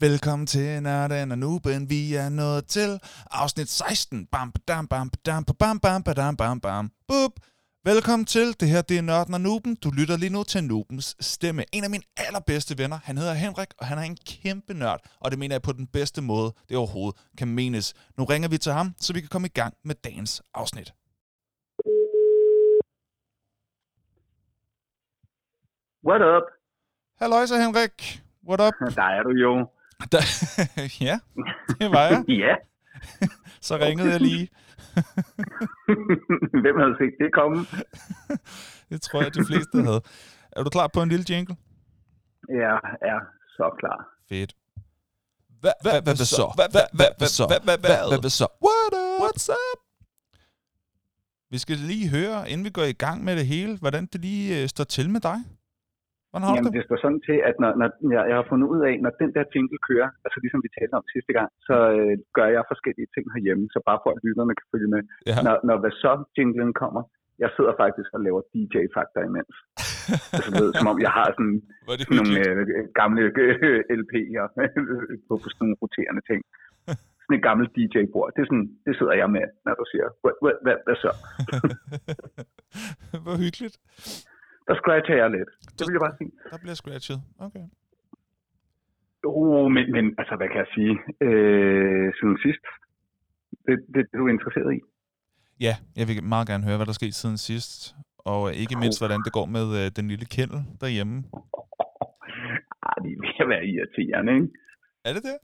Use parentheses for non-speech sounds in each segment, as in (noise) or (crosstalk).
Velkommen til Natten og Nuben, vi er nået til afsnit 16. Bam, bam, bam, bam, bam, bam, badam, bam, bam, Bup. Velkommen til, det her det er Nørden og Nuben. Du lytter lige nu til Nubens stemme. En af mine allerbedste venner, han hedder Henrik, og han er en kæmpe nørd. Og det mener jeg på den bedste måde, det overhovedet kan menes. Nu ringer vi til ham, så vi kan komme i gang med dagens afsnit. What up? Halløj så Henrik. What up? (laughs) Der er du jo. Da, (laughs) ja, det var jeg. (laughs) ja. Så ringede jeg lige. (laughs) Hvem havde set det komme? det tror jeg, de fleste havde. Er du klar på en lille jingle? Jeg er så klar. Fedt. Hvad hvad så? Hvad hvad så? Hvad hvad så? What up? What's up? Vi skal lige høre, inden vi går i gang med det hele, hvordan det lige øh, står til med dig. Hvordan har Jamen, det? det står sådan til, at når, når jeg, jeg har fundet ud af, når den der jingle kører, altså ligesom vi talte om sidste gang, så øh, gør jeg forskellige ting herhjemme, så bare for at lytterne kan følge med. Ja. Når, når hvad så jinglen kommer, jeg sidder faktisk og laver DJ-faktor imens. (laughs) altså, ved, som om jeg har sådan nogle øh, gamle øh, LP'er (laughs) på, på sådan nogle roterende ting. (laughs) Sådan et gammelt DJ-bord. Det, er sådan, det sidder jeg med, når du siger, hvad, hvad, hvad, hvad så? Hvor hyggeligt. Der scratcher jeg lidt. Det vil jeg bare sige. Der bliver scratchet. Okay. Oh, men, men altså, hvad kan jeg sige? Øh, siden sidst, det, det, det er du interesseret i. Ja, jeg vil meget gerne høre, hvad der er sket siden sidst. Og øh, ikke mindst, hvordan det går med øh, den lille kendel derhjemme. Ej, det er ved at være irriterende, ikke? Er det det?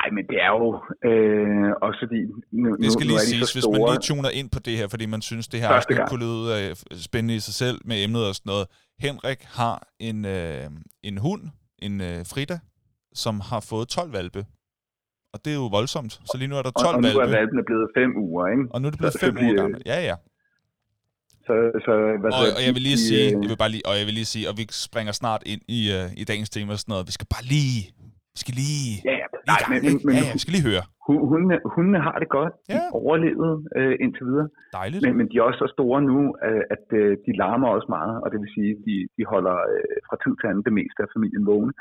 Ej, men det er jo øh, også fordi... Nu, Det skal nu, nu lige de siges, hvis man lige tuner ind på det her, fordi man synes, det her afsnit kunne lyde øh, spændende i sig selv med emnet og sådan noget. Henrik har en, øh, en hund, en øh, Frida, som har fået 12 valpe. Og det er jo voldsomt. Så lige nu er der 12 og, og nu er valpe, valpene blevet fem uger, ikke? og nu er det blevet så 5 uger gammel. Ja, ja. Så, så, hvad Og, og jeg vil lige sige, øh, jeg vil bare lige, og jeg vil lige sige, og vi springer snart ind i, øh, i dagens tema og sådan noget. Vi skal bare lige, vi skal lige, Ja, nej, men, men, men ja, vi skal lige høre. hu- hundene, hundene har det godt. De Ja. overlevet øh, indtil videre. Dejligt. Men, men de er også så store nu, øh, at øh, de larmer også meget, og det vil sige, de, de holder øh, fra tid til anden det meste af familien vågen.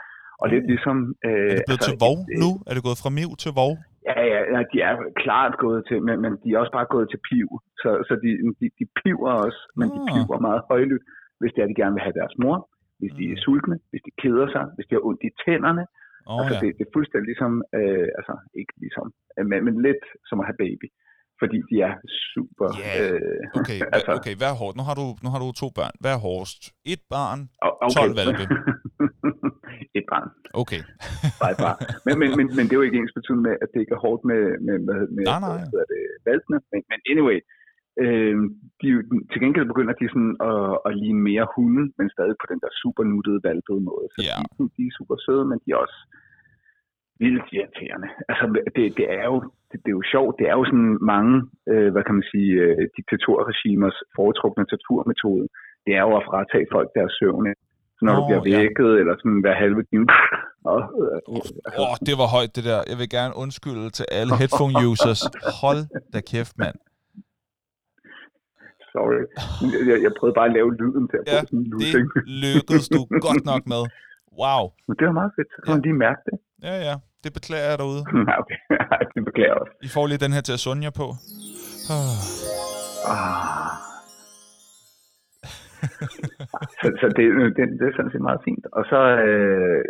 Og lidt Uh. ligesom... Øh, Er det blevet til vov nu? Er det gået fra miv til vov? Ja, ja, ja, de er klart gået til, men, men de er også bare gået til piv. Så, så de, de, de piver også, men de Ah. piver meget højlydt, hvis det er, de gerne vil have deres mor, hvis de er Mm. sultne, hvis de keder sig, hvis de har ondt i tænderne. Åh, oh, altså, ja. det, det er fuldstændig ligesom, øh, altså ikke ligesom, øh, men, men lidt som at have baby. Fordi de er super... Ja, øh, Okay, (laughs) altså- okay, hvad er hårdt? Nu har, du, nu har du to børn. Hvad er hårdest? Et barn? o- 12 hvalpe. (laughs) Et barn. Okay. Bare et barn. Men, men, men, men det er jo ikke ens betydende med, at det ikke er hårdt med, med, med, med Nej, nej. hvad det, valpene. Men, men anyway, øh, de, til gengæld begynder de sådan at, at ligne mere hunde, men stadig på den der super nuttede valpede måde. Så Ja. de, de er super søde, men de er også vildt irriterende. Altså, det, det er jo det, det er jo sjovt. Det er jo sådan mange, øh, hvad kan man sige, øh, diktatorregimers foretrukne torturmetode. Det er jo at fratage folk deres søvn. ikke? Så når Nå, du bliver ja. vækket, eller sådan hver halve. Og, øh, Åh, oh, det var højt, det der. Jeg vil gerne undskylde til alle headphone users. Hold da kæft, mand. Sorry. Jeg, jeg prøvede bare at lave lyden til at Ja, sådan en Det lykkedes du godt nok med. Wow. Men det var meget fedt. Så kan man lige mærke det. Ja, ja. Det beklager jeg derude. (laughs) Ja, okay. (laughs) det beklager jeg også. I får lige den her til at sunde jer på. Ah. Ah. så så det, det, det er sådan set meget fint. Og så, øh,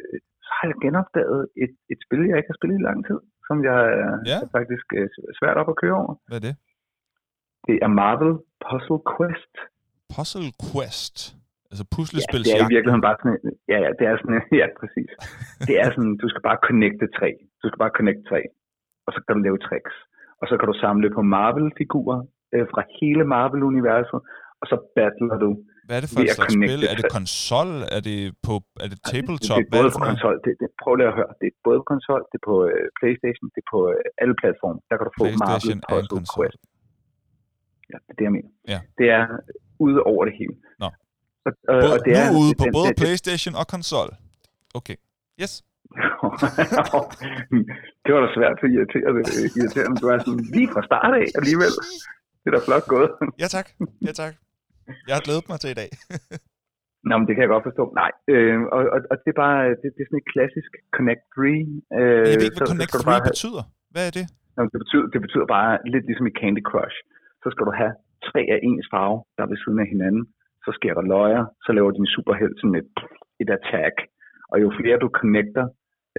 så har jeg genopdaget et, et spil, jeg ikke har spillet i lang tid, som jeg Ja. er faktisk øh, svært op at køre over. Hvad er det? Det er Marvel Puzzle Quest. Puzzle Quest. Altså Ja, det er i virkeligheden bare sådan, ja, ja, det er sådan, (laughs) ja, præcis. Det er sådan, du skal bare connecte tre. Du skal bare connecte tre. Og så kan du lave tricks. Og så kan du samle på Marvel-figurer øh, fra hele Marvel-universet, og så battler du. Hvad er det for et slags spil? Er det konsol? Er det på er det Det, tabletop? det er Hvad er både det på konsol, det, det, prøv lige at høre, det er både på konsol, det er på øh, Playstation, det er på øh, alle platforme. Der kan du få Marvel Puzzle. Quest. Ja, det er det, jeg mener. Ja. Det er ude over det hele. Nå. Og, og, Både, og det nu er, ude på den- både den- PlayStation og konsol. Okay. Yes. (laughs) det var da svært for irriterende, irriterende. Du er sådan lige fra start af alligevel. Det er da flot gået. Ja tak. Ja tak. Jeg har glædet mig til i dag. (laughs) Nå, men det kan jeg godt forstå. Nej, øh, og, og, og det er bare det, det er sådan et klassisk Connect 3. Øh, Jeg ved ikke, hvad Connect 3 betyder. Hvad er det? Nå, det, betyder, det betyder bare lidt ligesom i Candy Crush. Så skal du have tre af ens farve, der er ved siden af hinanden. Så sker der løjer, så laver din superhelt sådan et, et attack. Og jo flere du connecter,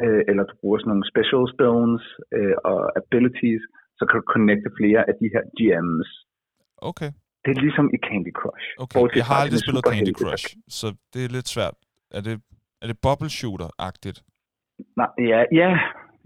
øh, eller du bruger sådan nogle special stones øh, og abilities, så kan du connecte flere af de her gems. Okay. Det er ligesom i Candy Crush. Okay, Bortset jeg har aldrig spillet Candy Crush, så det er lidt svært. Er det, er det bubble shooter-agtigt? Nej, ja, ja,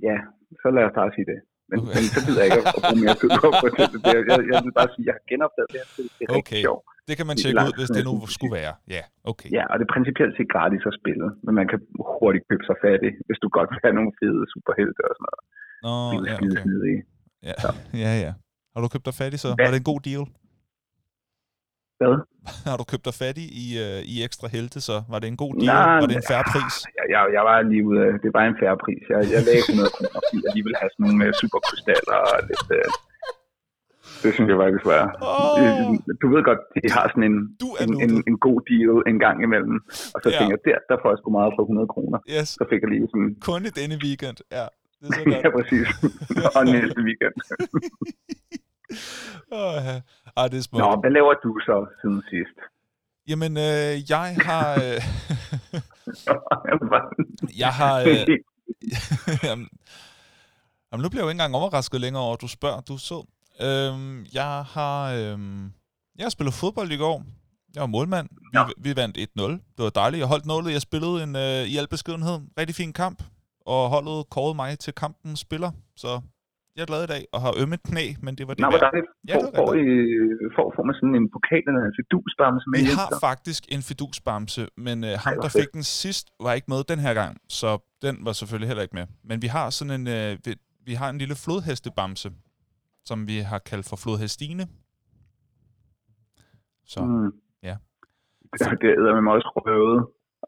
ja, så lad os bare sige det. Men, Okay. men så gider jeg ikke at bruge mere tid på det. Jeg, jeg, jeg vil bare sige, at jeg har genopdaget det her spil. Det er Okay. sjovt. Det kan man tjekke ud, hvis det nu skulle være. Ja, okay. Ja, og det er principielt set gratis at spille, men man kan hurtigt købe sig fat i, hvis du godt vil have nogle fede superhelte og sådan noget. Nå, ja, okay. Ja, ja, ja. Har du købt dig fat i så? Ja. Var det en god deal? Hvad? (laughs) Har du købt dig fat i, i, øh, i ekstra helte, så? Var det en god deal? Nej, var det en færre pris? Jeg, jeg, jeg var lige ude af, det var en færre pris. Jeg, jeg lagde 100 kroner, fordi jeg lige ville have sådan nogle øh, superkrystaller og lidt... Øh, det synes jeg faktisk var... Øh, Du ved godt, de har sådan en, en, en, en god deal en gang imellem. Og så Ja. tænkte jeg, der, der får jeg sgu meget for 100 kroner. Yes, Så fik jeg lige sådan... kun i denne weekend. Ja, det er så (laughs) ja, godt. præcis. (laughs) og næste weekend. Åh, ja. Ej, det er smukt. Nå, hvad laver du så siden sidst? Jamen, øh, jeg har... Øh, (laughs) jeg har... Øh, (laughs) (laughs) jamen, jamen, nu bliver jeg jo ikke engang overrasket længere over, at du spørger. Du sød. Øhm, jeg har... Øhm, jeg har spillet fodbold i går. Jeg var målmand. Vi, Nå. vi vandt 1-0. Det var dejligt. Jeg holdt nålet. Jeg spillede en, øh, i al beskedenhed, rigtig fin kamp. Og holdet kårede mig til kampens spiller. Så jeg er glad i dag og har ømmet knæ, men det var det Nå, hvor dejligt. Ja, Får, var får, I, får, får man sådan en pokal eller en fidusbamse med Vi har så? faktisk en fidusbamse, men øh, ham, der fik den sidst, var ikke med den her gang, så den var selvfølgelig heller ikke med. Men vi har sådan en, øh, vi, vi har en lille flodhestebamse, som vi har kaldt for flodhestine. Så Mm. ja. Det, (laughs) det er med også røvet.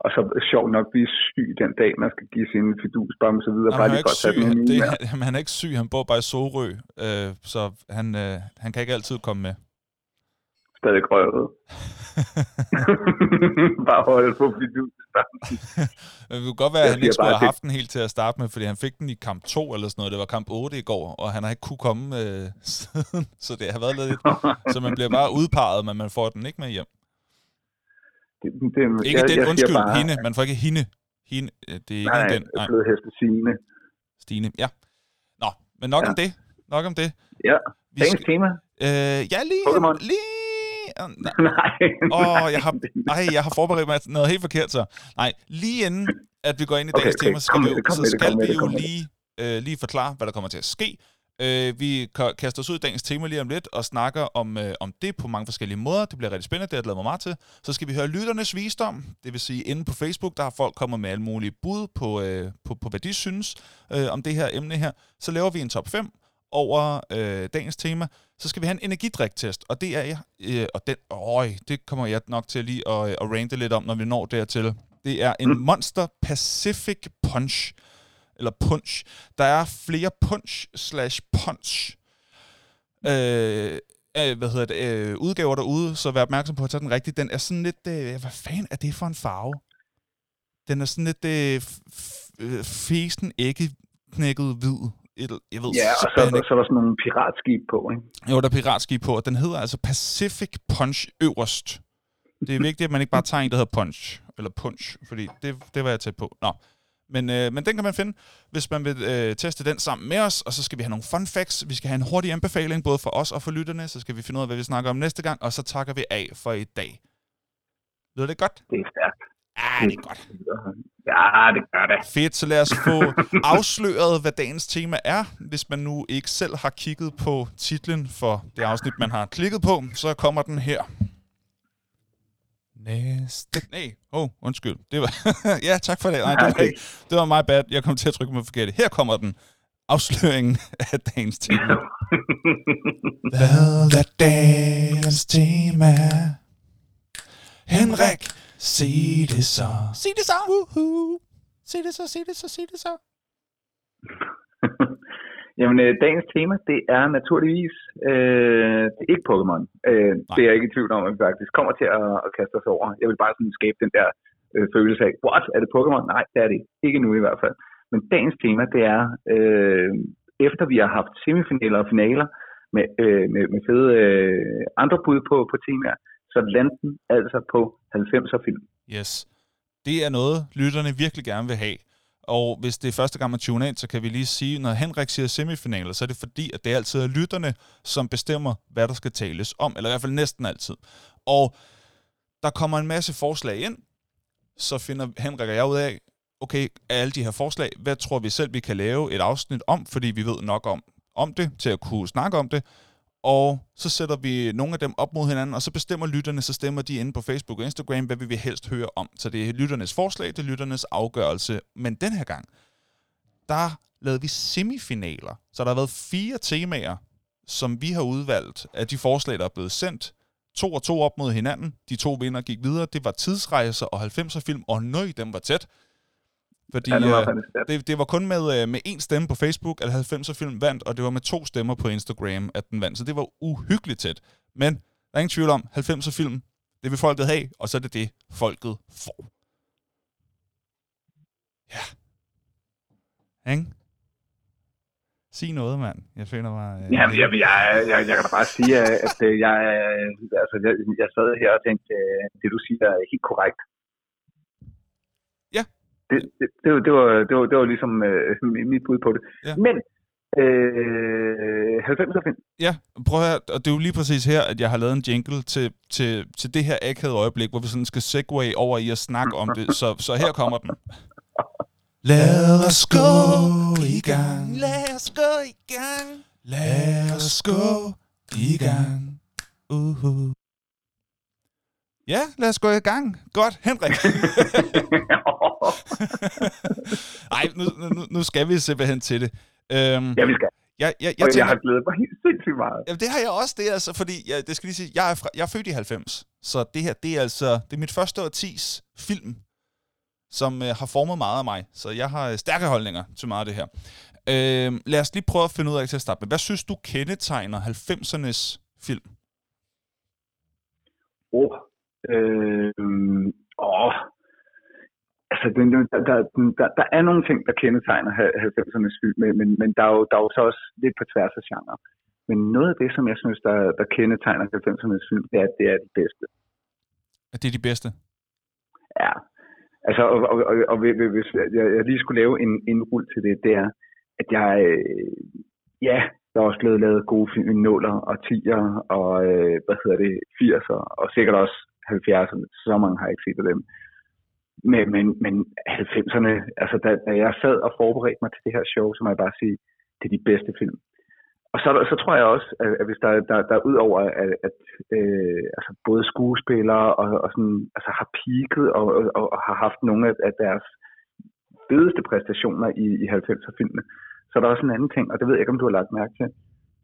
Og så sjovt nok blive syg den dag, man skal give sin fidusbamse videre. Nå, Bare han, er lige tage syg, den det, han, han er ikke syg, han bor bare i Sorø, øh, så han, øh, han kan ikke altid komme med. Stadig røvet. (laughs) Bare holde på fidusbamsen. (laughs) Men det kunne godt være, at han ikke skulle bare, have det- haft den helt til at starte med, fordi han fik den i kamp 2 eller sådan noget. Det var kamp 8 i går, og han har ikke kunne komme øh, (laughs) siden. Så det har været lidt... Så man bliver bare udpeget, men man får den ikke med hjem. Det, det, Ikke den, siger undskyld, bare, hende. Man får ikke hende. hende øh, det er ikke Nej, den. Nej, flodheste Signe. Stine. Ja. Nå, men nok Ja. om det. Nok om det. Ja, Vi dagens skal, tema. øh, ja, lige... Pokémon. Lige... nej. (laughs) Nej. Åh, jeg har, ej, jeg har forberedt mig noget helt forkert, så. Nej, lige inden, at vi går ind i Okay, dagens okay. tema, så skal, vi, så skal vi jo lige, øh, lige forklare, hvad der kommer til at ske. Øh, vi ka- kaster os ud i dagens tema lige om lidt, og snakker om, øh, om det på mange forskellige måder. Det bliver rigtig spændende, det har jeg glædet mig meget til. Så skal vi høre lytternes visdom, det vil sige inde på Facebook, der har folk kommet med alle mulige bud på, øh, på, på hvad de synes øh, om det her emne her. Så laver vi en top 5 over øh, dagens tema. Så skal vi have en energidriktest, og det er jeg, øh, og den, øj, det kommer jeg nok til lige at, at rante lidt om, når vi når dertil. Det er en Monster Pacific Punch, eller punch. Der er flere punch slash punch øh, øh, hvad hedder det, øh, udgaver derude, så vær opmærksom på at tage den rigtige. Den er sådan lidt, øh, hvad fanden er det for en farve? Den er sådan lidt øh, øh, fesen, ikke knækket hvid. Jeg ved Ja, og så, simpelthen ikke. så er der sådan nogle piratskib på, ikke? Jo, der er piratskib på, og den hedder altså Pacific Punch øverst. Det er vigtigt, at man ikke bare tager en, der hedder Punch, eller Punch, fordi det, det var jeg tæt på. Nå. Men, øh, men den kan man finde, hvis man vil øh, teste den sammen med os, og så skal vi have nogle fun facts. Vi skal have en hurtig anbefaling, både for os og for lytterne, så skal vi finde ud af, hvad vi snakker om næste gang, og så takker vi af for i dag. Lyder det godt? Det er stærkt. Ja, det er godt. Ja, det gør det. Fedt, så lad os få afsløret, hvad dagens tema er. Hvis man nu ikke selv har kigget på titlen for det afsnit, man har klikket på, så kommer den her. Næste... Nej, oh, undskyld. Det var... (laughs) ja, tak for det. Nej, det var, ikke... det var my bad. Jeg kom til at trykke mig forkert. Her kommer den. Afsløringen af dagens tema. (laughs) Hvad er dagens tema? Henrik, sig det så. Sig det så. Woohoo. Sig det så, sig det så, sig det så. (laughs) Jamen, øh, dagens tema, det er naturligvis øh, det er ikke Pokémon. Øh, det er jeg ikke i tvivl om, at vi faktisk kommer til at, at kaste os over. Jeg vil bare sådan skabe den der øh, følelse af, what, er det Pokémon? Nej, det er det ikke. Ikke nu i hvert fald. Men dagens tema, det er, øh, efter vi har haft semifinaler og finaler med, øh, med, med fede øh, andre bud på, på temaer, så lander den altså på 90'er film. Yes. Det er noget, lytterne virkelig gerne vil have. Og hvis det er første gang, man tuner ind, så kan vi lige sige, når Henrik siger semifinaler, så er det fordi, at det altid er lytterne, som bestemmer, hvad der skal tales om. Eller i hvert fald næsten altid. Og der kommer en masse forslag ind, så finder Henrik og jeg ud af, okay, af alle de her forslag, hvad tror vi selv, vi kan lave et afsnit om, fordi vi ved nok om, om det, til at kunne snakke om det og så sætter vi nogle af dem op mod hinanden, og så bestemmer lytterne, så stemmer de inde på Facebook og Instagram, hvad vi vil helst høre om. Så det er lytternes forslag, det er lytternes afgørelse. Men den her gang, der lavede vi semifinaler. Så der har været fire temaer, som vi har udvalgt af de forslag, der er blevet sendt. To og to op mod hinanden. De to vinder gik videre. Det var tidsrejser og 90'er film, og nøj, dem var tæt. Fordi ja, det, var øh, det, det var kun med, øh, med én stemme på Facebook, at 90'er film vandt, og det var med to stemmer på Instagram, at den vandt. Så det var uhyggeligt tæt. Men der er ingen tvivl om, 90'er film, det vil folket have, og så er det det, folket får. Ja. Ikke? Sig noget, mand. Jeg finder mig... Øh, Jamen, jeg, jeg, jeg, jeg kan da bare sige, at jeg, altså, jeg, jeg sad her og tænkte, det du siger er helt korrekt det, det, det, var, det, var, det, var, det var ligesom øh, mit bud på det. Ja. Men øh, 90'er film. Ja, prøv at og det er jo lige præcis her, at jeg har lavet en jingle til, til, til det her akavede øjeblik, hvor vi sådan skal segue over i at snakke om det. Så, så her kommer den. Lad os gå i gang. Lad os gå i gang. Lad os gå i gang. Uh-huh. Ja, lad os gå i gang. Godt, Henrik. (laughs) (laughs) (laughs) Nej, nu, nu, nu skal vi simpelthen til det. Øhm, ja, vi skal. Jeg, jeg, jeg, tænker, jeg har glædet mig helt sindssygt meget. Jamen, det har jeg også. Det er altså, fordi, jeg, det skal lige sige, jeg er, fra, jeg er født i 90, så det her, det er altså, det er mit første årtis film, som øh, har formet meget af mig. Så jeg har øh, stærke holdninger til meget af det her. Øh, lad os lige prøve at finde ud af til at starte med. Hvad synes du kendetegner 90'ernes film? Åh, oh, øh, åh, altså, den, der, der, der, der er nogle ting, der kendetegner 90'ernes film, men, men, der, er jo, der er jo så også lidt på tværs af genre. Men noget af det, som jeg synes, der, der kendetegner 90'ernes film, det er, at det er det bedste. At det er de bedste? Ja. Altså, og, og, og, og hvis jeg, jeg lige skulle lave en indrull til det, det er, at jeg, øh, ja, der er også blevet lavet gode film i nuller og 10'er og, øh, hvad hedder det, 80'er, og sikkert også 70'erne. Så mange har jeg ikke set af dem. Men, men, men 90'erne, altså da, da jeg sad og forberedte mig til det her show, så må jeg bare sige, det er de bedste film. Og så, så tror jeg også, at, hvis der, der, der ud over, at, at øh, altså både skuespillere og, og sådan, altså har peaked og, og, og har haft nogle af, af deres fedeste præstationer i, i 90'er-filmene, så er der også en anden ting, og det ved jeg ikke, om du har lagt mærke til,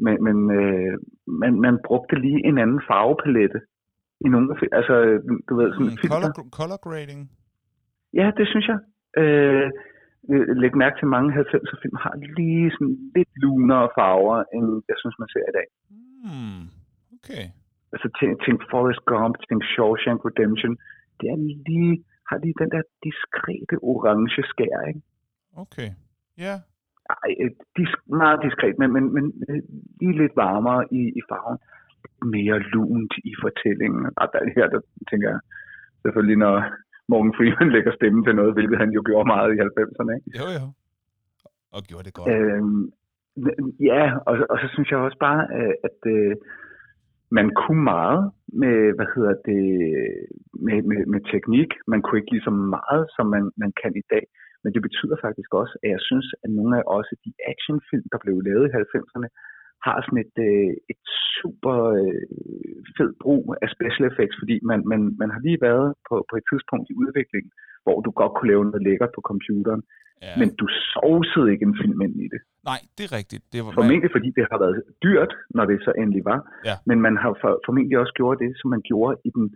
men, men øh, man, man brugte lige en anden farvepalette i nogle af altså du ved sådan mm, color, color grading Ja, det synes jeg. Øh, læg mærke til, at mange 90'er film har lige sådan lidt lunere farver, end jeg synes, man ser i dag. Hmm. Okay. Altså tænk, tænk Forrest Gump, tænk Shawshank Redemption. Det er lige, har lige den der diskrete orange skær, ikke? Okay, ja. Yeah. Ej, disk, meget diskret, men, men, men øh, lige lidt varmere i, i farven. Mere lunt i fortællingen. Og der, her, der tænker jeg selvfølgelig, når, Morgan Freeman lægger stemme til noget, hvilket han jo gjorde meget i 90'erne. Ikke? Jo, jo. Og gjorde det godt. Øhm, ja, og, og så synes jeg også bare, at, at øh, man kunne meget med, hvad hedder det, med, med, med teknik. Man kunne ikke lige så meget, som man, man kan i dag. Men det betyder faktisk også, at jeg synes, at nogle af også de actionfilm, der blev lavet i 90'erne, har sådan et, øh, et super øh, fed brug af special effects, fordi man, man, man har lige været på, på et tidspunkt i udviklingen, hvor du godt kunne lave noget lækkert på computeren, ja. men du sovsede ikke en film ind i det. Nej, det er rigtigt. Det var, formentlig fordi det har været dyrt, når det så endelig var, ja. men man har for, formentlig også gjort det, som man gjorde i, den,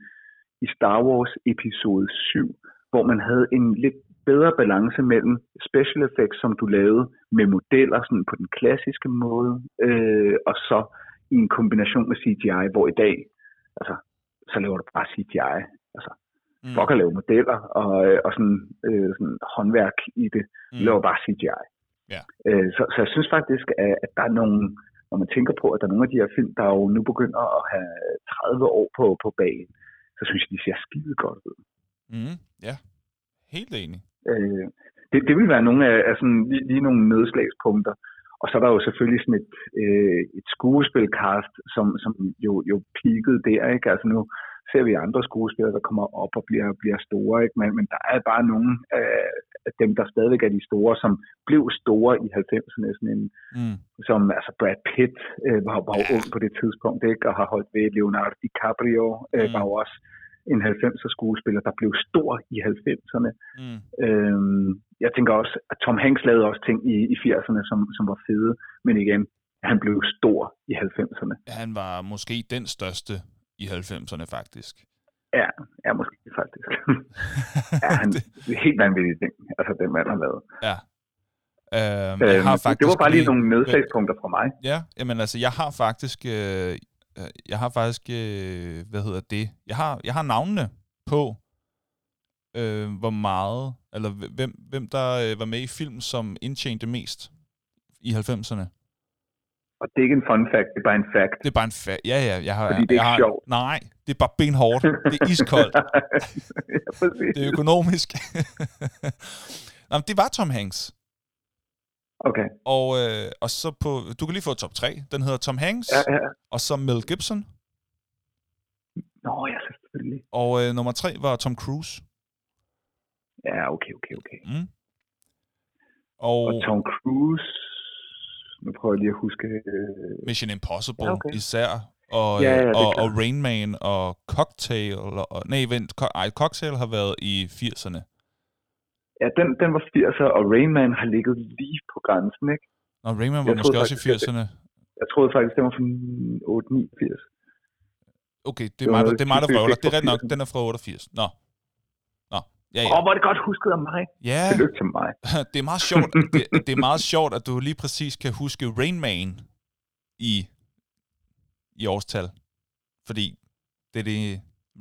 i Star Wars episode 7, hvor man havde en lidt bedre balance mellem special effects, som du lavede med modeller sådan på den klassiske måde, øh, og så i en kombination med CGI, hvor i dag, altså, så laver du bare CGI. Altså, mm. fuck at lave modeller og, øh, og sådan, øh, sådan håndværk i det. Mm. laver bare CGI. Ja. Øh, så, så jeg synes faktisk, at, at der er nogle, når man tænker på, at der er nogle af de her film, der jo nu begynder at have 30 år på, på bagen, så synes jeg, de ser skide godt ud. Mm. Ja, helt enig. Øh, det, det vil være nogle af, af sådan, lige, lige nogle nedslagspunkter. Og så er der jo selvfølgelig sådan et, øh, et skuespilcast, som, som jo, jo peakede der, ikke? Altså nu ser vi andre skuespillere, der kommer op og bliver, bliver store, ikke? Men, men der er bare nogle af dem, der stadigvæk er de store, som blev store i 90'erne, sådan en, mm. som altså Brad Pitt øh, var, var ja. ung på det tidspunkt, ikke? Og har holdt ved Leonardo DiCaprio, øh, mm. var jo også en 90'er skuespiller, der blev stor i 90'erne. Mm. Øhm, jeg tænker også, at Tom Hanks lavede også ting i, i 80'erne, som, som var fede, men igen, han blev stor i 90'erne. Han var måske den største i 90'erne, faktisk. Ja, ja måske faktisk. (laughs) ja, han, det helt vanvittige ting, altså den mand har lavet. Ja. Øhm, jeg har faktisk det var bare lige nogle nedslagspunkter fra mig. Ja, jamen altså, jeg har faktisk, øh, jeg har faktisk, øh, hvad hedder det, jeg har, jeg har navnene på, øh, hvor meget, eller hvem, hvem der øh, var med i film, som indtjente mest i 90'erne. Og det er ikke en fun fact, det er bare en fact. Det er bare en fact. Ja, ja. Jeg har, Fordi det er jeg ikke har, sjovt. Nej, det er bare benhårdt. Det er iskoldt. (laughs) ja, det er økonomisk. (laughs) Jamen, det var Tom Hanks. Okay. Og, øh, og så på, du kan lige få top 3. Den hedder Tom Hanks, ja, ja. og så Mel Gibson. Nå, ja, selvfølgelig. Og øh, nummer 3 var Tom Cruise. Ja, okay, okay, okay. Mm. Og, og Tom Cruise, nu prøver jeg lige at huske... Øh... Mission Impossible ja, okay. især, og, ja, ja, og, og Rain Man og Cocktail, og, nej, vent, co- ej, Cocktail har været i 80'erne. Ja, den, den var 80'er, og Rain Man har ligget lige på grænsen, ikke? Og Rain Man var jeg måske også i 80'erne. Jeg troede faktisk, den var fra 8-89. Okay, det er mig, der, det er mig, der vrøvler. Det er ret nok, den er fra 88. Nå. Nå, ja, ja. Åh, oh, hvor er det godt husket af mig. Ja. Tillykke til mig. det er meget sjovt, det, det er meget sjovt, at du lige præcis kan huske Rain Man i, i årstal. Fordi det er det,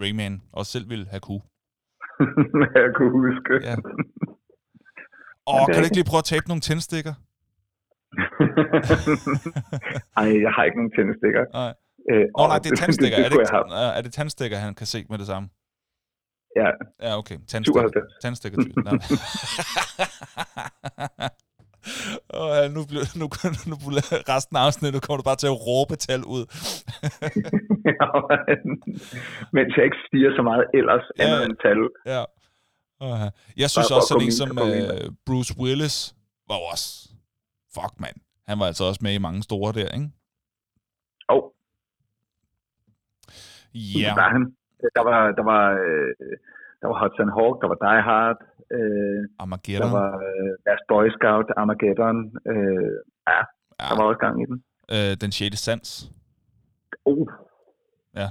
Rain Man også selv ville have kunne. jeg kunne huske. Ja. Åh, kan du ikke lige prøve at tabe nogle tændstikker? (laughs) Ej, jeg har ikke nogen tændstikker. Nej. Øh, Nå, nej, det er tandstikker. det, det, er, det, er det tandstikker, han kan se med det samme? Ja. Ja, okay. Tandstikker. Tandstikker. Og (laughs) oh, nu, bliver, nu, nu, nu resten af afsnittet kommer du bare til at råbe tal ud. (laughs) ja, mens jeg ikke stiger så meget ellers ja, andet end tal. Ja. Uh, jeg synes også, sådan en som uh, Bruce Willis var også... Fuck, mand. Han var altså også med i mange store der, ikke? Åh. Oh. Ja. Der, han, der var, der var, øh, der var Hudson Hawk, der var Die Hard, øh, Armageddon. der var øh, Last Boy Scout, Armageddon, øh, ja, ja, der var også gang i den. Øh, den 6. Sans. Oh. Ja.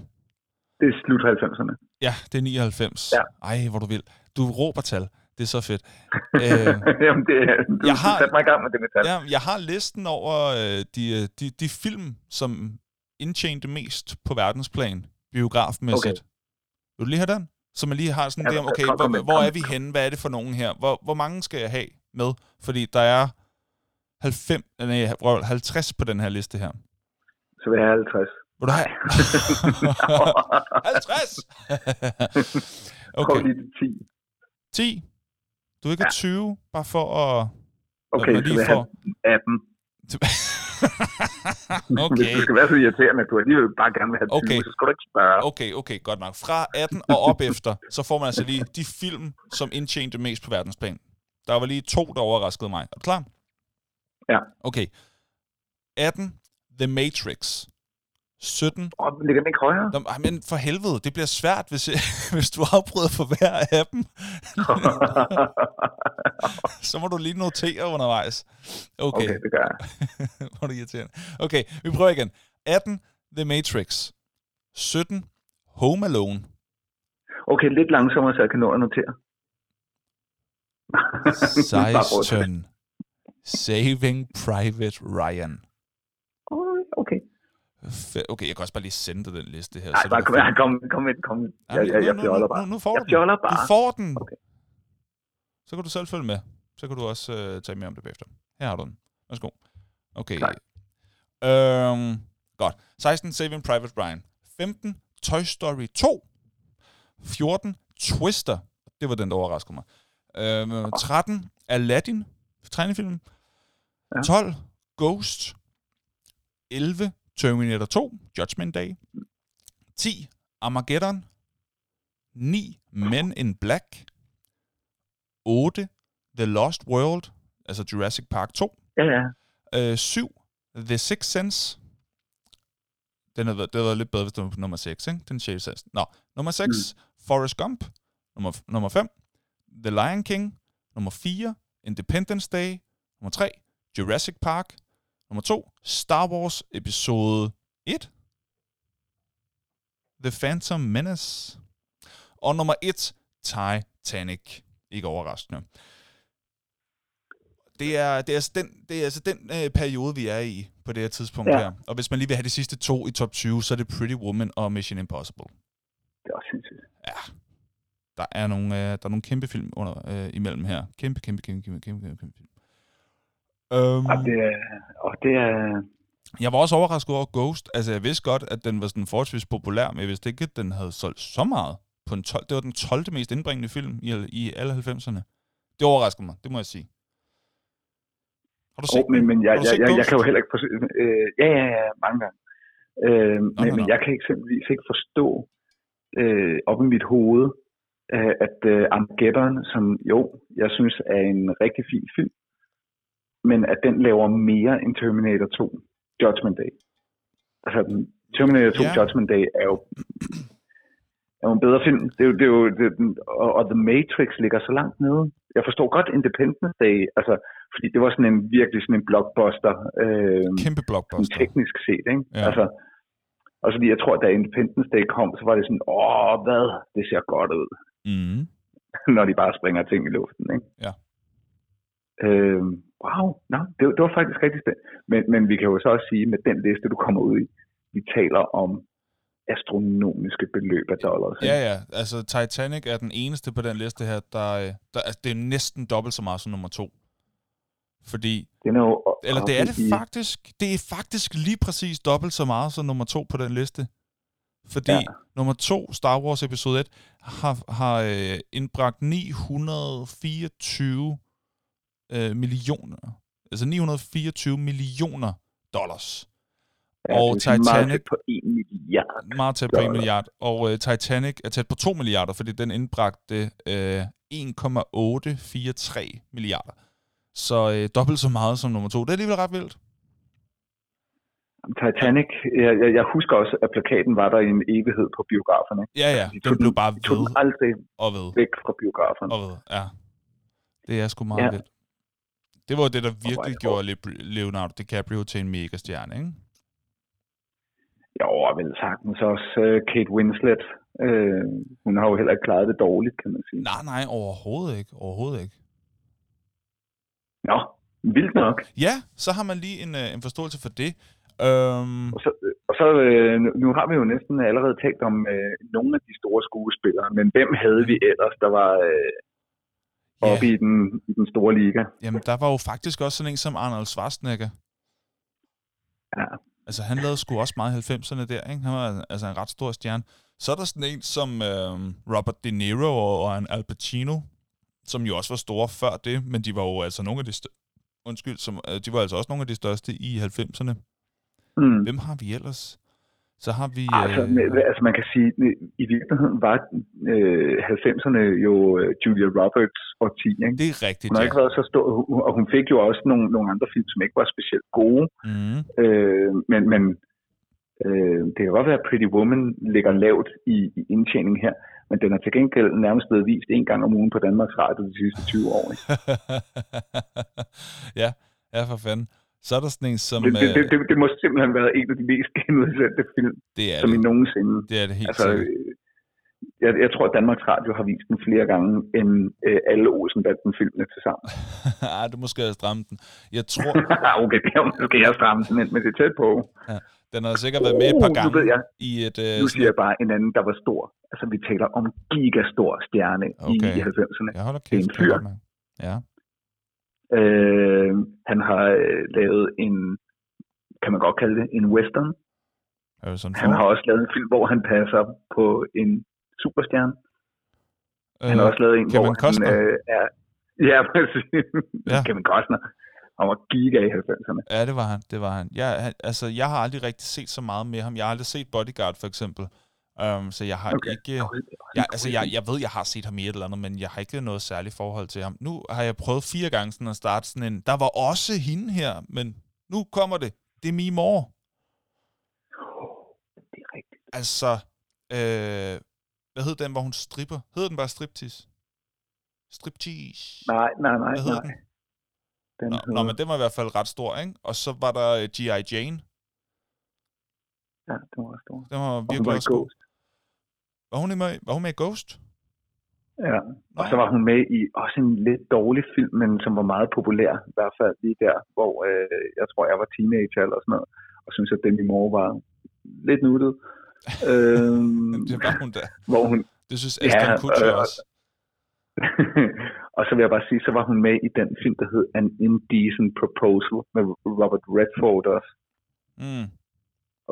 Det er slut 90'erne. Ja, det er 99. Ja. Ej, hvor du vil. Du råber tal. Det er så fedt. (laughs) øh, Jamen, det, du jeg har, mig i gang med det med tal. Ja, jeg har listen over øh, de, de, de film, som indtjente mest på verdensplan, biografmæssigt. Okay. Vil du lige have den? Så man lige har sådan ja, der, okay, hvor, hvor er vi henne? Hvad er det for nogen her? Hvor, hvor mange skal jeg have med? Fordi der er 90, nej, 50 på den her liste her. Så vil jeg have 50. Vil du have? 50! okay. (laughs) (laughs) lige til 10. 10? Du vil ikke ja. 20, bare for at... Okay, så vil jeg have 18. (laughs) okay. Hvis du skal være så irriterende, at du alligevel bare gerne vil have 20, okay. så skal du ikke spørge. Okay, okay, godt nok. Fra 18 og op efter, så får man altså lige de film, som indtjente mest på verdensplan. Der var lige to, der overraskede mig. Er du klar? Ja. Okay. 18, The Matrix. 17. Åh, oh, ligger den ikke højere? Nå, men for helvede, det bliver svært, hvis, (laughs) hvis du afbryder for hver af dem. (laughs) så må du lige notere undervejs. Okay, okay det gør jeg. (laughs) Hvor det irriterende. Okay, vi prøver igen. 18, The Matrix. 17, Home Alone. Okay, lidt langsommere, så jeg kan nå at notere. 16. Saving Private Ryan. Okay. Jeg kan også bare lige sende dig den liste her. Nej, så bare kom, kom, kom kom. Ja, Jeg, jeg, jeg nu- fjoller bare. Nu, nu får Jeg du den. fjoller Du bare. får den. Okay. Så kan du selv følge med. Så kan du også øh, tage med om det bagefter. Her har du den. Værsgo. Okay. Tak. Øhm, godt. 16. Saving Private Ryan. 15. Toy Story 2. 14. Twister. Det var den, der overraskede mig. Øhm, 13. Aladdin. Tegnefilm. Ja. 12. Ghost. 11. Terminator 2. Judgment Day. 10. Armageddon. 9. Men in Black. 8. The Lost World, altså Jurassic Park 2. Ja, ja. Øh, 7. The Sixth Sense. Den havde det havde været lidt bedre, hvis det var på nummer 6, ikke? Den 6. sense. Nå, nummer 6. Mm. Forrest Gump. Nummer, nummer 5. The Lion King. Nummer 4. Independence Day. Nummer 3. Jurassic Park. Nummer 2. Star Wars episode 1. The Phantom Menace. Og nummer 1. Titanic. Ikke overraskende. Det er, det er altså den, det er altså den øh, periode, vi er i på det her tidspunkt ja. Ja. her. Og hvis man lige vil have de sidste to i top 20, så er det Pretty Woman og Mission Impossible. Det er også sindssygt. Der er nogle, øh, der er nogle kæmpe film under, øh, imellem her. Kæmpe, kæmpe, kæmpe, kæmpe, kæmpe, kæmpe, kæmpe film. Um, Og det er, og det er, jeg var også overrasket over Ghost. Altså, jeg vidste godt, at den var sådan forholdsvis populær, men jeg vidste ikke, at den havde solgt så meget. På en 12, det var den 12. mest indbringende film i, i alle 90'erne. Det overraskede mig, det må jeg sige. Har du set oh, men, men jeg, jeg, jeg, jeg kan jo heller ikke forstå, øh, ja, ja, ja, mange gange. Øh, Nå, men, nå, men nå. jeg kan eksempelvis ikke forstå øh, op i mit hoved, øh, at øh, Armageddon, som jo, jeg synes er en rigtig fin film, men at den laver mere end Terminator 2 Judgment Day. Altså, Terminator 2 Ja. Judgment Day er jo, er jo en bedre film. Det er jo, det er jo, det, og, og The Matrix ligger så langt nede. Jeg forstår godt Independence Day, altså, fordi det var sådan en virkelig sådan en blockbuster, øh, Kæmpe blockbuster. teknisk set, ikke? Ja. Altså, og fordi jeg tror, da Independence Day kom, så var det sådan, åh, hvad, det ser godt ud, Mm. (laughs) når de bare springer ting i luften, ikke? Ja. Øh, wow, no, det, det var faktisk rigtig spændende. Men, men vi kan jo så også sige, med den liste, du kommer ud i, vi taler om astronomiske beløb af dollars. Ja, ja. Altså, Titanic er den eneste på den liste her, der, der altså, det er næsten dobbelt så meget som nummer to. Fordi, Den er jo eller det er det i- faktisk, det er faktisk lige præcis dobbelt så meget som nummer to på den liste. Fordi ja. Ja. nummer to, Star Wars episode 1, har, har øh, indbragt 924 øh, millioner, altså 924 millioner dollars. Ja, og meget Titanic- på 1 milliard. Meget tæt på 1 Dollar. milliard. Og øh, Titanic er tæt på 2 milliarder, fordi den indbragte øh, 1,843 milliarder. Så øh, dobbelt så meget som nummer to. Det er alligevel ret vildt. Titanic, jeg, jeg, jeg husker også, at plakaten var der i en evighed på biograferne. Ja, ja. De Den blev bare de tog ved den aldrig og ved væk fra biograferne. og ved. Ja. Det er sgu meget Ja. vildt. Det var det, der virkelig hvor- gjorde Le- Leonardo DiCaprio til en megastjerne, ikke? Jo, og vel sagtens også uh, Kate Winslet. Uh, hun har jo heller ikke klaret det dårligt, kan man sige. Nej, nej, overhovedet ikke. Overhovedet ikke. Nå, vildt nok. Ja, så har man lige en, øh, en forståelse for det. Øhm, Og så, og så øh, nu- nu har vi jo næsten allerede talt om øh, nogle af de store skuespillere, men hvem havde vi ellers, der var øh, ja. oppe i, den, i den store liga? Jamen, der var jo faktisk også sådan en som Arnold Schwarzenegger. Ja. Altså, han lavede sgu også meget i 90'erne der, ikke? Han var altså en ret stor stjerne. Så er der sådan en som øh, Robert De Niro og, og en Al Pacino, som jo også var store før det, men de var jo altså nogle af de største, undskyld, som, øh, de var altså også nogle af de største i 90'erne. Mm. Hvem har vi ellers? Så har vi... Altså, Øh, altså man kan sige, i virkeligheden var øh, 90'erne jo øh, Julia Roberts og 10, ikke? det er rigtigt, Hun har ja. ikke været så stor, og hun fik jo også nogle, nogle andre film, som ikke var specielt gode. Mm. Øh, men men øh, det kan godt være, at Pretty Woman ligger lavt i, i indtjening her, men den er til gengæld nærmest blevet vist en gang om ugen på Danmarks Radio de sidste 20 år. Ikke? (laughs) ja, ja, for fanden. Så er der sådan en som... Det, det, det, øh, det, det må simpelthen være en af de mest genudsendte film, det er som i det. nogensinde. Det er det helt Altså, sikkert. øh, jeg, jeg tror, at Danmarks Radio har vist den flere gange end øh, alle Olsen-banden-filmene til sammen. (laughs) ah, du måske have strammet den. Jeg tror, (laughs) okay, det er måske jeg stramme den, men, det er tæt på. den har sikkert været med et par Uh, nu gange ved jeg. i et... Øh, Nu siger jeg bare en anden, der var stor. Altså, vi taler om gigastor stjerne Okay. i 90'erne. Jeg holder Det er kæft. en fyr. Ja. Øh, han har øh, lavet en, kan man godt kalde det, en western. Er det sådan Han har også lavet en film, hvor han passer på en superstjerne. Han har også lavet en, Øh, Kevin hvor Costner? han øh, er... (laughs) Ja, præcis. Ja. Kevin Costner. Han var giga i 90'erne. Ja, det var han. Det var han. Jeg, han, altså, jeg har aldrig rigtig set så meget med ham. Jeg har aldrig set Bodyguard, for eksempel. Um, så jeg har Okay. ikke... Jeg, altså, jeg, jeg ved, jeg har set ham i et eller andet, men jeg har ikke noget særligt forhold til ham. Nu har jeg prøvet fire gange sådan at starte sådan en... Der var også hende her, men nu kommer det. Det er min mor. Det er rigtigt. Altså, øh, hvad hed den, hvor hun stripper? Hedder den bare striptease? Striptease? Nej, nej, nej, Hvad hedder nej. den? Den Nå, nå, men den var i hvert fald ret stor, ikke? Og så var der øh, G.I. Jane. Ja, den var stor. Den var virkelig også god. Var hun, med, var hun med i Ghost? Ja. Og så var hun med i også en lidt dårlig film, men som var meget populær, i hvert fald lige der, hvor øh, jeg tror, jeg var teenager eller sådan noget, og synes at Demi Moore var lidt nuttet. (laughs) øhm, Det var hun da. hvor hun, Det synes Ja, Aston Kutcher øh, også. (laughs) og så vil jeg bare sige, så var hun med i den film, der hed An Indecent Proposal med Robert Redford også, Mm.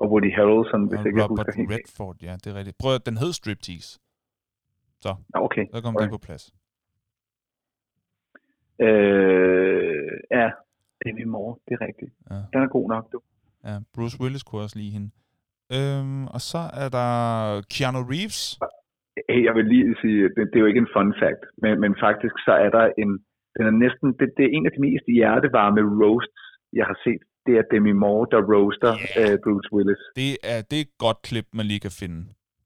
Og Woody Harrelson, hvis Og ikke jeg Robert husker helt. Redford, ja, det er rigtigt. Prøv at den hed Striptease. Nå, Okay. Så kom Okay. den på plads. Øh, ja, Demi Moore, det er rigtigt. Ja. Den er god nok, du. Ja, Bruce Willis kunne også lide hende. Øhm, og så er der Keanu Reeves. Hey, jeg vil lige sige, det, det er jo ikke en fun fact, men, men faktisk så er der en, den er næsten, det, det er en af de mest hjertevarme roasts, jeg har set. Det er Demi Moore, der roaster Yeah. yeah. uh, Bruce Willis. Det er, det er et godt klip, man lige kan finde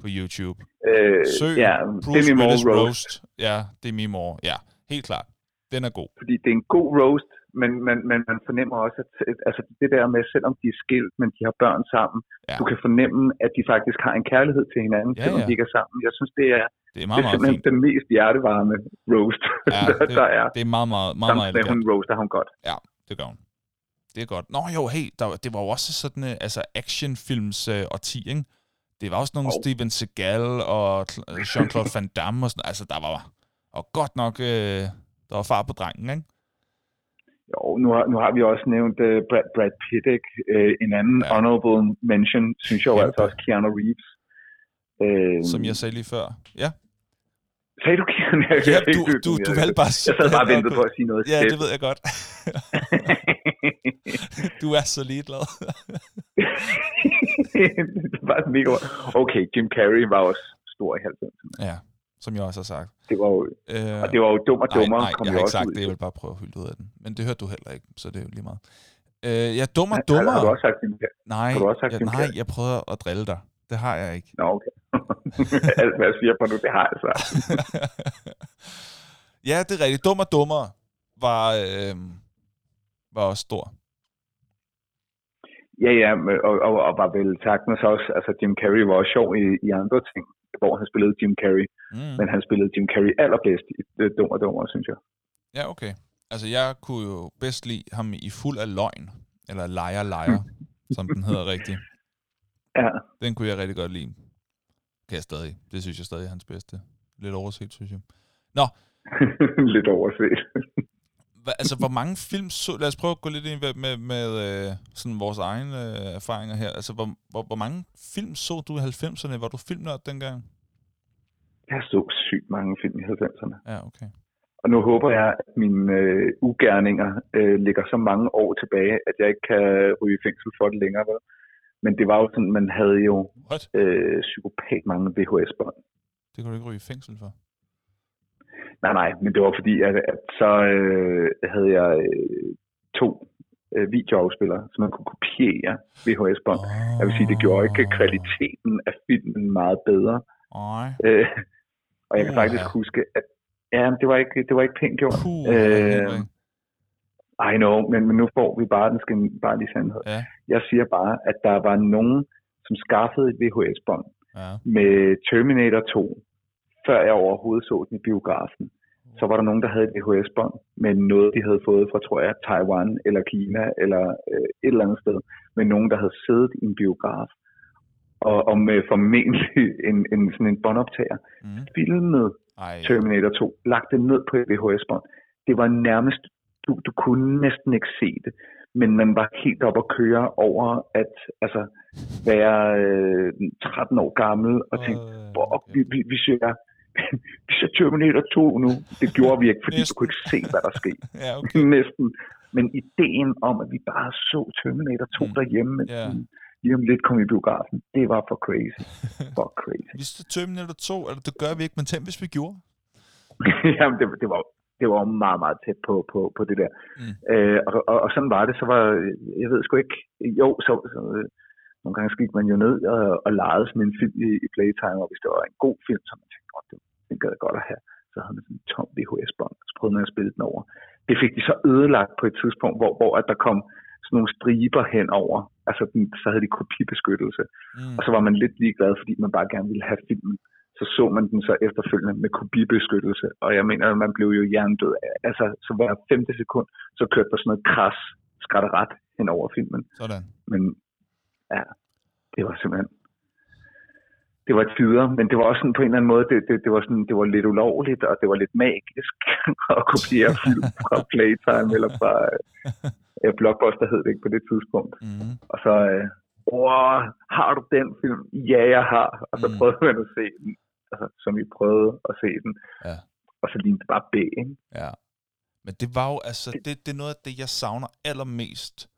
på YouTube. Uh, Søg ja, Bruce Demi Moore Willis roast. roast. Ja, Demi Moore. Ja, helt klart. Den er god. Fordi det er en god roast, men, men, men man fornemmer også, at altså det der med, selvom de er skilt, men de har børn sammen, Ja. du kan fornemme, at de faktisk har en kærlighed til hinanden, Ja, selvom ja. de ikke er sammen. Jeg synes, det er, Det er det meget, er meget simpelthen fint. den mest hjertevarme roast, Ja, (laughs) der, det, der er. det er meget, meget, meget, meget elegant. hun roaster ham godt. Ja, det gør hun. Det er godt. Nå jo, hey, der, det var jo også sådan, uh, altså actionfilms uh, årti, ikke? Det var også nogle Jo. Steven Seagal og øh, Jean-Claude Van Damme og sådan Altså, der var og godt nok, uh, der var far på drengen, ikke? Jo, nu har, nu har vi også nævnt uh, Brad, Brad Pitt, ikke? Uh, en anden Ja. honorable mention, synes jeg jo altså også Keanu Reeves. Uh, Som jeg sagde lige før. Ja, Sagde du? Jeg ja du, du, du valgte bare at sige Jeg sad bare og ventede på at sige noget Ja, fedt. det ved jeg godt. (laughs) du er så ligeglad. (laughs) det var mega Okay, Jim Carrey var også stor i 90'erne. ja, som jeg også har sagt. Det var jo, Øh, og det var jo dum og nej, dummere, nej, kom jeg har ikke sagt ud det. Jeg vil bare prøve at hylde ud af den. Men det hørte du heller ikke, så det er jo lige meget. Øh, ja, dum og Har, dummer. har du også sagt Jim Carrey? Nej, Har du også sagt ja, Jim nej, Carrey? jeg prøver at drille dig. Det har jeg ikke. Nå, okay. (laughs) Alt, hvad jeg siger på nu, det har jeg sagt. (laughs) ja, det er rigtigt. Dum og dummer var, øh, var også stor. Ja, ja, og, og, og var vel sagtens også, altså Jim Carrey var også sjov i, i andre ting, hvor han spillede Jim Carrey, Mm. men han spillede Jim Carrey allerbedst i øh, Dum og Dummer, synes jeg. Ja, okay. Altså, jeg kunne jo bedst lide ham i fuld af løgn. Eller lejer, lejer, (laughs) som den hedder rigtigt. Ja, Den kunne jeg rigtig godt lide. Kan jeg stadig. Det synes jeg stadig er hans bedste. Lidt overset, synes jeg. Nå, (laughs) lidt overset. (laughs) hva, altså, hvor mange film så... Lad os prøve at gå lidt ind med, med, med øh, sådan vores egne øh, erfaringer her. Altså, hvor, hvor, hvor mange film så du i 90'erne? Var du filmnørd dengang? Jeg så sygt mange film i 90'erne. Ja, okay. Og nu håber jeg, at mine øh, ugerninger øh, ligger så mange år tilbage, at jeg ikke kan ryge i fængsel for det længere. Vel? Men det var jo sådan, man havde jo What? øh, psykopat mange VHS-bånd. Det kan du ikke ryge i fængsel for. Nej, nej, men det var fordi, at, at så øh, havde jeg øh, to øh, videoafspillere, som man kunne kopiere VHS-bånd. Jeg vil sige, det gjorde ikke kvaliteten af filmen meget bedre. Nej. Øh, og jeg kan Uha. faktisk huske, at ja, det var ikke, det var ikke pænt gjort. Puh, øh, I know, men, men nu får vi bare den skal bare lige sandhed. Ja. Jeg siger bare, at der var nogen, som skaffede et VHS-bånd ja. med Terminator 2, før jeg overhovedet så den i biografen, så var der nogen, der havde et VHS-bånd med noget, de havde fået fra, tror jeg, Taiwan eller Kina eller øh, et eller andet sted, med nogen, der havde siddet i en biograf og, og med formentlig (laughs) en, en, sådan en båndoptager, Mm. filmet Ej. Terminator 2, lagt det ned på et VHS-bånd. Det var nærmest, du, du kunne næsten ikke se det, men man var helt op at køre over at altså, være øh, 13 år gammel og tænke, Øh, hvor okay. vi, vi, vi ser (laughs) vi ser Terminator 2 nu. Det gjorde vi ikke, fordi du Næsten. kunne ikke se, hvad der skete. (laughs) Ja, okay. (laughs) Næsten. Men ideen om, at vi bare så Terminator 2 Mm. derhjemme, vi lige om lidt kom i biografen, det var for crazy. For crazy. Hvis det Terminator 2, eller det gør vi ikke, men tænk, hvis vi gjorde. Jamen, det, det, var, det var meget, meget tæt på, på, på det der. Mm. Øh, og, og, og sådan var det. Så var, jeg ved sgu ikke, jo, så, så øh, nogle gange gik man jo ned og, og legede sådan en film i, i Playtime, og hvis det var en god film, så man tænkte, oh, det, den gad jeg godt at have. Så havde man sådan en tom VHS-bånd, så prøvede man at spille den over. Det fik de så ødelagt på et tidspunkt, hvor, hvor at der kom sådan nogle striber henover. Altså, den, så havde de kopibeskyttelse. Mm. Og så var man lidt ligeglad, fordi man bare gerne ville have filmen. Så så man den så efterfølgende med kopibeskyttelse. Og jeg mener, at man blev jo hjernedød. Altså, så hver femte sekund, så kørte der sådan noget kras, skatteret hen over filmen. Sådan. Men ja, det var simpelthen... Det var tider, men det var også sådan på en eller anden måde, det, det, det, var, sådan, det var lidt ulovligt, og det var lidt magisk (laughs) at kopiere (laughs) film fra Playtime eller fra (laughs) øh, Blockbuster, hed det ikke på det tidspunkt. Mm. Og så, øh, åh, har du den film? Ja, jeg har. Og så Mm. prøvede man at se den, altså, som vi prøvede at se den. Ja. Og så lignede det bare B, ikke? Ja. Men det var jo, altså, det, det er noget af det, jeg savner allermest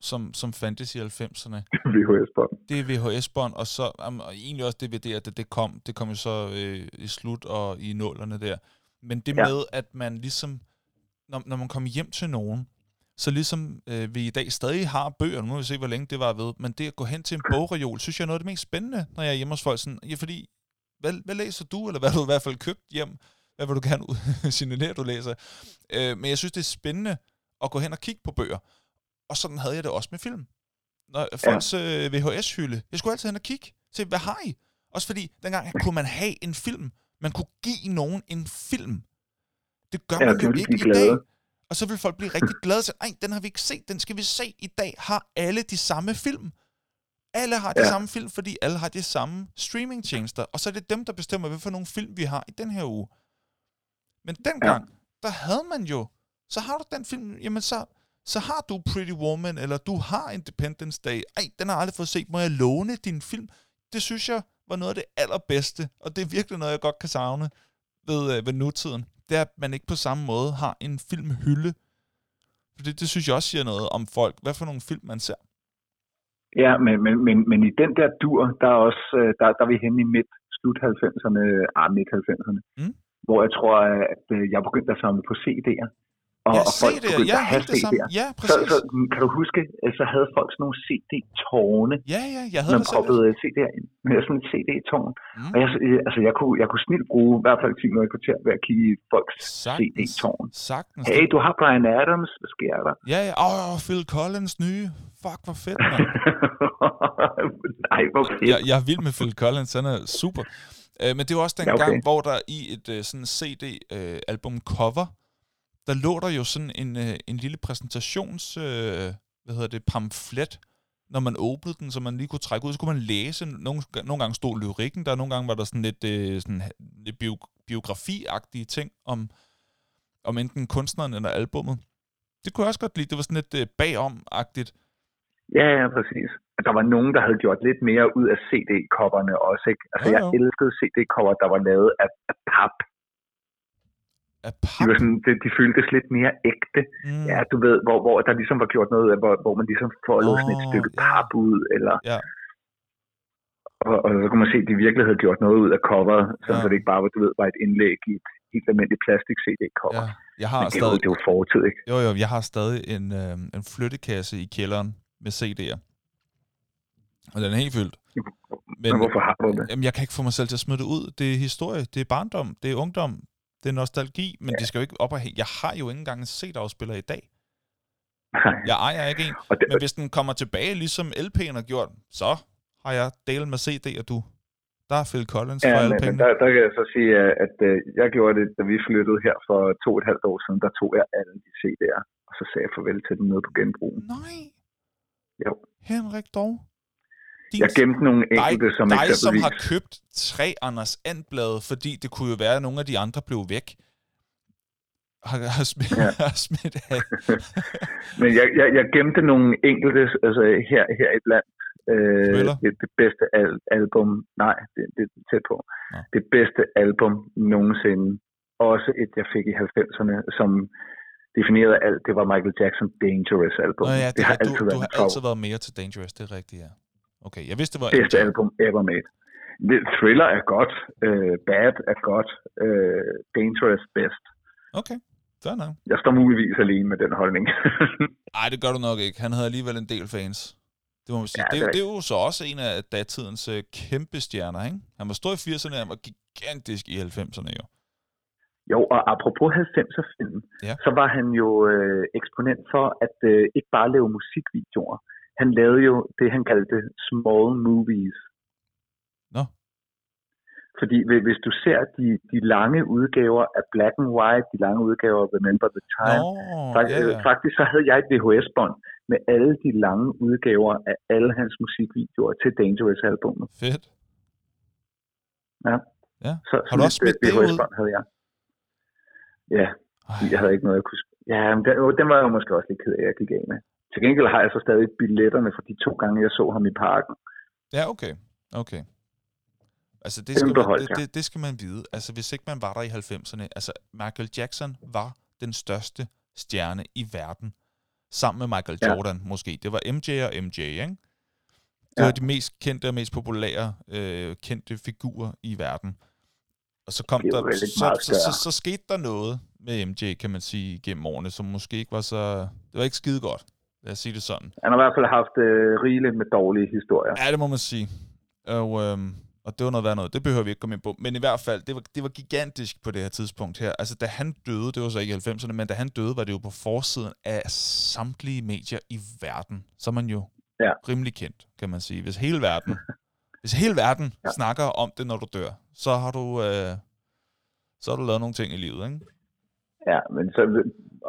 som, som fantasy i 90'erne. VHS på den. Det er VHS-bånd, og så um, og egentlig også DVD'er, det, det kom. Det kom jo så øh, i slut og i nullerne der. Men det Ja. med, at man ligesom, når, når man kommer hjem til nogen, så ligesom øh, vi i dag stadig har bøger, nu må vi se, hvor længe det var ved, men det at gå hen til en (laughs) bogreol, synes jeg er noget af det mest spændende, når jeg er hjemme hos folk. Sådan, ja, fordi, hvad, hvad læser du, eller hvad har du i hvert fald købt hjem? Hvad vil du gerne ud (laughs) signalere, du læser? Øh, men jeg synes, det er spændende at gå hen og kigge på bøger. Og sådan havde jeg det også med film. Når folks øh, VHS-hylde. Jeg skulle altid hen og kigge. Se, hvad har I? Også fordi, dengang kunne man have en film. Man kunne give nogen en film. Det gør Ja, man jo ikke i dag. Og så vil folk blive rigtig glade til, ej, den har vi ikke set, den skal vi se. I dag har alle de samme film. Alle har de Ja. samme film, fordi alle har de samme streamingtjenester. Og så er det dem, der bestemmer, hvad for nogle film vi har i den her uge. Men dengang, ja. der havde man jo, så har du den film, jamen så, så har du Pretty Woman, eller du har Independence Day. Ej, den har jeg aldrig fået set. Må jeg låne din film? Det synes jeg var noget af det allerbedste, og det er virkelig noget, jeg godt kan savne ved, øh, ved nutiden. Det er, at man ikke på samme måde har en filmhylde. For det, det synes jeg også siger noget om folk. Hvad for nogle film man ser. Ja, men, men, men, men i den der dur, der er, også, øh, der, der er vi henne i midt, slut 90'erne, ah, midt 90'erne, Mm. hvor jeg tror, at øh, jeg begyndte at samle på CD'er. Og, ja, og folk det. begyndte Ja, at have. CD'er. Ja, Så, præcis. så, kan du huske, øh, så havde folk sådan nogle CD-tårne, Ja, ja, jeg havde man proppede øh, CD'er ind. (laughs) Jeg sådan et CD-tårn. Mm. Og jeg, øh, altså, jeg, kunne, jeg kunne snilt bruge i hvert fald 10 minutter kvarter ved at kigge i folks. CD-tårn. Sagtens. Hey, du har Brian Adams. Hvad sker der? Ja, ja. Åh, oh, Phil Collins nye. Fuck, hvor fedt, mand. (laughs) Nej, hvor fedt. jeg, jeg er vild med Phil Collins, han er super. Øh, men det var også den Ja, okay. gang, hvor der i et øh, sådan CD-album cover, der lå der jo sådan en, øh, en lille præsentations, øh, hvad hedder det, pamflet, når man åbnede den, så man lige kunne trække ud, så kunne man læse. Nogle, nogle gange stod lyrikken der, nogle gange var der sådan lidt, øh, sådan, lidt bio, biografi-agtige ting om, om enten kunstneren eller albummet. Det kunne jeg også godt lide. Det var sådan lidt øh, bagom-agtigt. Ja, ja, præcis. Der var nogen, der havde gjort lidt mere ud af CD-coverne også, ikke? Altså, Jo, jeg elskede CD-cover, der var lavet af, af pap. Af De, pap. var sådan, de, de føltes lidt mere ægte. Mm. Ja, du ved, hvor, hvor der ligesom var gjort noget af, hvor, hvor man ligesom foldede sådan et stykke pap ud, eller... Ja. Og, og, så kunne man se, at de virkelig havde gjort noget ud af coveret, så, Ja. det ikke bare var, du ved, var et indlæg i et helt almindeligt plastik-CD-cover. Ja, jeg har Men det, stadig, det var fortid, ikke? jo, jo, jeg har stadig en, øh, en flyttekasse i kælderen med CD'er. Og den er helt fyldt. Men, Men, Men hvorfor har du det? Jamen, jeg kan ikke få mig selv til at smide det ud. Det er historie, det er barndom, det er ungdom, det er nostalgi, men ja. det skal jo ikke op og hæ- Jeg har jo ikke engang en CD-afspiller i dag. (laughs) Jeg ejer ikke en. Og det, Men hvis den kommer tilbage, ligesom LP'en har gjort, så har jeg delt med CD'er, du. Der er Phil Collins Ja, for alle men, men pengene. der, der kan jeg så sige, at, øh, jeg gjorde det, da vi flyttede her for to og et halvt år siden, der tog jeg alle de CD'er, og så sagde jeg farvel til dem nede på genbrugen. Nej. Jo. Henrik dog. Din, Jeg gemte nogle dig, enkelte, som dig, som eksempelvis... har købt tre Anders And-blade, fordi det kunne jo være, at nogle af de andre blev væk. Har, har smidt, ja. Ja. (laughs) har smidt af. (laughs) Men jeg, jeg, jeg gemte nogle enkelte, altså her, her i blandt. Øh, det, det bedste al- album, nej, det, det er tæt på. Nå. Det bedste album nogensinde. Også et, jeg fik i 90'erne, som definerede alt. Det var Michael Jackson Dangerous album. Nå ja, det, det har har, du, altid du været har mit altid været mere til Dangerous, det er rigtigt, ja. Okay, jeg vidste, det var... bedste album ever made. Det, Thriller er godt, øh, Bad er godt, øh, Dangerous best. Okay, fair nok. Jeg står muligvis alene med den holdning. (laughs) Nej, det gør du nok ikke. Han havde alligevel en del fans. Det må man sige. Ja, det, er det er jo så også en af datidens øh, kæmpe stjerner, ikke? Han var stor i 80'erne, han var gigantisk i 90'erne jo. Jo, og apropos 90'er film, Ja. så var han jo øh, eksponent for at øh, ikke bare lave musikvideoer. Han lavede jo det, han kaldte small movies. Nå. Fordi hvi- hvis du ser de, de lange udgaver af Black and White, de lange udgaver af Remember the Time, Nå, fakt, ja, øh, faktisk så havde jeg et VHS-bånd med alle de lange udgaver af alle hans musikvideoer til Dangerous-albumet. Fedt. Ja. Ja. Så, Har du også smidt det ud? Havde jeg. Ja, Ej, Jeg havde ikke noget, jeg kunne... Ja, men den, den var jeg jo måske også lidt ked af, at jeg gik af med. Til gengæld har jeg så stadig billetterne for de to gange, jeg så ham i parken. Ja, okay. Okay. Altså, det skal, man, det, det, det skal man vide. Altså, hvis ikke man var der i 90'erne. Altså, Michael Jackson var den største stjerne i verden. Sammen med Michael Ja. Jordan, måske. Det var MJ og MJ, ikke? Det Ja. var de mest kendte og mest populære øh, kendte figurer i verden. Og så kom der, så, så, så, så, skete der noget med MJ, kan man sige, gennem årene, som måske ikke var så... Det var ikke skide godt. Lad os sige det sådan. Han har i hvert fald haft øh, rigeligt med dårlige historier. Ja, det må man sige. Og, øhm, og det var noget værd noget. Det behøver vi ikke komme ind på. Men i hvert fald, det var, det var gigantisk på det her tidspunkt her. Altså, da han døde, det var så ikke i 90'erne, men da han døde, var det jo på forsiden af samtlige medier i verden. Så man jo Ja. rimelig kendt, kan man sige. Hvis hele verden, (laughs) hvis hele verden. Ja. snakker om det, når du dør, så har du, øh, så har du lavet nogle ting i livet, ikke? Ja, men så...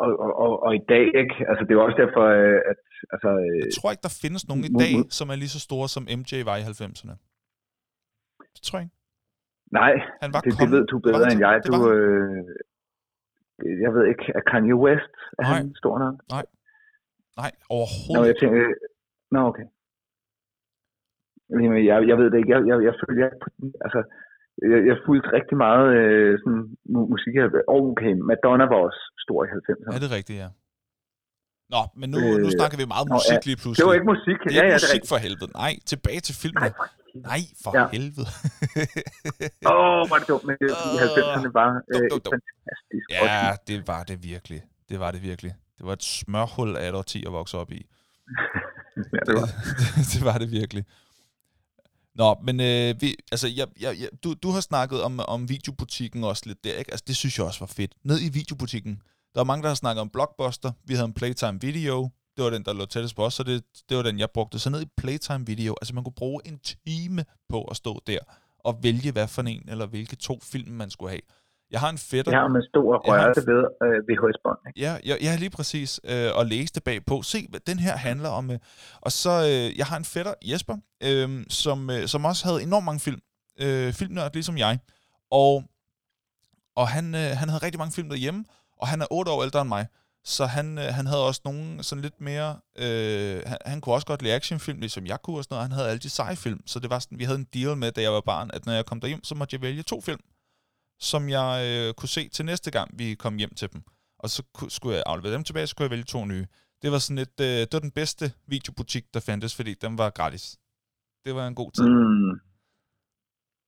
Og, og, og, i dag, ikke? Altså, det er jo også derfor, øh, at... Altså, øh, Jeg tror ikke, der findes nogen i dag, som er lige så store, som MJ var i 90'erne. Det tror jeg ikke. nej, Han var det, det ved du bedre end jeg. Du, øh, jeg ved ikke, er Kanye West, er Nej. han stor nok? Nej, Nå, overhovedet jeg tænker... Nå, okay. Jamen, jeg, jeg ved det ikke. Jeg, jeg, jeg følger ikke på den. Altså, jeg, jeg fulgte rigtig meget øh, sådan, mu- musik. Og okay, Madonna var også stor i 90'erne. Er det rigtigt, ja? Nå, men nu, Øh, nu snakker vi meget nå, musik ja. lige pludselig. Det var ikke musik. Det er ja, ikke ja, det er musik for helvede. Nej, tilbage til filmene. Nej, for Nej, for Ja. helvede. Åh, oh, var det dumt, men det, Åh. 90'erne var øh, Dum, dum, dum. fantastisk ja, årti. det var det virkelig. Det var det virkelig. Det var et smørhul af et årti at vokse op i. (laughs) ja, det var. (laughs) det var det virkelig. Nå, men øh, vi, altså, jeg, jeg, jeg, du, du har snakket om, om videobutikken også lidt der, ikke? Altså, det synes jeg også var fedt. Ned i videobutikken, der var mange, der har snakket om Blockbuster. Vi havde en Playtime Video. Det var den, der lå tættest på os, så det, det var den, jeg brugte. Så ned i Playtime Video, altså man kunne bruge en time på at stå der og vælge, hvad for en eller hvilke to film, man skulle have. Jeg har en fætter, med stor Jeg har en rørte ved øh, VHS-bånd. Ja, ja, ja lige præcis. Øh, og læse det bagpå. Se, hvad den her handler om. Øh. Og så, øh, jeg har en fætter, Jesper, øh, som, øh, som også havde enormt mange film. Øh, filmnørd, ligesom jeg. Og, og han, øh, han havde rigtig mange film derhjemme, og han er otte år ældre end mig. Så han, øh, han havde også nogle sådan lidt mere... Øh, han, han kunne også godt lide actionfilm, ligesom jeg kunne og sådan noget. Han havde alle de seje film, så det var sådan, vi havde en deal med, da jeg var barn, at når jeg kom derhjem, så måtte jeg vælge to film, som jeg øh, kunne se til næste gang, vi kom hjem til dem. Og så ku- skulle jeg aflevere dem tilbage, så kunne jeg vælge to nye. Det var sådan et, øh, det var den bedste videobutik, der fandtes, fordi den var gratis. Det var en god tid. Mm.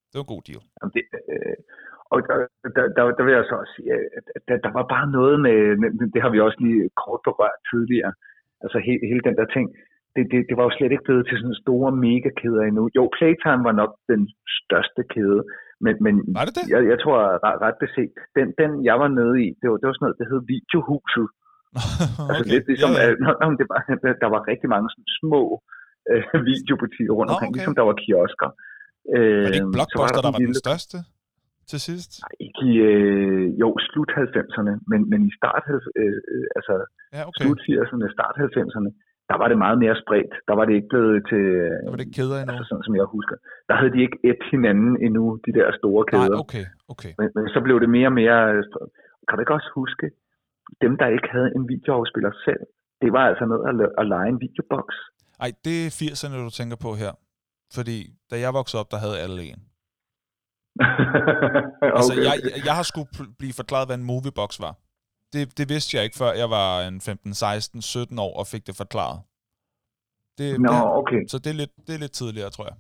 Det var en god deal. Jamen, det, øh, og der, der, der, der vil jeg så også sige, at der, der var bare noget med, med, det har vi også lige kort berørt tidligere, altså hele, hele den der ting, det, det, det var jo slet ikke blevet til sådan store megakæder endnu. Jo, Playtime var nok den største kæde, men, men Var det det? jeg, jeg tror ret, ret beset, den, den jeg var nede i, det var, det var sådan noget, det hed Videohuset. (laughs) Altså okay. lidt ligesom, ja, ja. ja, ja. (laughs) det var, der, (laughs) der var rigtig mange sådan små øh, videobutikker rundt Nå, omkring, okay. ligesom der var kiosker. Øh, Var det ikke Blockbuster, der var den største til sidst? Nej, ikke i, øh, jo, slut 90'erne, men, men i start, øh, øh, altså Ja, okay. slut 80'erne, start 90'erne, der var det meget mere spredt. Der var det ikke blevet til, Der var det ikke kæder endnu. altså sådan som jeg husker. Der havde de ikke et hinanden endnu, de der store kæder. Nej, okay, okay. Men, men så blev det mere og mere... øh, Kan du ikke også huske, dem der ikke havde en videoafspiller selv, det var altså ned at, at lege en videobox. Ej, det er 80'erne, du tænker på her. Fordi da jeg voksede op, der havde alle en. okay, (laughs) Altså, okay. jeg, jeg har skulle blive forklaret, hvad en moviebox var. Det, det vidste jeg ikke, før jeg var en 15, 16, 17 år og fik det forklaret. Det, Nå, okay. så det er, lidt, det er lidt tidligere, tror jeg.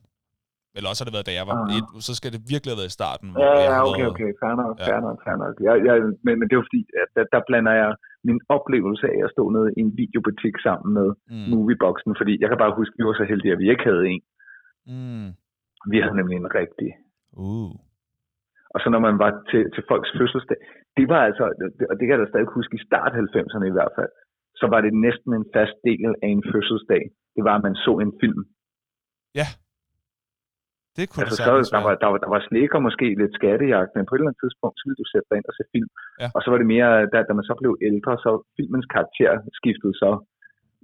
Eller også har det været, da jeg var Ah. et, så skal det virkelig have været i starten. Ja, ja, okay, okay. Fair nok, Ja. fair nok, fair nok. Jeg, jeg, men, men det er jo fordi, at der, der blander jeg min oplevelse af at stå nede i en videobutik sammen med. Mm, movieboxen, fordi jeg kan bare huske, at vi var så heldige, at vi ikke havde en. mm, Vi havde nemlig en rigtig. uh. Og så når man var til, til folks fødselsdag, det var altså, og det kan jeg da stadig huske i start 90'erne i hvert fald, så var det næsten en fast del af en fødselsdag. Det var, at man så en film. Ja. Det kunne Altså, det så, der, var, der, var, der var slik og måske lidt skattejagt, men på et eller andet tidspunkt, så ville du sætte dig ind og se film. Ja. Og så var det mere, da, da man så blev ældre, så filmens karakter skiftede så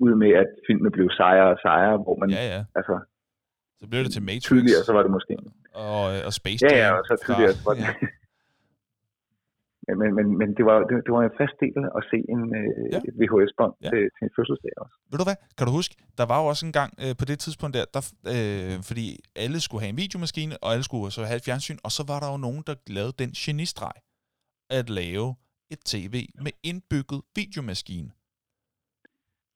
ud med, at filmene blev sejre og sejre, hvor man, Ja, ja. altså Så blev det til Matrix. tidligere, så var det måske... Og, øh, og Space Ja, Jam. ja, og så tidligere, var det... (laughs) ja. Men, men, men, det, var, det, det var en fast del at se en øh, Ja. VHS-bånd Ja. til, til en fødselsdag også. Ved du hvad? Kan du huske, der var jo også en gang øh, på det tidspunkt der, der øh, fordi alle skulle have en videomaskine, og alle skulle så have et fjernsyn, og så var der jo nogen, der lavede den genistreg at lave et tv med indbygget videomaskine.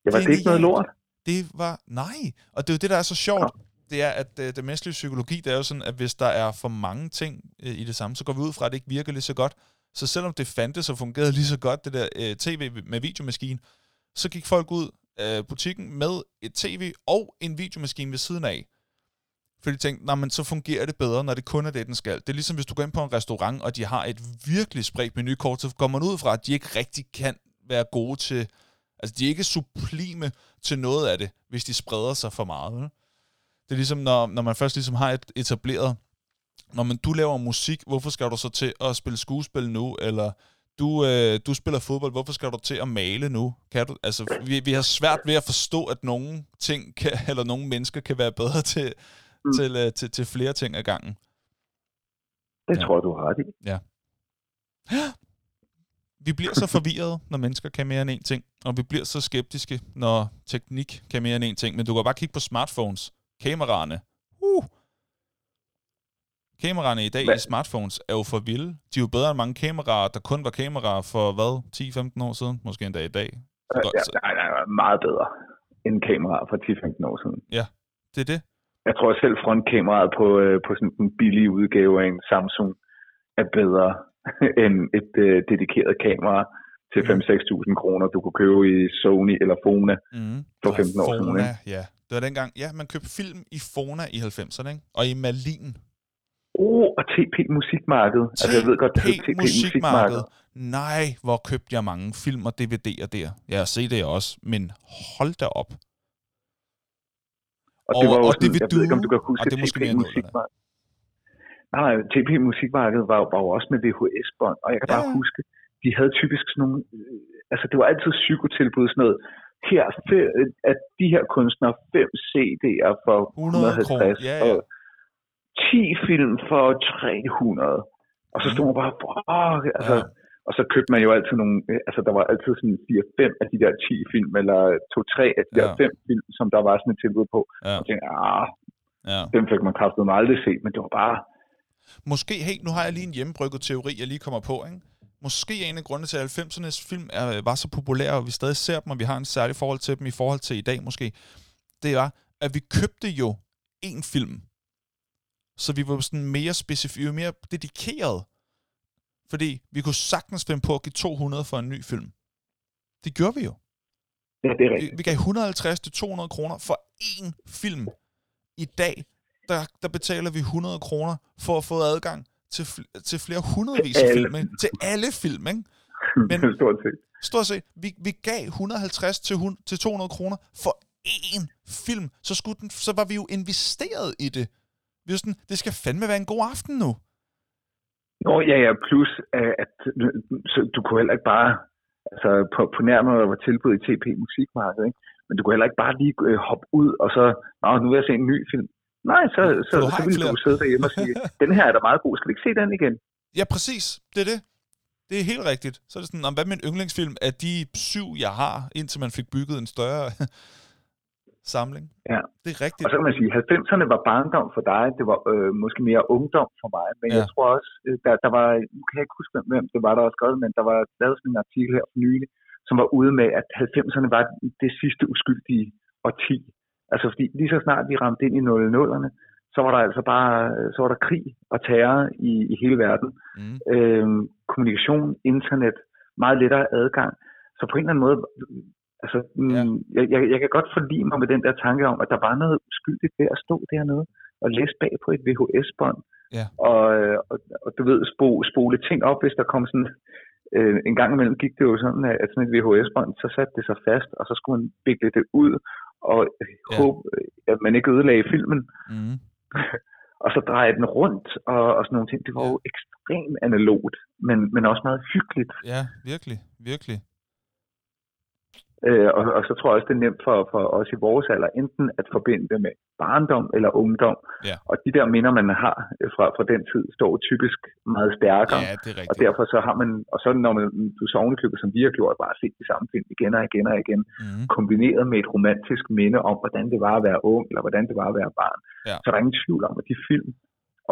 Ja, var det ikke noget lort? Det var, nej, og det er jo det, der er så sjovt, det er, at øh, det menneskelige psykologi, det er jo sådan, at hvis der er for mange ting øh, i det samme, så går vi ud fra, at det ikke virker lige så godt. Så selvom det fandtes og fungerede lige så godt, det der øh, tv med videomaskine, så gik folk ud af butikken med et tv og en videomaskine ved siden af. Fordi de tænkte, nej, men så fungerer det bedre, når det kun er det, den skal. Det er ligesom, hvis du går ind på en restaurant, og de har et virkelig spredt menukort, så går man ud fra, at de ikke rigtig kan være gode til... Altså, de er ikke sublime til noget af det, hvis de spreder sig for meget. Ikke? Det er ligesom, når, når man først ligesom har et etableret... Når man, du laver musik, hvorfor skal du så til at spille skuespil nu? Eller du, øh, du spiller fodbold, hvorfor skal du til at male nu? Kan du, altså, vi, vi har svært ved at forstå, at nogle ting kan, (laughs) eller nogle mennesker kan være bedre til, mm. Til, øh, til, til flere ting ad gangen. Det Ja. tror jeg, du har ret i. (gasps) Vi bliver så forvirrede, når mennesker kan mere end én ting, og vi bliver så skeptiske, når teknik kan mere end én ting. Men du kan bare kigge på smartphones. Kameraerne. Uh. Kameraerne i dag Hvad? i smartphones er jo for vilde. De er jo bedre end mange kameraer, der kun var kameraer for, hvad, 10-15 år siden? Måske endda i dag. Så godt, Ja, nej, nej, meget bedre end kameraer fra 10-15 år siden. det er det. Jeg tror selv frontkameraet på, øh, på sådan en billig udgave af en Samsung er bedre (laughs) end et øh, dedikeret kamera til Mm. 5-6.000 kroner, du kunne købe i Sony eller Fona. Mm. For 15 år siden, ja. Det var dengang, ja, man købte film i Fona i 90'erne, ikke? Og i Malin. Oh, og TP Musikmarked. Altså, jeg ved godt, det TP TP Musikmarked. Musikmarked. Nej, hvor købte jeg mange film og DVD'er der. Jeg har set det også, men hold da op. Og, det Og- var jo og sådan, det jeg ved ikke, om du kan huske Og det TP Musikmarked. Nej, TP Musikmarked var, var jo også med VHS-bånd, og jeg kan Ja, bare ja. huske, de havde typisk sådan nogle, øh, altså det var altid psykotilbud, sådan noget, her, at de her kunstnere, fem CD'er for 100 kroner. 150, Ja, ja. og 10 film for 300. Og så stod man bare, fuck, altså, Ja. og så købte man jo altid nogle, altså der var altid sådan 4-5 af de der 10 film, eller 2-3 af de der Ja. 5 film, som der var sådan et tilbud på. Ja, Og tænkte, ah, ja. dem fik man kraftedeme aldrig set, men det var bare, Måske, hey, nu har jeg lige en hjemmebrygget teori, jeg lige kommer på, ikke? Måske en af grundene til, at 90'ernes film er, var så populære, og vi stadig ser dem, og vi har en særlig forhold til dem i forhold til i dag måske, det var, at vi købte jo en film. Så vi var sådan mere specifikke, mere dedikeret. Fordi vi kunne sagtens finde på at give 200 for en ny film. Det gjorde vi jo. ja, det er Vi, rigtigt. vi gav 150-200 kroner for én film. I dag, der, der betaler vi 100 kroner for at få adgang til, fl- til flere hundredvis af film. Ikke? Til alle film, ikke? (laughs) Men-. Stort set. Stort set, vi, vi gav 150 til, hun, til 200 kroner for én film. Så, skulle den, så var vi jo investeret i det. Vi var sådan, det skal fandme være en god aften nu. Nå, ja, ja, plus øh, at så du kunne heller ikke bare, altså på, på nærmere var tilbud i TP Musikmarked, ikke? men du kunne heller ikke bare lige øh, hoppe ud, og så, nå, nu vil jeg se en ny film. Nej, så, så, så ikke ville du sidde derhjemme og sige, (laughs) den her er da meget god, skal vi ikke se den igen? Ja, præcis. Det er det. Det er helt rigtigt. Så er det sådan, om hvad er min yndlingsfilm af de syv, jeg har, indtil man fik bygget en større (laughs) samling. Ja. Det er rigtigt. Og så kan man sige, at 90'erne var barndom for dig, det var øh, måske mere ungdom for mig, men Ja. ja. jeg tror også, øh, der, der var, nu kan jeg ikke huske, hvem det var, der var skrevet, men der var lavet sådan en artikel her for nylig, som var ude med, at 90'erne var det sidste uskyldige årti. Altså fordi lige så snart vi ramte ind i 00'erne, så var der altså bare så var der krig og terror i, i hele verden. Mm. Øh, kommunikation, internet, meget lettere adgang. Så på en eller anden måde, altså, Ja. ja. jeg, jeg, jeg kan godt forlige mig med den der tanke om, at der var noget uskyldigt ved at stå dernede og læse bag på et VHS-bånd. Ja. Og, øh, og, og, du ved, spo, spole ting op, hvis der kom sådan... Øh, en gang imellem gik det jo sådan, at sådan et VHS-bånd, så satte det sig fast, og så skulle man vikle det ud, og Ja. ja. håbe, at man ikke ødelagde filmen Mm. (laughs) og så dreje den rundt og, og sådan nogle ting. Det var jo ekstremt analogt, men, men også meget hyggeligt. Ja, virkelig. Virkelig. Øh, og, og så tror jeg også, det er nemt for, for os i vores alder, enten at forbinde det med barndom eller ungdom. Ja. Og de der minder, man har fra, fra den tid, står typisk meget stærkere. Ja, det er Og rigtigt. derfor så har man, og så når man, du så ovenikøbet, som vi har gjort, bare set de samme film igen og igen og igen, Mm. kombineret med et romantisk minde om, hvordan det var at være ung, eller hvordan det var at være barn. Ja. Så der er ingen tvivl om, at de film,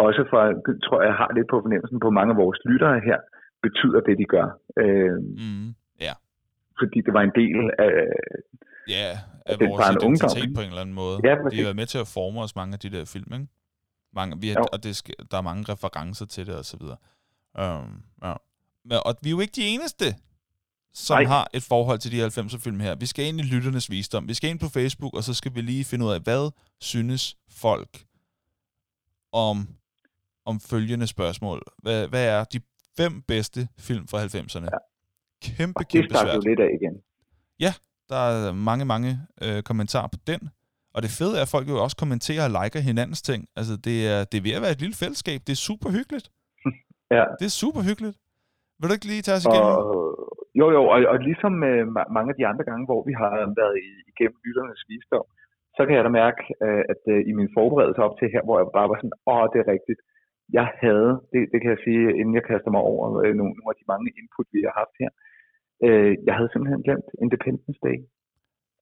også for, tror jeg, jeg har lidt på fornemmelsen på mange af vores lyttere her, betyder det, de gør. Øh, Mm. Fordi det var en del af, Ja, af vores barn- ungdom, identitet ikke? på en eller anden måde. Ja, de har været med til at forme os mange af de der film, ikke? Mange, vi har, Jo. og det der er mange referencer til det, og så videre. Um, ja. Men, og vi er jo ikke de eneste, som Nej. har et forhold til de 90'er film her. Vi skal ind i lytternes visdom. Vi skal ind på Facebook, og så skal vi lige finde ud af, hvad synes folk om, om følgende spørgsmål. Hvad, hvad er de fem bedste film fra 90'erne? Ja. Kæmpe, og det kæmpe starter svært. jo lidt af igen. Der er mange, mange øh, kommentarer på den. Og det fede er, at folk jo også kommenterer og liker hinandens ting. Altså, det er, det er ved at være et lille fællesskab. Det er super hyggeligt. (laughs) Ja. Det er super hyggeligt. Vil du ikke lige tage os igennem? Og, jo, jo, og, og ligesom øh, ma- mange af de andre gange, hvor vi har været i, igennem lytternes visdom, så kan jeg da mærke, øh, at øh, i min forberedelse op til her, hvor jeg bare var sådan, åh, det er rigtigt. Jeg havde, det, det kan jeg sige, inden jeg kaster mig over øh, nogle, nogle af de mange input, vi har haft her, øh, jeg havde simpelthen glemt Independence Day,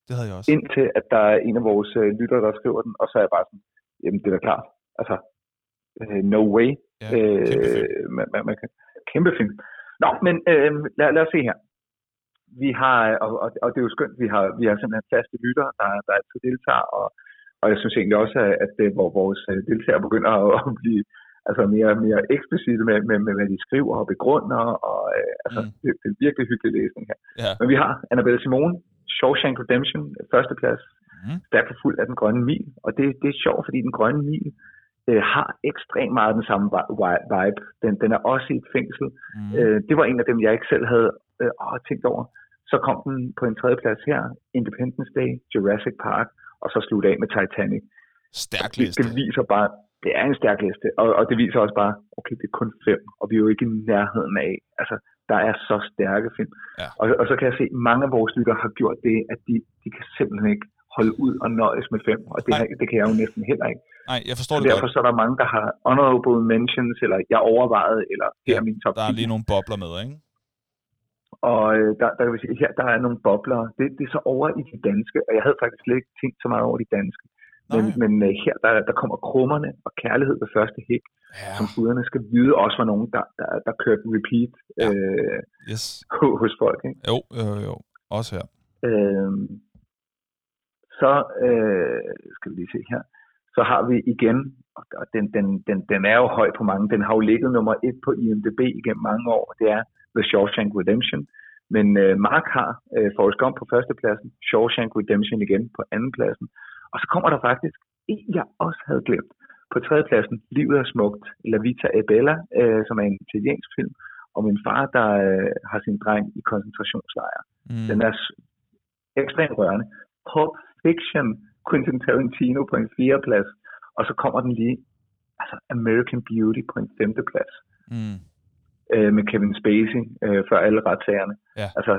Det havde jeg også. indtil at der er en af vores øh, lyttere, der skriver den, og så er jeg bare sådan, jamen det er da klart. Altså, øh, no way. Ja, kæmpe. Øh, man, man, man kan, kæmpe film. Nå, men øh, lad, lad os se her. Vi har, og, og, og det er jo skønt, vi har, vi har simpelthen faste lyttere, der, der altid deltager, og, og jeg synes egentlig også, at, at hvor vores øh, deltagere begynder at, at blive altså mere, mere eksplicite med, med, med, hvad de skriver og begrunder, og øh, altså, Mm. det, det er virkelig hyggelig læsning her. Ja. Men vi har Annabelle Simone, Shawshank Redemption, førsteplads, Mm. stærkt fuld af den grønne mil. Og det, det er sjovt, fordi den grønne mil øh, har ekstremt meget den samme vi- vi- vibe. Den, den er også i et fængsel. Mm. Øh, det var en af dem, jeg ikke selv havde øh, åh, tænkt over. Så kom den på en tredje plads her, Independence Day, Jurassic Park, og så slutte af med Titanic. Stærk Det, liste. det viser bare, det er en stærk liste, og, og det viser også bare, okay, det er kun fem, og vi er jo ikke i nærheden af. Altså, der er så stærke film. Ja. Og, og så kan jeg se, at mange af vores lyttere har gjort det, at de, de kan simpelthen ikke holde ud og nøjes med fem, og det, det kan jeg jo næsten heller ikke. Nej, jeg forstår Så det derfor godt. så er der mange, der har honorable mentions, eller jeg overvejede, eller her Ja, er min top Der er 10. lige nogle bobler med, ikke? Og øh, der, der, kan vi sige, her der er nogle bobler. Det, det er så over i de danske, og jeg havde faktisk slet ikke tænkt så meget over de danske. Men, men øh, her der, der kommer krummerne og kærlighed ved første hik, Ja, som guderne skal vide også var nogen, der, der, der kørte repeat Ja. øh, yes. (laughs) hos folk. Ikke? Jo, jo, jo. Også her. Øh, så øh, skal vi lige se her. Så har vi igen, og den, den, den, den er jo høj på mange, den har jo ligget nummer et på IMDb igennem mange år, det er The Shawshank Redemption. Men øh, Mark har øh, Forrest Gump på førstepladsen, Shawshank Redemption igen på andenpladsen. Og så kommer der faktisk en, jeg også havde glemt. På tredjepladsen, Livet er smukt, La Vita e Bella, øh, som er en italiensk film, om en far, der øh, har sin dreng i koncentrationslejr. Mm. Den er ekstremt rørende. Pulp Fiction, Quentin Tarantino på en fjerdeplads, og så kommer den lige altså American Beauty på en femteplads Mm. øh, med Kevin Spacey øh, for alle retssagerne. Ja. Altså,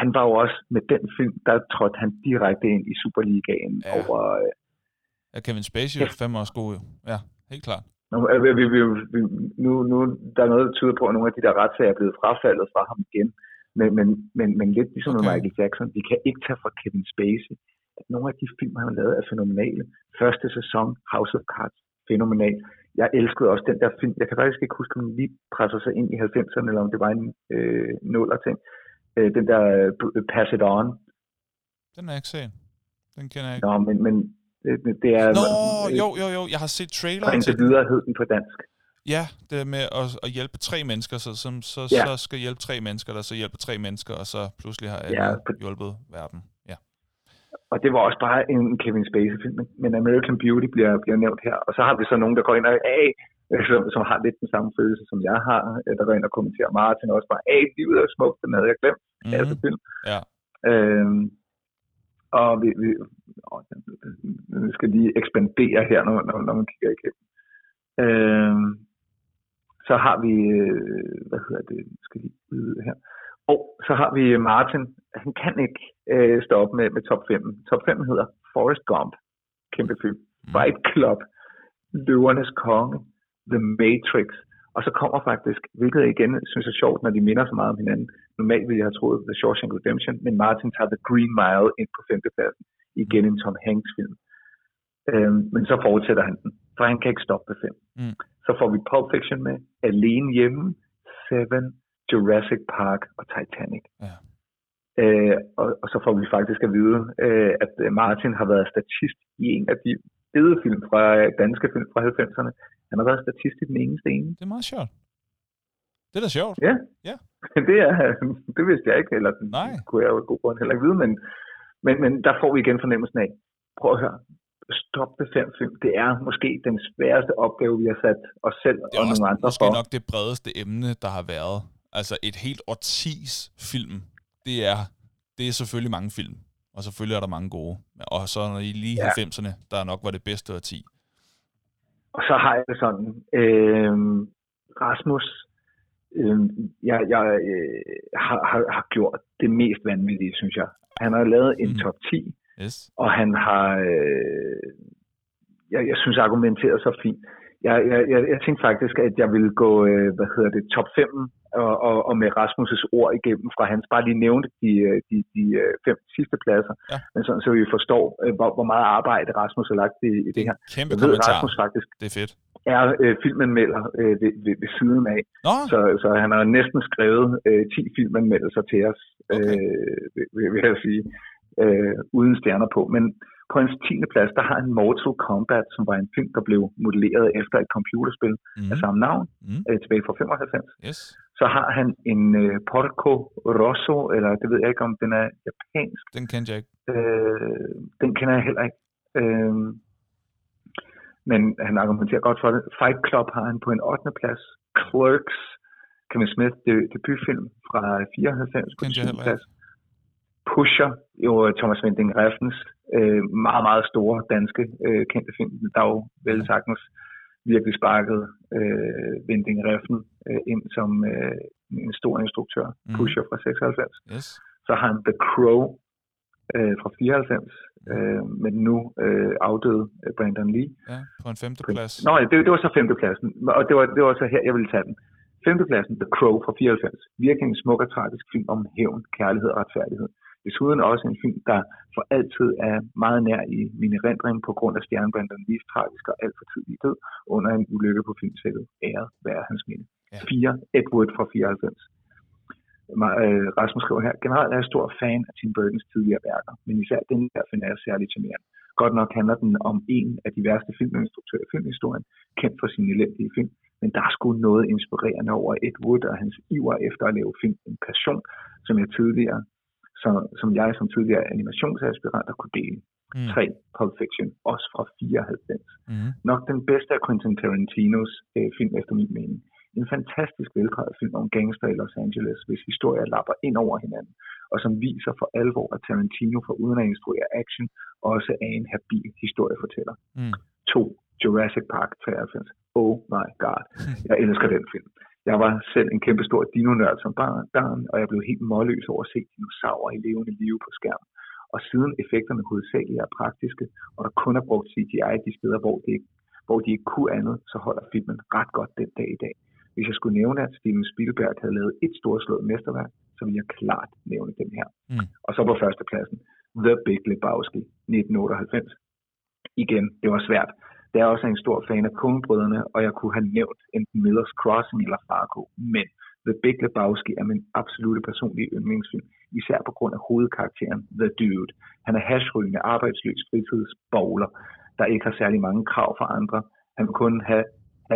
han var jo også med den film, der trådte han direkte ind i Superligaen Ja. ja. over... Øh, Ja, Kevin Spacey er fandme også god, jo. Ja, helt klart. nu, øh, vi, vi, vi, vi, nu, nu der er noget, der tyder på, at nogle af de der retssager er blevet frafaldet fra ham igen. Men, men, men, men lidt ligesom okay. med. Michael Jackson, vi kan ikke tage fra Kevin Spacey, at nogle af de film, han har lavet, er fænomenale. Første sæson, House of Cards, fænomenal. Jeg elskede også den der film. Jeg kan faktisk ikke huske, om den lige presser sig ind i 90'erne, eller om det var en øh, nuller ting. Øh, den der øh, Pass It On. Den er jeg ikke set. Den kender jeg ikke. Nå, men, men det, det er... Nå, øh, jo, jo, jo. Jeg har set traileren til den. videre hed den på dansk. Ja, det med at, at hjælpe tre mennesker, så, som så, Ja. så skal hjælpe tre mennesker, der så hjælper tre mennesker, og så pludselig har alle Ja, på- hjulpet verden. Ja. Og det var også bare en Kevin Spacey-film, men American Beauty bliver, bliver nævnt her. Og så har vi så nogen, der går ind og, hey, øh, som, som har lidt den samme følelse, som jeg har, øh, der går ind og kommenterer Martin også bare, hey, livet er smukt, den havde jeg glemt. Mm. Mhm. Altså, film. Ja. Øhm, og vi, vi åh, den skal lige ekspandere her, når, når, når man kigger igennem. Øhm, så har vi, øh, hvad hedder det, skal lige ud her. Og så har vi Martin. Han kan ikke øh, stå op med, med top 5. Top 5 hedder Forrest Gump. Kæmpe film. Fight Club. Løvernes Konge. The Matrix. Og så kommer faktisk, hvilket jeg igen synes er sjovt, når de minder så meget om hinanden. Normalt ville jeg have troet The Shawshank Redemption, men Martin tager The Green Mile ind på femtepladsen. Igen en Tom Hanks film. Øhm, men så fortsætter han den, for han kan ikke stoppe ved fem. Mm. Så får vi Pulp Fiction med, Alene Hjemme, Seven, Jurassic Park og Titanic. Ja. Øh, og, og så får vi faktisk at vide, øh, at Martin har været statist i en af de fede film fra danske film fra 90'erne. Han har været statist i den eneste ene. Det er meget sjovt. Det er da sjovt. Ja. Ja. (laughs) det, er, (laughs) det vidste jeg ikke, eller Nej. det kunne jeg jo god grund heller ikke vide, men, men, men der får vi igen fornemmelsen af, prøv at høre, stop det fem film. Det er måske den sværeste opgave, vi har sat os selv Det og er også nogle andre måske for. nok det bredeste emne, der har været. Altså et helt årtis film, det er, det er selvfølgelig mange film. Og selvfølgelig er der mange gode. Og så når I lige Ja. 90'erne, der nok var det bedste årti. Og så har jeg det sådan, øh, Rasmus, øh, jeg, jeg øh, har, har, har gjort det mest vanvittige, synes jeg. Han har lavet en Mhm. top 10, Yes. og han har, øh, jeg, jeg synes, argumenteret så fint. Jeg, jeg, jeg, jeg tænkte faktisk, at jeg ville gå, øh, hvad hedder det, top 5 og, og, og med Rasmus' ord igennem fra hans, bare lige nævnte de, øh, de, de øh, fem sidste pladser, Ja. men sådan, så vi forstår, øh, hvor, hvor meget arbejde Rasmus har lagt i, i det her. Kæmpe Jeg ved, kommentar. Rasmus faktisk Det er fedt. er øh, filmanmelder øh, ved, ved, ved siden af, Nå, så, så han har næsten skrevet øh, 10 filmanmeldelser til os, Okay. øh, vil, vil jeg sige, øh, uden stjerner på. Men på hans 10. plads, der har han Mortal Kombat, som var en film, der blev modelleret efter et computerspil mm. af mm. samme navn, Mm. øh, tilbage fra 95. yes. Så har han en øh, Porco Rosso, eller det ved jeg ikke, om den er japansk. Den kendte jeg ikke. Øh, den kender jeg heller ikke. Øh, men han argumenterer godt for det. Fight Club har han på en 8. plads. Clerks, Kevin Smith, det, debutfilm fra 94 på Kendte jeg en heller plads. Pusher, jo Thomas Winding Refns øh, meget, meget store danske øh, kendte film, der er jo vel sagtens virkelig sparket øh, Winding Refn øh, ind som øh, en stor instruktør. Mhm. Pusher fra 96 Yes. så har han The Crow øh, fra 94, øh, med den nu øh, afdøde øh, Brandon Lee. Ja, på en femte plads. Nå ja, det, det var så femtepladsen, og det var, det var så her, jeg ville tage den. Femtepladsen, The Crow fra 94. Virkelig en smuk og tragisk film om hævn, kærlighed og retfærdighed. Desuden også en film, der for altid er meget nær i min erindring på grund af stjernen Brandon Lees tragiske og alt for tidlige død under en ulykke på filmsættet. Æret være hans minde. Ja. 4. Ed Wood fra 94. Ma- øh, Rasmus skriver her, generelt er jeg stor fan af Tim Burtons tidligere værker, men især den her finder jeg særligt charmerende. Godt nok handler den om en af de værste filminstruktører i filmhistorien, kendt for sine elendige film, men der er sgu noget inspirerende over Ed Wood og hans iver efter at lave film, en passion, som jeg tidligere, som, som jeg som tidligere animationsaspirant kunne dele. Mm. 3. Pulp Fiction, også fra 94 Mm. nok den bedste af Quentin Tarantinos øh, film efter min mening. En fantastisk veldrejet film om gangster i Los Angeles, hvis historier lapper ind over hinanden, og som viser for alvor, at Tarantino for uden at instruere action, også er en habil historiefortæller. Mm. 2. Jurassic Park 93. Oh my god. (laughs) Jeg elsker den film. Jeg var selv en kæmpe stor dinonørd som barn, og jeg blev helt målløs over at se dinosaurer i levende live på skærmen. Og siden effekterne hovedsageligt er praktiske, og der kun er brugt CGI de steder, hvor, det ikke, hvor de ikke kunne andet, så holder filmen ret godt den dag i dag. Hvis jeg skulle nævne, at Steven Spielberg havde lavet et storslået mesterværk, så ville jeg klart nævne den her. Mm. Og så på førstepladsen, The Big Lebowski, 1998. Igen, det var svært. Det er også en stor fan af Coen-brødrene, og jeg kunne have nævnt enten Miller's Crossing eller Fargo. Men The Big Lebowski er min absolute personlige yndlingsfilm, især på grund af hovedkarakteren The Dude. Han er hashrygende, arbejdsløs fritidsbowler, der ikke har særlig mange krav for andre. Han vil kun have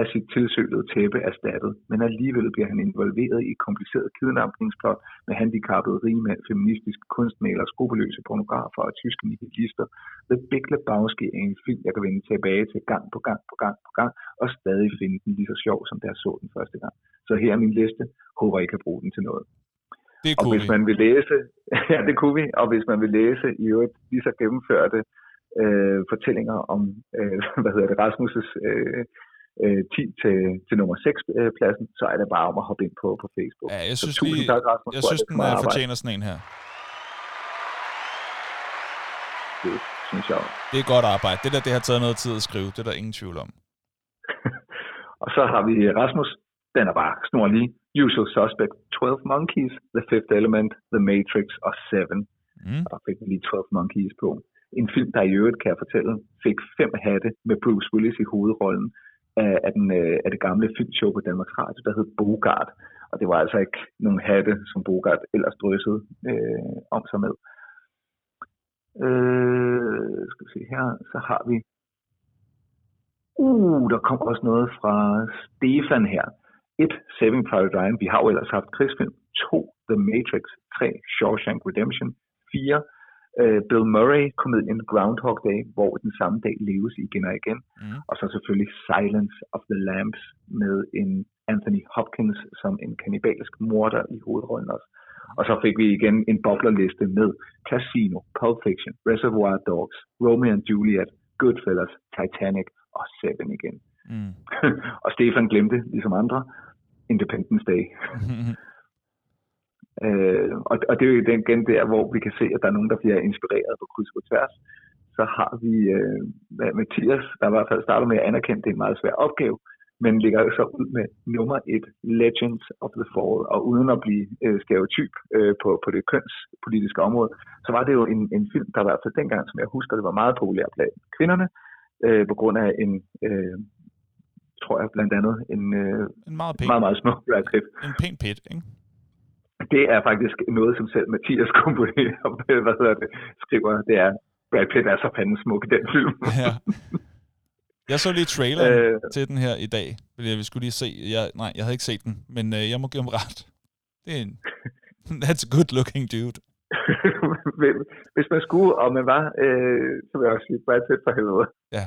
af sit tilsølede tæppe erstattet, men alligevel bliver han involveret i et kompliceret kidnapningsplot med handicappede rigmænd, feministiske kunstmalere, skrupelløse pornografer og tyske nihilister. The Big Lebowski er en film, jeg kan vende tilbage til gang på gang på gang på gang, og stadig finde den lige så sjov, som da jeg så den første gang. Så her er min liste. Håber, I kan bruge den til noget. Det og hvis vi. man vil læse, (laughs) ja, det kunne vi, og hvis man vil læse i øvrigt lige så gennemførte øh, fortællinger om, øh, (laughs) hvad hedder det, Rasmus' øh, øh, 10 til, til nummer 6 øh, pladsen, så er det bare om at hoppe ind på, på Facebook. Ja, jeg synes, så lige, tak, Rasmus, jeg synes den er fortjener sådan en her. Det synes jeg Det er godt arbejde. Det der, det har taget noget tid at skrive. Det er der ingen tvivl om. (laughs) og så har vi Rasmus. Den er bare snor lige. Usual Suspect, 12 Monkeys, The Fifth Element, The Matrix og Seven. Mm. Og der fik vi lige 12 Monkeys på. En film, der i øvrigt, kan jeg fortælle, fik fem hatte med Bruce Willis i hovedrollen af, af, den, øh, af det gamle filmshow på Danmarks Radio, der hed Bogart. Og det var altså ikke nogen hatte, som Bogart ellers drøssede øh, om sig med. Øh, skal vi se her, så har vi... Uh, der kom også noget fra Stefan her. 1. Saving Private Ryan. Vi har jo ellers haft krigsfilm. 2. The Matrix. 3. Shawshank Redemption. 4 uh, Bill Murray-komedien Groundhog Day, hvor den samme dag leves igen og igen. Mm. Og så selvfølgelig Silence of the Lambs med en Anthony Hopkins som en kannibalsk morder i hovedrollen også. Og så fik vi igen en boblerliste med Casino, Pulp Fiction, Reservoir Dogs, Romeo and Juliet, Goodfellas, Titanic og Seven igen. Mm. (laughs) og Stefan glemte, ligesom andre, Independence Day. (laughs) Øh, og, og det er jo den igen der, hvor vi kan se, at der er nogen, der bliver inspireret på kryds og tværs. Så har vi øh, Mathias, der i hvert fald starter med at anerkende, at det er en meget svær opgave, men ligger så ud med nummer et, Legends of the Fall. Og uden at blive øh, stereotyp øh, på, på det kønspolitiske område, så var det jo en, en film, der i hvert fald dengang, som jeg husker, det var meget populær blandt kvinderne, øh, på grund af en, øh, tror jeg blandt andet, en, øh, en meget, pæn, meget, meget smuk (laughs) Pitt. En pæn pit, ikke? Det er faktisk noget, som selv Mathias (laughs) komponerer, hvad hedder det, skriver, det er, Brad Pitt er så fanden smuk i den film. ja. Jeg så lige traileren øh, til den her i dag, fordi vi skulle lige se. Jeg, nej, jeg havde ikke set den, men øh, jeg må give ham ret. Det er en, (laughs) that's a good looking dude. (laughs) Hvis man skulle, og man var, øh, så vil jeg også sige Brad Pitt for helvede. Ja.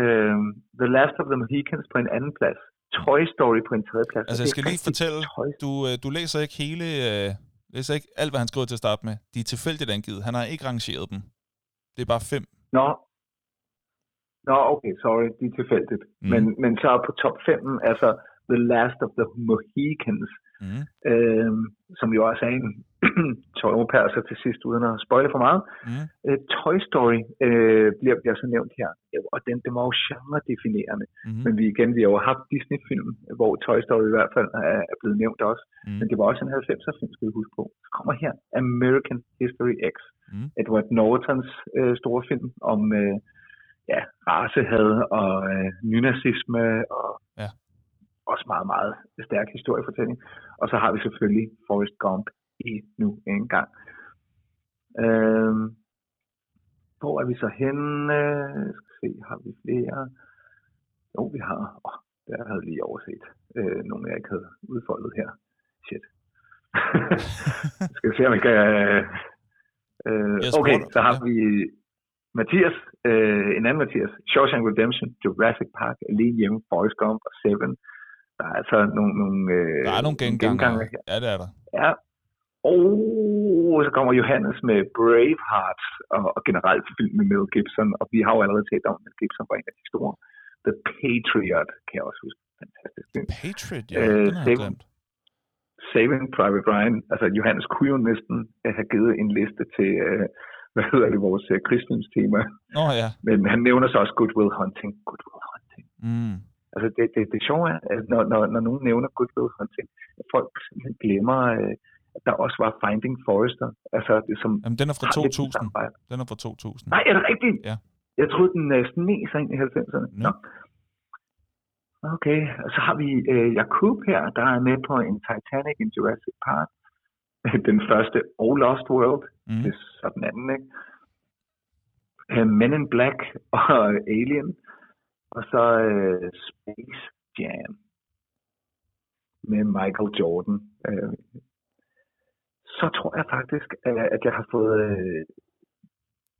Øh, The Last of the Mohicans på en anden plads. Toy Story på en tredje plads. Altså, jeg skal lige fortælle, du, øh, du læser ikke hele, øh, læser ikke alt, hvad han skriver til at starte med. De er tilfældigt angivet. Han har ikke rangeret dem. Det er bare fem. Nå, Nå, okay, sorry, de er tilfældigt. Mm. Men, men så på top 5, altså The Last of the Mohicans, mm. øh, som jo også er en (clears throat) tøjropærser til sidst, uden at spoile for meget. Mm. Uh, Toy Story øh, bliver, bliver så nævnt her, og den, den var jo genre-definerende. Mm. Men vi igen, vi har jo haft Disney-film, hvor Toy Story i hvert fald er, er blevet nævnt også. Mm. Men det var også en 90'er film, skal vi huske på. Så kommer her American History X. Mm. Edward Nortons øh, store film om øh, ja, racehad og øh, nynazisme og ja. også meget, meget stærk historiefortælling. Og så har vi selvfølgelig Forrest Gump nu en gang. Øhm, hvor er vi så henne? Skal se, har vi flere? Jo, vi har. Oh, der havde lige overset øh, nogle, jeg ikke havde udfoldet her. Shit. (laughs) skal vi se, om vi kan... Øh, okay, så har vi Mathias, øh, en anden Mathias, Shawshank Redemption, Jurassic Park, Alene Hjemme, Forrest Gump og Seven. Der er altså nogle, nogle, øh, der er nogle genganger. her. Ja, det er der. Ja, og så kommer Johannes med Braveheart og, og generelt film med Mel Gibson, og vi har jo allerede talt om, at Gibson var en af de store The Patriot, kan jeg også huske. Fantastisk film. Patriot, ja, Øh, den har jeg Saving- glemt. Saving Private Ryan. Altså, Johannes kunne jo næsten øh, have givet en liste til, øh, hvad hedder det, vores øh, krigsfilmstema. Nå ja. Men han nævner så også Good Will Hunting. Good Will Hunting. Mm. Altså, det, det, det sjove er, at når, når, når nogen nævner Good Will Hunting, at folk simpelthen glemmer, øh, der også var Finding Forrester. Altså, det som Jamen, den er fra har lidt den 2000. samme vibe. Den er fra 2000. Nej, er det rigtigt? Ja. Jeg troede, den øh, sneg sig ind i 90'erne. Nå. Okay, og så har vi øh, Jakub her, der er med på en Titanic in Jurassic Park. (laughs) Den første og Lost World. Mm. Det er så den anden, ikke? Øh, Men in Black (laughs) og Alien. Og så øh, Space Jam med Michael Jordan. Øh, så tror jeg faktisk, at jeg har fået... Øh,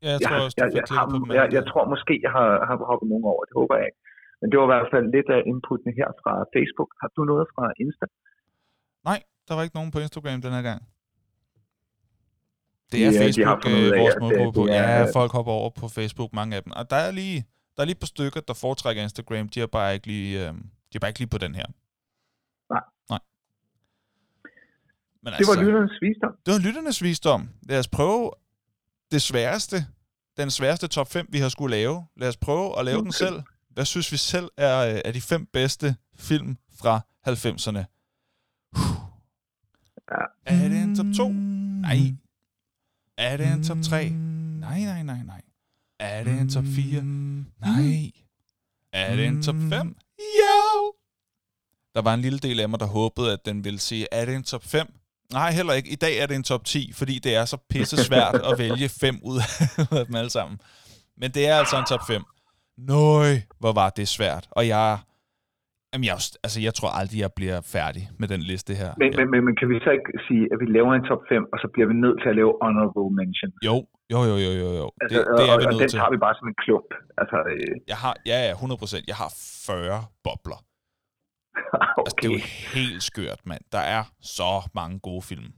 Ja, jeg jeg, tror også, jeg, jeg, på dem. jeg, tror måske, jeg har, har hoppet nogen over. Det håber jeg ikke. Men det var i hvert fald lidt af inputtene her fra Facebook. Har du noget fra Insta? Nej, der var ikke nogen på Instagram den her gang. Det Ja, er de har Facebook, ud øh, vores målgruppe på. øh, er- Ja, folk hopper over på Facebook, mange af dem. Og der er lige, der er lige et par stykker, der foretrækker Instagram. De er bare ikke lige, øh, de er bare ikke lige på den her. Nej. Nej. Men Det var lytternes visdom. det var lytternes visdom. Lad os prøve det sværeste, den sværeste top 5, vi har skulle lave. Lad os prøve at lave den Okay. selv. Hvad synes vi selv er, øh, er de fem bedste film fra 90'erne? Ja. Er det en top 2? Nej. Er det en top 3? Nej, nej, nej, nej. Er det en top 4? Nej. Er det en top 5? Jo! Der var en lille del af mig, der håbede, at den ville sige, er det en top 5? Nej, heller ikke. I dag er det en top 10, fordi det er så pisse svært at (laughs) vælge 5 ud (laughs) af dem alle sammen. Men det er altså en top 5. Nøj, hvor var det svært. Og jeg, jamen jeg, altså jeg tror aldrig, jeg bliver færdig med den liste her. Men, Ja. men, men, kan vi så ikke sige, at vi laver en top 5, og så bliver vi nødt til at lave honorable mention? Jo, jo, jo, jo, jo, jo. Altså, Det, det er og, vi og nødt den til. tager vi bare som en klump. Altså, øh, Jeg har, ja, ja, 100%. Jeg har 40 bobler. (laughs) Altså, det er okay. jo helt skørt, mand. Der er så mange gode film.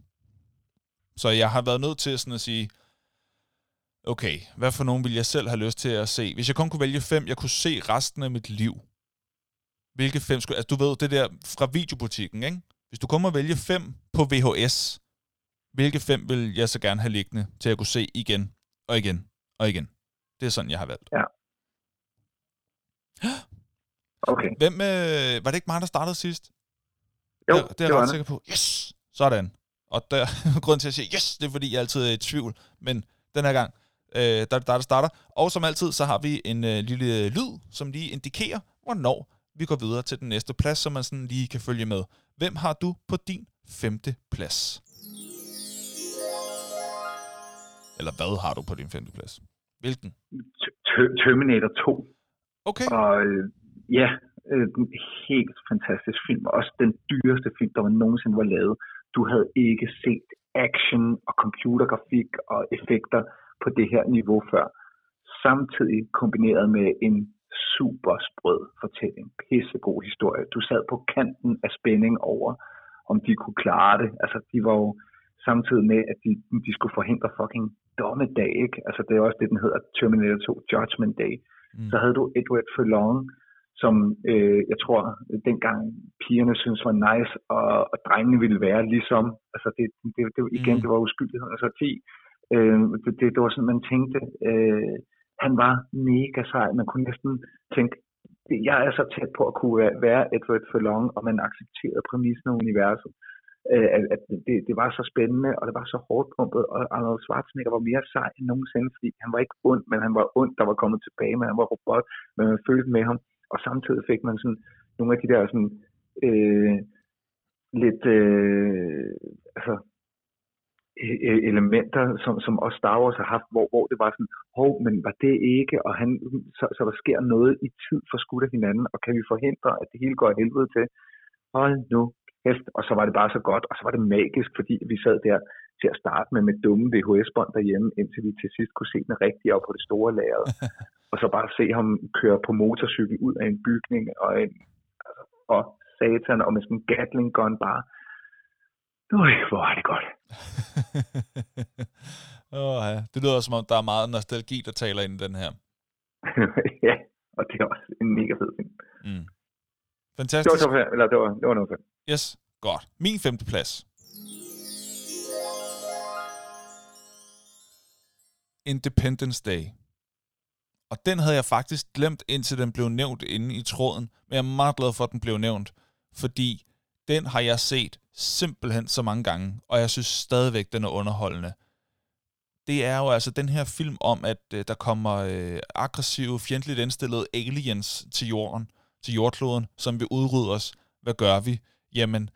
Så jeg har været nødt til sådan at sige, okay, hvad for nogen vil jeg selv have lyst til at se? Hvis jeg kun kunne vælge fem, jeg kunne se resten af mit liv. Hvilke fem skulle... Altså, du ved, det der fra videobutikken, ikke? Hvis du kun må vælge fem på VHS, hvilke fem vil jeg så gerne have liggende, til at kunne se igen, og igen, og igen? Det er sådan, jeg har valgt. (gasps) Okay. Hvem, øh, var det ikke mig, der startede sidst? Jo, det, det er jeg var ret sikker på. Yes! Sådan. Og der, (laughs) grunden til at sige yes, det er fordi, jeg altid er i tvivl. Men den her gang, øh, der, der, der starter. Og som altid, så har vi en øh, lille lyd, som lige indikerer, hvornår vi går videre til den næste plads, så man sådan lige kan følge med. Hvem har du på din femte plads? Eller hvad har du på din femte plads? Hvilken? Terminator 2. Okay. Og øh, ja, øh, en helt fantastisk film. og Også den dyreste film, der var nogensinde var lavet. Du havde ikke set action og computergrafik og effekter på det her niveau før. Samtidig kombineret med en super sprød fortælling. Pissegod historie. Du sad på kanten af spænding over, om de kunne klare det. Altså, de var jo samtidig med, at de, de skulle forhindre fucking dommedag, ikke? Altså, det er også det, den hedder Terminator 2 Judgment Day Mm. så havde du Edward Furlong, som øh, jeg tror dengang pigerne synes var nice, og, og drengene ville være ligesom. Altså det, det, det, igen, Mm. det var uskyldighed. Altså 10. Øh, det, det, det var sådan, man tænkte, øh, han var mega sej. Man kunne næsten tænke, jeg er så tæt på at kunne være- være Edward Furlong, og man accepterede præmissen af universet. Øh, at, at det, det var så spændende, og det var så hårdt pumpet, og Arnold Schwarzenegger var mere sej end nogensinde, fordi han var ikke ond, men han var ond, der var kommet tilbage, men han var robot, men man følte med ham, og samtidig fik man sådan nogle af de der sådan, øh, lidt, øh, altså, e- e- elementer, som, som også Star Wars har haft, hvor, hvor det var sådan, hov, men var det ikke, og han, så, så der sker noget i tid for skudt af hinanden, og kan vi forhindre, at det hele går af helvede til? Hold nu kæft, og så var det bare så godt, og så var det magisk, fordi vi sad der til at starte med med dumme VHS-bånd derhjemme, indtil vi til sidst kunne se den rigtige op på det store lager. (laughs) og så bare se ham køre på motorcykel ud af en bygning, og, en, og satan, og med sådan en Gatling gun bare, Øj, hvor er det godt. (laughs) oh, ja. Det lyder som om, der er meget nostalgi, der taler ind i den her. (laughs) ja, og det er også en mega fed film. Mm. Det var, Fantastisk. top eller det var, det var noget fem. Yes, godt. Min femte plads. Independence Day. Og den havde jeg faktisk glemt, indtil den blev nævnt inde i tråden. Men jeg er meget glad for, at den blev nævnt. Fordi den har jeg set simpelthen så mange gange. Og jeg synes stadigvæk, den er underholdende. Det er jo altså den her film om, at øh, der kommer øh, aggressive, fjendtligt indstillede aliens til jorden, til jordkloden, som vil udrydde os. Hvad gør vi? Jamen,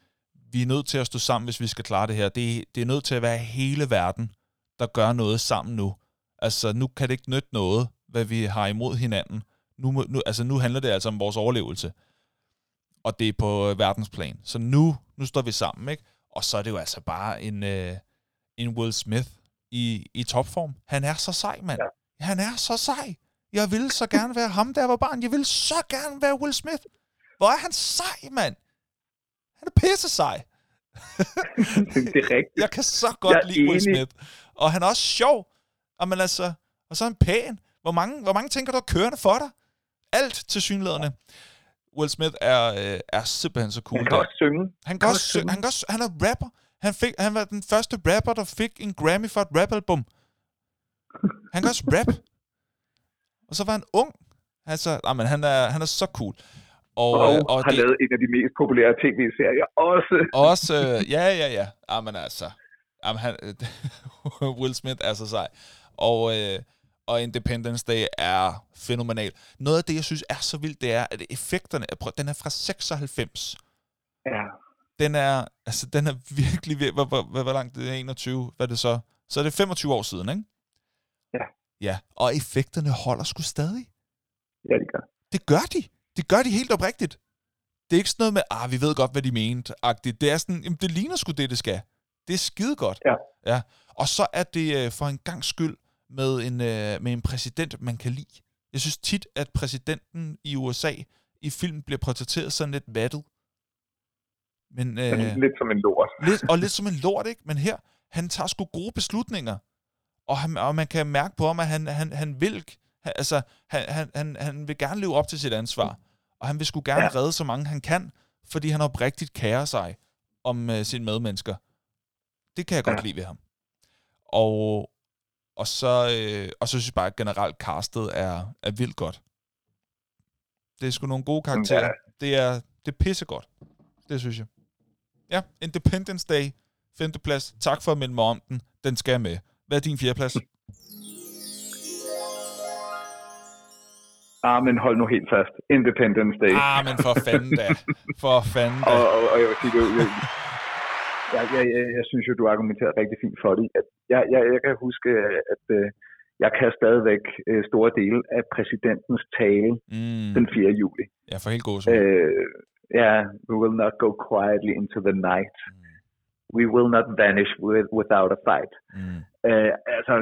vi er nødt til at stå sammen, hvis vi skal klare det her. Det, det er nødt til at være hele verden, der gør noget sammen nu. Altså, nu kan det ikke nytte noget, hvad vi har imod hinanden. Nu, må- nu, altså, nu handler det altså om vores overlevelse. Og det er på øh, verdensplan. Så nu, nu står vi sammen, ikke? Og så er det jo altså bare en, øh, en Will Smith i, i topform. Han er så sej, mand. Ja. Han er så sej. Jeg ville så gerne være ham, jeg var barn. Jeg ville så gerne være Will Smith. Hvor er han sej, mand? Han er pisse sej. (laughs) det er rigtigt. Jeg kan så godt Jeg lide Will enig. Smith. Og han er også sjov. Og, men altså, og så er han pæn. Hvor mange, hvor mange tænker du er kørende for dig? Alt til synlæderne. Will Smith er, øh, er simpelthen så cool. Han kan der. også synge. Han kan også, synge. han, kan også, han er rapper. Han, fik, han var den første rapper, der fik en Grammy for et rapalbum. Han kan også rap. Og så var han ung. Altså, nej, men han er, han er så cool. Og, Og, øh, og og har det, lavet en af de mest populære tv-serier også. også, øh, ja, ja, ja. Jamen altså, jamen, han, (laughs) Will Smith er så sej. Og, øh, og Independence Day er fænomenal. Noget af det, jeg synes er så vildt, det er, at effekterne, prøv- den er fra 96. Ja. Den er, altså, den er virkelig, vir- hvor, hvor, hvor, hvor langt det er 21, hvad er det så? Så er det 25 år siden, ikke? Ja. Ja, og effekterne holder sgu stadig. Ja, det gør. Det gør de. Det gør de helt oprigtigt. Det er ikke sådan noget med, ah, vi ved godt, hvad de mente, agtigt. Det er sådan, jamen, det ligner sgu det, det skal. Det er skide godt. Ja. ja. Og så er det øh, for en gang skyld med en, øh, med en præsident, man kan lide. Jeg synes tit, at præsidenten i USA i film bliver portrætteret sådan lidt vattet. Men, øh, Lidt som en lort. lidt, og lidt som en lort, ikke? Men her, han tager sgu gode beslutninger. Og, han, og man kan mærke på ham, at han, han, han vil, han, altså, han, han, han, han vil gerne leve op til sit ansvar. Og han vil sgu gerne ja. Redde så mange han kan, fordi han oprigtigt kærer sig om øh, sine medmennesker. Det kan jeg godt Ja. lide ved ham. Og, og, så, øh, og så synes jeg bare, at generelt castet er, er vildt godt. Det er sgu nogle gode karakterer. Ja. Det er, det er pissegodt. Det synes jeg. Ja, Independence Day, femteplads. Tak for at minde mig om den. Den skal jeg med. Hvad er din fjerdeplads? Ah, men hold nu helt fast. Independence Day. ah, men for fanden da. For fanden da. Og, og, og jeg vil sige, det, (laughs) jeg, jeg, jeg, jeg, synes jo, du argumenterer rigtig fint for det. At jeg, jeg, jeg kan huske, at øh, jeg kan stadigvæk øh, store dele af præsidentens tale Mm, den 4. juli. ja, for helt god Øh, ja, we will not go quietly into the night. We will not vanish with, without a fight. Mm. Øh, altså,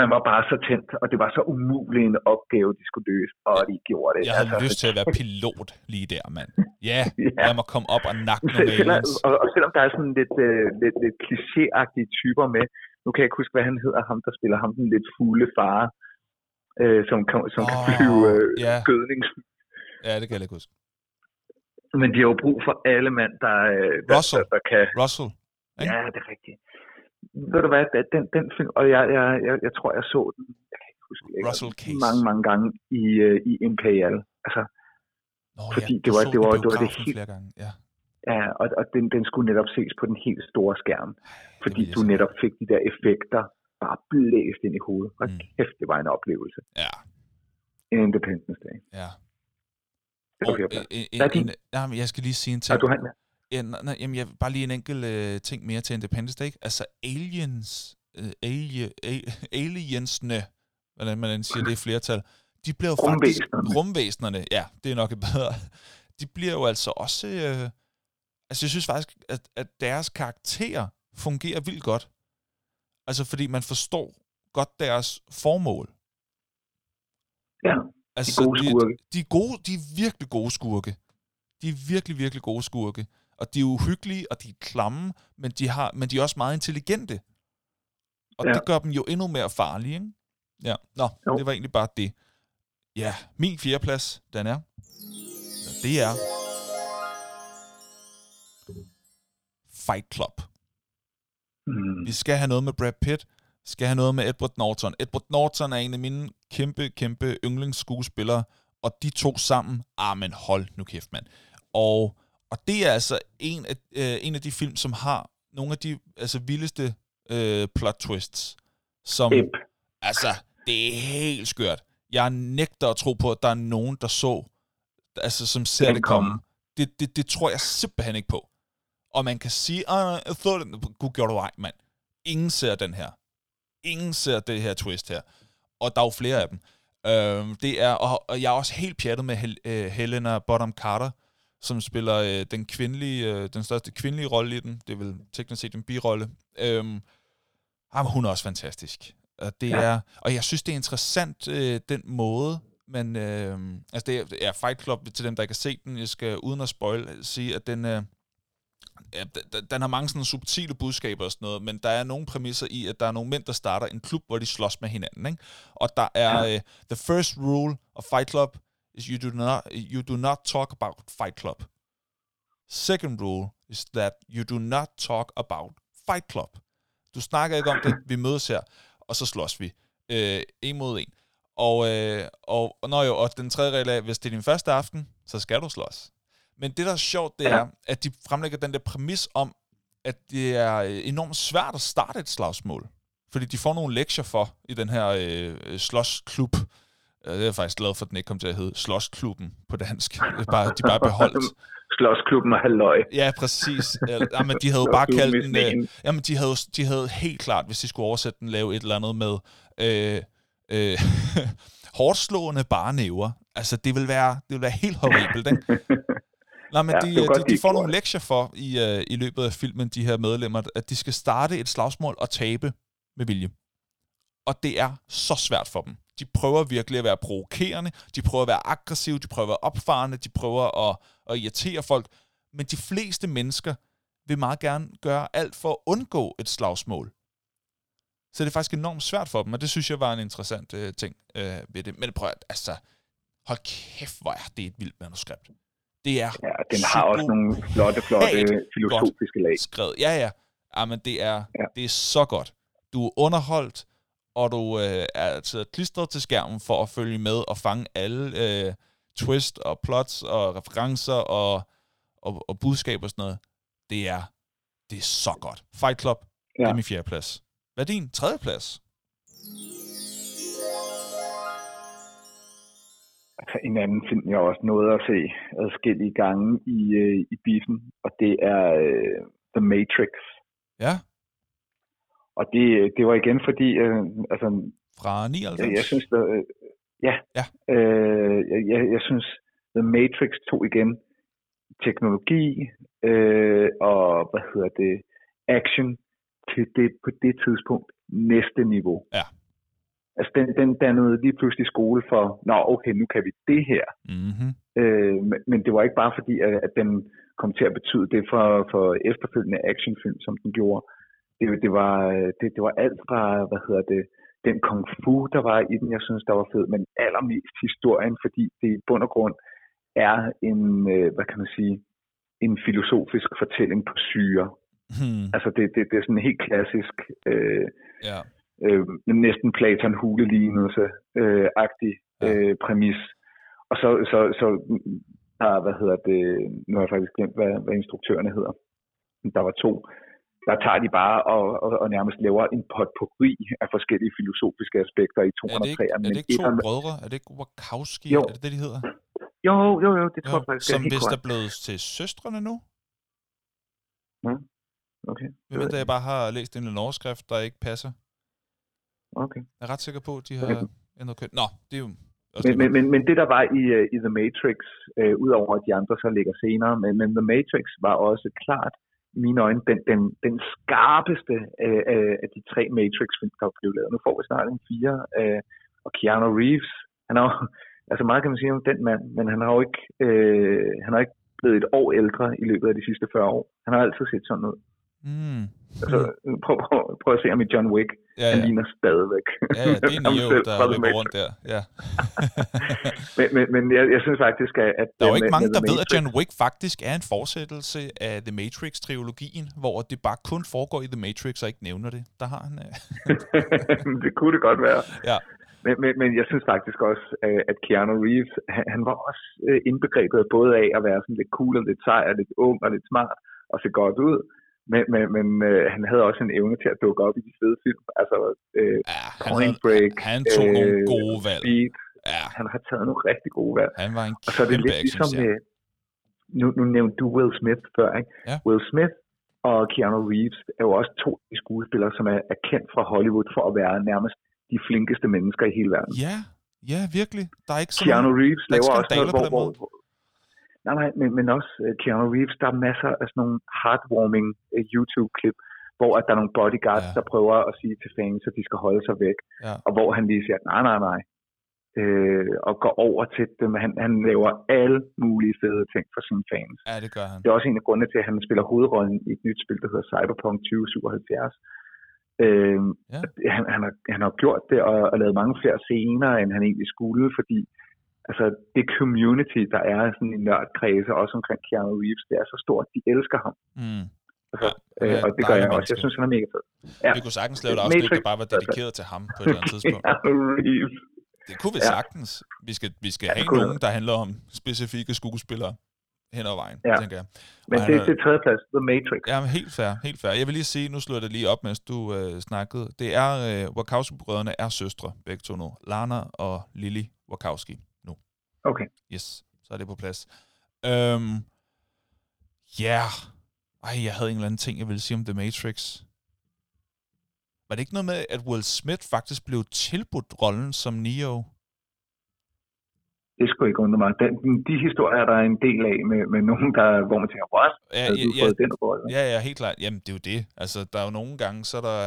man var bare så tændt, og det var så umulig en opgave, de skulle løse, og de gjorde det. Jeg havde altså, lyst til at være (laughs) pilot lige der, mand. Ja, Ja. lad mig komme op og nakke nogle (laughs) selvom, og, og selvom der er sådan lidt, øh, lidt, lidt klichéagtige typer med, nu kan jeg ikke huske, hvad han hedder, ham der spiller ham den lidt fugle far, øh, som, kan, som kan Åh, flyve øh, ja. gødnings... Ja, det kan jeg ikke huske. Men de har jo brug for alle mand, der, øh, der, Russell. der, der kan... Russell. Ikke? Ja, det er rigtigt. Ved du hvad, den, den, film, og jeg, jeg, jeg, jeg tror, jeg så den, jeg kan ikke huske, jeg, Russell Case. mange, mange gange i, øh, i Imperial. Altså, Nå, fordi ja, det var- det var- det var det helt- flere gange. Ja. Ja, og, og den, den skulle netop ses på den helt store skærm, fordi du netop fik de der effekter bare blæst ind i hovedet. Og Mm. kæft, det var en oplevelse. Ja, Independence Day. ja. Var Og, en, en, men jeg skal lige sige en ting. Har du han? Ja, nej, nej, jamen, jeg, bare lige en enkelt øh, ting mere til Independence Day. Altså, aliens, øh, a, (laughs) aliensne, hvordan man siger det i flertal, de bliver jo faktisk... Rumvæsenerne, ja, det er nok et bedre. De bliver jo altså også... Øh, altså, jeg synes faktisk, at, at deres karakterer fungerer vildt godt. Altså, fordi man forstår godt deres formål. Ja, Altså, gode skurke. De, de, er gode, de er virkelig gode skurke. De er virkelig, virkelig gode skurke. Og de er uhyggelige, og de er klamme, men de, har, men de er også meget intelligente. Og Ja. det gør dem jo endnu mere farlige, ikke? Ja, nå, Jo. det var egentlig bare det. Ja, min fjerdeplads, den er... Det er... Fight Club. Mm. Vi skal have noget med Brad Pitt. Vi skal have noget med Edward Norton. Edward Norton er en af mine kæmpe, kæmpe yndlingsskuespillere. Og de to sammen, ah, men hold nu kæft, mand. Og, og det er altså en af, øh, en af de film, som har nogle af de altså, vildeste øh, plot twists. Som, Ep. altså, det er helt skørt. Jeg nægter at tro på, at der er nogen, der så, altså, som ser Den det komme. komme. Det, det, det tror jeg simpelthen ikke på. Og man kan sige, jeg thought it, gud gjorde du ej, mand. Ingen ser den her. Ingen ser det her twist her. Og der er jo flere af dem. Øhm, det er, og, og jeg er også helt pjattet med Hel, øh, Helena Bonham Carter, som spiller øh, den kvindelige, øh, den største kvindelige rolle i den. Det er vel teknisk set en birolle. Øhm, jamen, hun er også fantastisk. Og, det Ja. er, og jeg synes, det er interessant, øh, den måde, men øh, altså det er, er Fight Club til dem, der ikke har set den. Jeg skal uden at spoil sige, at den, øh, ja, d- d- den har mange sådan subtile budskaber og sådan noget, men der er nogle præmisser i, at der er nogle mænd, der starter en klub, hvor de slås med hinanden. Ikke? Og der er Ja. øh, the first rule of Fight Club is you do not you do not talk about Fight Club. Second rule is that you do not talk about Fight Club. Du snakker ikke om det, vi mødes her, og så slås vi. Øh, en mod en. Og, øh, og, og, nå jo, og den tredje regel er, hvis det er din første aften, så skal du slås. Men det, der er sjovt, det er, at de fremlægger den der præmis om, at det er øh, enormt svært at starte et slagsmål. Fordi de får nogle lektier for i den her øh, slåsklub. Øh, Det er jeg faktisk glad for, at den ikke kom til at hedde Slåsklubben på dansk. Bare, de bare beholdt. (laughs) Slåsklubben og halløj. Ja, præcis. Eller, jamen, de havde bare kaldt den... Øh, jamen, de havde, de havde helt klart, hvis de skulle oversætte den, lave et eller andet med... Øh, øh, (laughs) hårdt slående barnæver. Altså, det vil være, det vil være helt horribelt, ikke? (laughs) Nej, men Ja, de, var de, de, de får nogle lektier for i, uh, i løbet af filmen, de her medlemmer, at de skal starte et slagsmål og tabe med vilje. Og det er så svært for dem. De prøver virkelig at være provokerende, de prøver at være aggressive, de prøver at være opfarende, de prøver at, at irritere folk. Men de fleste mennesker vil meget gerne gøre alt for at undgå et slagsmål. Så det er faktisk enormt svært for dem, og det synes jeg var en interessant øh, ting øh, ved det. Men prøv at, altså, hold kæft, hvor er det et vildt manuskript. Det er Ja, den har også nogle flotte, flotte filosofiske lag. skrevet. Ja, ja. Ja, men det er, ja. det er så godt. Du er underholdt, og du øh, er altså klistret til skærmen for at følge med og fange alle øh, twist og plots og referencer og, og, og budskaber og sådan noget. Det er, det er så godt. Fight Club, ja. det er min fjerde plads. Hvad er din tredje plads? Altså en anden film, jeg også nåede at se adskillige gange i, øh, i biffen, og det er øh, The Matrix. Ja, Og det, det var igen fordi, øh, altså, fra 99. jeg, jeg synes, der, øh, ja, Ja. Øh, jeg, jeg, synes, The Matrix tog igen teknologi øh, og, hvad hedder det, action til det, på det tidspunkt næste niveau. Ja. Altså, den, den dannede lige pludselig skole for, nå, okay, nu kan vi det her. Mm-hmm. Øh, men, men det var ikke bare fordi, at, at den kom til at betyde det for, for efterfølgende actionfilm, som den gjorde. Det, det, var, øh, det, det var alt fra, hvad hedder det, den kung fu, der var i den, jeg synes, der var fed, men allermest historien, fordi det i bund og grund er en, øh, hvad kan man sige, en filosofisk fortælling på syre. Hmm. Altså det, det, det er sådan en helt klassisk, øh, Ja. øh, næsten Platon hulelignelse øh, agtig øh, præmis. Og så, så, så der, hvad hedder det, nu har jeg faktisk glemt, hvad, hvad instruktørerne hedder. Der var to. Der tager de bare og, og, og nærmest laver en potpourri af forskellige filosofiske aspekter i Er det ikke, 203'eren. er det ikke to etteren- brødre? Er det ikke Wachowski? Jo. Er det det, de hedder? Jo, jo, jo, det tror Jo, jeg faktisk som er helt vist er blevet til søstrene nu. Okay, Jeg ved, at jeg bare har læst en eller overskrift, der ikke passer. okay. Jeg er ret sikker på, at de har ændret køn. Nå, det er jo... Men, men, men, men det der var i, øh, i The Matrix, øh, udover at de andre så ligger senere, men, men The Matrix var også klart mine øjne den, den, den skarpeste af, af, af de tre Matrix-film, der blev lavet. Nu får vi snart en fire, øh, og Keanu Reeves, han er jo, (laughs) altså meget kan man sige om den mand, men han har jo ikke, øh, han har ikke blevet et år ældre i løbet af de sidste 40 år. Han har altid set sådan ud. Mm. Altså, prøv, prøv, prøv at se ham i John Wick. Ja, Han ja. ligner stadigvæk. Ja, ja, det er (laughs) Neo, selv der løber rundt der. Ja. (laughs) Men, men, men jeg, jeg synes faktisk, at... at Der er jo ikke mange, der ved, at John Wick faktisk er en fortsættelse af The Matrix-trilogien, hvor det bare kun foregår i The Matrix og ikke nævner det. Der har han... Øh, (laughs) det kunne det godt være. ja. Men, men, men jeg synes faktisk også, at Keanu Reeves, han, han var også øh, indbegrebet både af at være sådan lidt cool og lidt sej og lidt ung og lidt smart og se godt ud. Men, men, men øh, han havde også en evne til at dukke op i de fede film. Altså øh, ja han, Point havde, Break, han tog øh, nogle øh, gode valg. Speed. Ja, Han har taget nogle rigtig gode valg. han var en Og så er det lidt ligesom med, nu, nu nævnte du Will Smith før, ikke? Ja. Will Smith og Keanu Reeves er jo også to skuespillere, som er, er kendt fra Hollywood for at være nærmest de flinkeste mennesker i hele verden. Ja, ja, virkelig. Der er ikke så Keanu. Reeves er laver også noget, hvor, hvor, hvor Nej, nej, men, men også uh, Keanu Reeves, der er masser af sådan nogle heartwarming uh, YouTube-klip, hvor at der er nogle bodyguards, Ja. der prøver at sige til fans, at de skal holde sig væk, Ja. og hvor han lige siger, nej, nej, nej, øh, og går over til dem. Han, han laver alle mulige fede ting for sine fans. Ja, det gør han. Det er også en af grundene til, at han spiller hovedrollen i et nyt spil, der hedder Cyberpunk 2077. Øhm, Ja. han, han, har, han har gjort det og, og lavet mange flere scener, end han egentlig skulle, fordi altså, det community, der er sådan i nørdkredse, også omkring Keanu Reeves, det er så stort, de elsker ham. Mm. Altså, Ja, øh, og et det gør jeg også. Jeg synes, han er mega fed. Ja. Vi kunne sagtens lave et afsnit, der bare var dedikeret til ham på et eller andet (laughs) tidspunkt. Reeves. Det kunne vi Ja. sagtens. Vi skal, vi skal Ja, det have nogen, der handler om specifikke skuespillere hen ad vejen, Ja. tænker jeg. Men Og det, han er- det er tredjeplads, The Matrix. Ja, men helt fair, helt fair. Jeg vil lige sige, nu slår jeg det lige op, mens du øh, snakkede. Det er, øh, Wachowski-brødrene er søstre, begge to nu. Lana og Lily Wachowski. Okay. Yes, så er det på plads. Øhm, ja, yeah. ej, jeg havde en eller anden ting, jeg ville sige om The Matrix. Var det ikke noget med, at Will Smith faktisk blev tilbudt rollen som Neo? Det skulle ikke undre mig. Den, de historier, der er en del af med, med nogen, der, hvor man tænker, what? Ja, ja, fået den rolle? Ja, ja, helt klart. Jamen, det er jo det. Altså, der er jo nogle gange, så er der,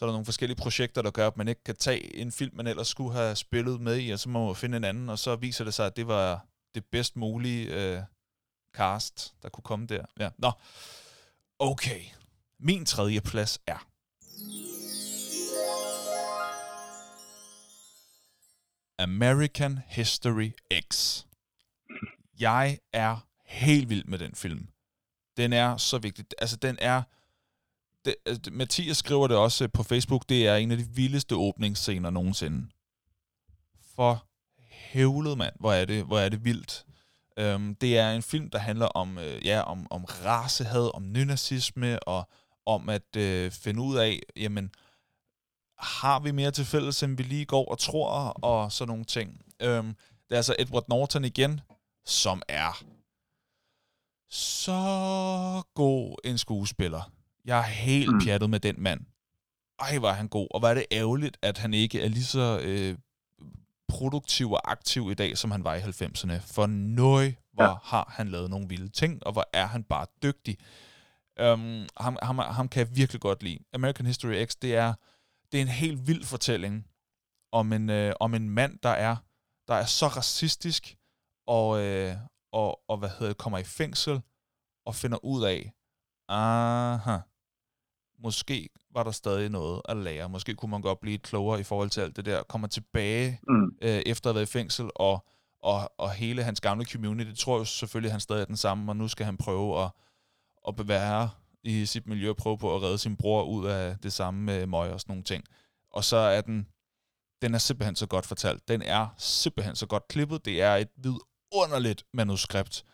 så er der nogle forskellige projekter, der gør, at man ikke kan tage en film, man ellers skulle have spillet med i, og så må man finde en anden, og så viser det sig, at det var det bedst mulige øh, cast, der kunne komme der. Ja. Nå, okay. Min tredje plads er... American History X. Jeg er helt vild med den film. Den er så vigtig. Altså, den er... Det, altså, Mathias skriver det også øh, på Facebook. Det er en af de vildeste åbningsscener nogensinde. For hævlet, mand. Hvor er det, hvor er det vildt. Øhm, det er en film, der handler om, øh, ja, om, om racehad, om nynazisme, og om at øh, finde ud af, jamen, har vi mere til fælles, end vi lige går og tror, og sådan nogle ting. Øhm, det er altså Edward Norton igen, som er så god en skuespiller. Jeg er helt Mm. pjattet med den mand. Ej, var han god. Og var det ærgerligt, at han ikke er lige så øh, produktiv og aktiv i dag, som han var i 90'erne. For nøj, hvor ja. Har han lavet nogle vilde ting, og hvor er han bare dygtig. Um, ham, ham, ham kan jeg virkelig godt lide. American History X, det er, det er en helt vild fortælling om en, øh, om en mand, der er, der er så racistisk, og, øh, og, og hvad hedder det, kommer i fængsel, og finder ud af, aha, måske var der stadig noget at lære. Måske kunne man godt blive klogere i forhold til alt det der. Kommer tilbage Mm. øh, efter at have været i fængsel, og, og, og hele hans gamle community, det tror jeg jo selvfølgelig, at han stadig er den samme, og nu skal han prøve at, at bevære i sit miljø, og prøve på at redde sin bror ud af det samme med møg og sådan nogle ting. Og så er den, den er simpelthen så godt fortalt. Den er simpelthen så godt klippet. Det er et vidunderligt manuskript.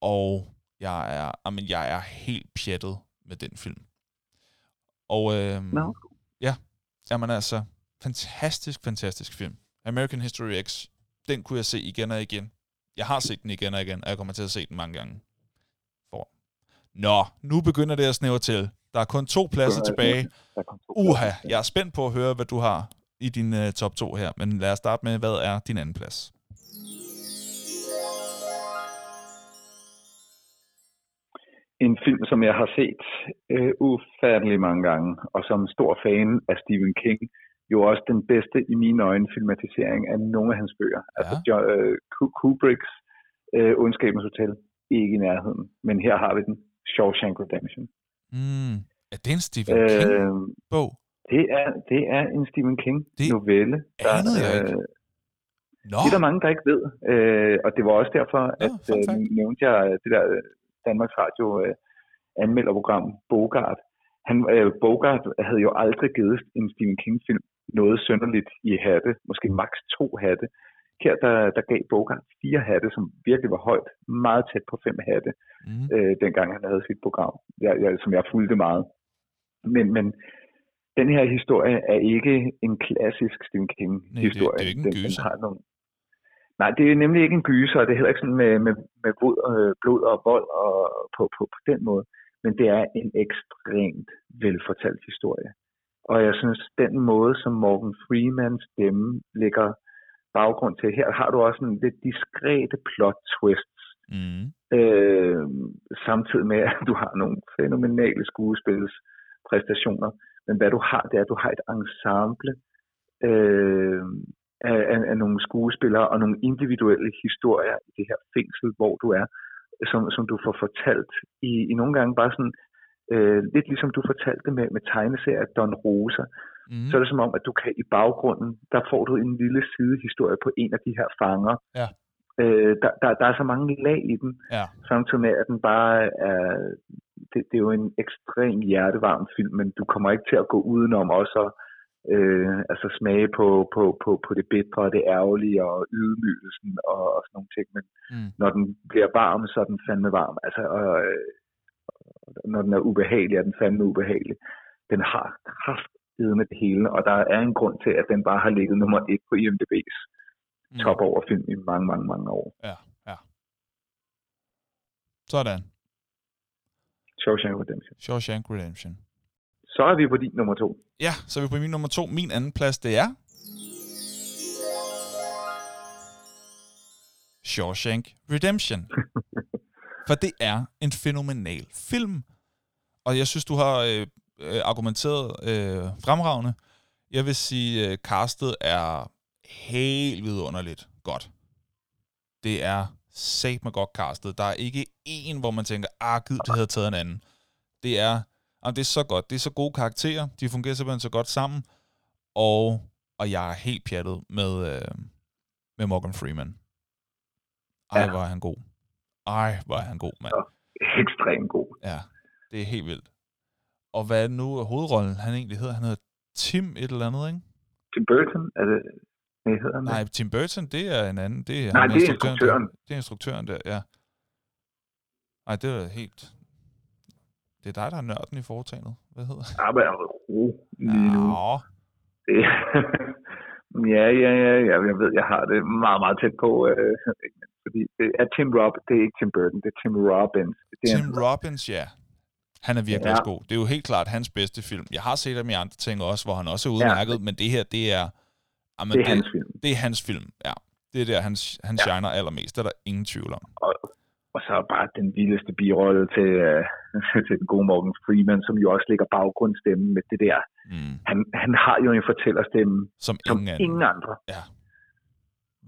Og jeg er, amen, jeg er helt pjattet med den film. Og øhm, Nå. ja, jamen altså, fantastisk, fantastisk film. American History X, den kunne jeg se igen og igen. Jeg har set den igen og igen, og jeg kommer til at se den mange gange. For. Nå, nu begynder det at snævre til. Der er kun to pladser tilbage. Uha, jeg er spændt på at høre, hvad du har i din uh, top 2 her. Men lad os starte med, hvad er din anden plads? En film, som jeg har set øh, ufattelig mange gange, og som stor fan af Stephen King, jo også den bedste i mine øjne filmatisering af nogle af hans bøger. Ja. Altså jo, øh, Ku- Kubricks øh, Ondskabens Hotel, ikke i nærheden. Men her har vi den, Shawshank Redemption. Mm. Er det en Stephen øh, King-bog? Det er, det er en Stephen King-novelle. Det anede jeg ikke. Øh, Nå. Det er der mange, der ikke ved. Øh, og det var også derfor, Nå, at øh, nævnte jeg det der Danmarks Radio øh, anmelderprogram Bogart. Han, øh, Bogart havde jo aldrig givet en Stephen King-film noget sønderligt i hatte, måske maks to hatte. Her der, der gav Bogart fire hatte, som virkelig var højt, meget tæt på fem hatte, mm. øh, dengang han havde sit program, jeg, jeg, som jeg fulgte meget. Men, men den her historie er ikke en klassisk Stephen King-historie. det, det er ikke en den, den har nogle, Nej, det er nemlig ikke en gyser, og det er heller ikke sådan med, med, med blod, og, blod og vold og, på, på, på den måde. Men det er en ekstremt velfortalt historie. Og jeg synes, den måde, som Morgan Freemans stemme lægger baggrund til, her har du også en lidt diskrete plot twists. Mm. Øh, samtidig med, at du har nogle fænomenale skuespilspræstationer. Men hvad du har, det er, at du har et ensemble øh, af, af, af nogle skuespillere og nogle individuelle historier i det her fængsel, hvor du er, som, som du får fortalt i, i nogle gange bare sådan, øh, lidt ligesom du fortalte med, med tegneserier Don Rosa, mm. så er det som om, at du kan i baggrunden, der får du en lille sidehistorie på en af de her fanger. Ja. Øh, der, der, der er så mange lag i den, ja. samtidig med, at den bare er, det, det er jo en ekstrem hjertevarm film, men du kommer ikke til at gå udenom også at øh, altså smage på, på, på, på det bedre og det ærgerlige og ydmygelsen og, og sådan nogle ting. Men mm. når den bliver varm, så er den fandme varm. Altså, og, øh, når den er ubehagelig, er den fandme ubehagelig. Den har kraft med det hele, og der er en grund til, at den bare har ligget nummer et på IMDb's mm. top over film i mange, mange, mange år. Ja, ja. Sådan. Shawshank Redemption. Shawshank Redemption. Så er vi på din nummer to. Ja, så er vi på min nummer to. Min anden plads, det er... Shawshank Redemption. (laughs) For det er en fænomenal film. Og jeg synes, du har øh, øh, argumenteret øh, fremragende. Jeg vil sige, øh, castet er helt vidunderligt godt. Det er sat med godt castet. Der er ikke en, hvor man tænker, ah, gud, det havde taget en anden. Det er Jamen, det er så godt. Det er så gode karakterer. De fungerer simpelthen så godt sammen. Og, og jeg er helt pjattet med, øh, med Morgan Freeman. Ej, ja. hvor er han god. Ej, hvor er han god, mand. Ekstremt god. Ja, det er helt vildt. Og hvad er nu hovedrollen, han egentlig hedder? Han hedder Tim et eller andet, ikke? Tim Burton, er det... Nej, hedder han Nej, Tim Burton, det er en anden. Det er Nej, det er instruktøren. Der. Det er instruktøren der, ja. Nej, det er helt... Det er dig, der er nørden i foretagendet. Hvad hedder det? Arbejder ro lige nu. (laughs) ja, ja, ja, ja, jeg ved, jeg har det meget, meget tæt på. Øh, fordi det er Tim Rob, det er ikke Tim Burton, det er Tim Robbins. Det er Tim en, Robbins, ja. Han er virkelig ja. god. Det er jo helt klart hans bedste film. Jeg har set ham i andre ting også, hvor han også er udmærket, ja. men det her, det er... Jamen, det er det, hans film. Det er hans film, ja. Det er der, han, han ja. shiner allermest. Det er der ingen tvivl om. Og, og så bare den vildeste birolle til, uh, (laughs) til den gode Morgan Freeman, som jo også ligger baggrundsstemme med det der. Mm. Han, han har jo en fortællerstemme som, som ingen, ingen andre. Ja.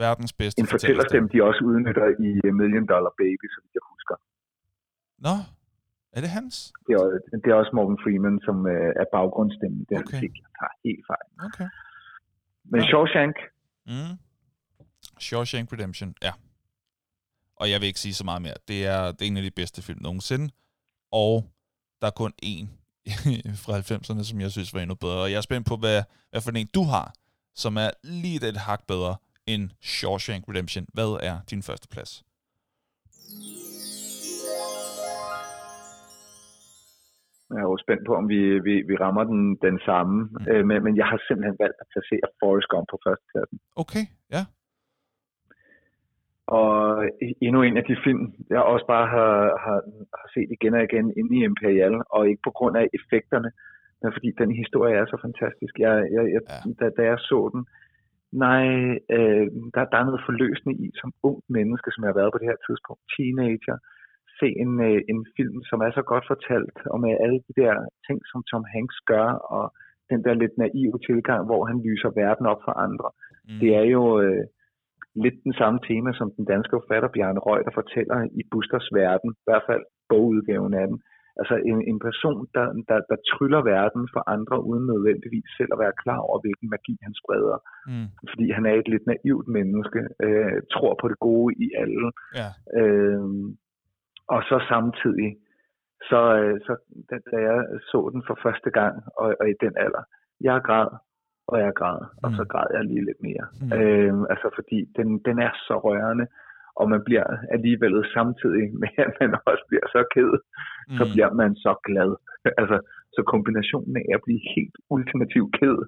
Verdens bedste En fortællerstemme, de også udnytter i Million Dollar Baby, som jeg husker. Nå, er det hans? Det er, det er også Morgan Freeman, som uh, er baggrundsstemmen i den okay. musik. Jeg tager helt fejl. Okay. Men ja. Shawshank. Mm. Shawshank Redemption, ja og jeg vil ikke sige så meget mere. Det er, det er en af de bedste film nogensinde, og der er kun én (laughs) fra 90'erne, som jeg synes var endnu bedre. Og jeg er spændt på, hvad, hvad for en du har, som er lige et hak bedre end Shawshank Redemption. Hvad er din første plads? Jeg er jo spændt på, om vi, vi, vi rammer den, den samme, mm. øh, men, men jeg har simpelthen valgt at placere Forrest Gump på førstepladsen. Okay, ja. Og endnu en af de film, jeg også bare har, har, har set igen og igen inde i Imperial, og ikke på grund af effekterne, men fordi den historie er så fantastisk. Jeg, jeg, jeg, ja. da, da jeg så den, nej, øh, der, der er noget forløsende i som ung menneske, som jeg har været på det her tidspunkt, teenager, se en, øh, en film, som er så godt fortalt, og med alle de der ting, som Tom Hanks gør, og den der lidt naive tilgang, hvor han lyser verden op for andre. Mm. Det er jo... Øh, lidt den samme tema, som den danske forfatter Bjarne Røg, der fortæller i Busters Verden, i hvert fald bogudgaven af den, Altså en, en person, der, der, der tryller verden for andre, uden nødvendigvis selv at være klar over, hvilken magi han spreder. Mm. Fordi han er et lidt naivt menneske, øh, tror på det gode i alle. Ja. Øh, og så samtidig, så, øh, så da, da jeg så den for første gang, og, og i den alder, jeg græd, og jeg græd, og så Mm. græd jeg lige lidt mere. Mm. Øh, altså fordi den, den er så rørende, og man bliver alligevel samtidig (laughs) med, at man også bliver så ked, mm. så bliver man så glad. (laughs) altså, så kombinationen af at blive helt ultimativ ked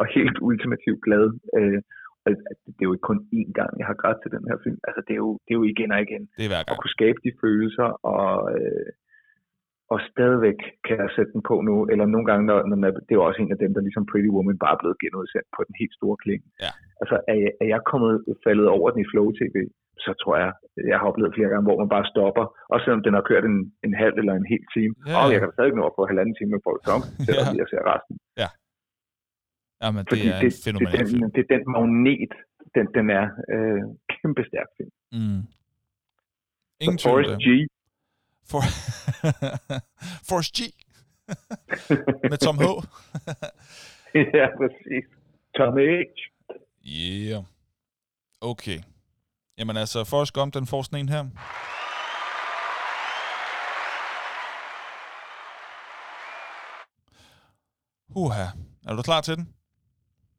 og helt ultimativ glad, øh, og det er jo ikke kun én gang, jeg har grædt til den her film. Altså, det er jo, det er jo igen og igen Det er hver at gang. kunne skabe de følelser, og, øh, og stadigvæk kan jeg sætte den på nu, eller nogle gange, når, når man, det er også en af dem, der ligesom Pretty Woman bare er blevet genudsendt på den helt store klinge. Ja. Altså, er jeg, er jeg kommet faldet over den i Flow TV, så tror jeg, jeg har oplevet flere gange, hvor man bare stopper, også selvom den har kørt en, en halv eller en hel time. Ja, Og ja. jeg kan stadig nå få halvanden time med folk (laughs) om, selvom Ja. jeg ser resten. Jamen, det Fordi er det, det, film. den, det er den magnet, den, den er øh, kæmpe stærk film. Mm. Ingen Forrest. G, For... (laughs) Forrest G. Med Tom H. (laughs) ja, præcis. Tom H. Yeah. Okay. Jamen altså, Forrest Gump, den får sådan en her. Uha. Er du klar til den?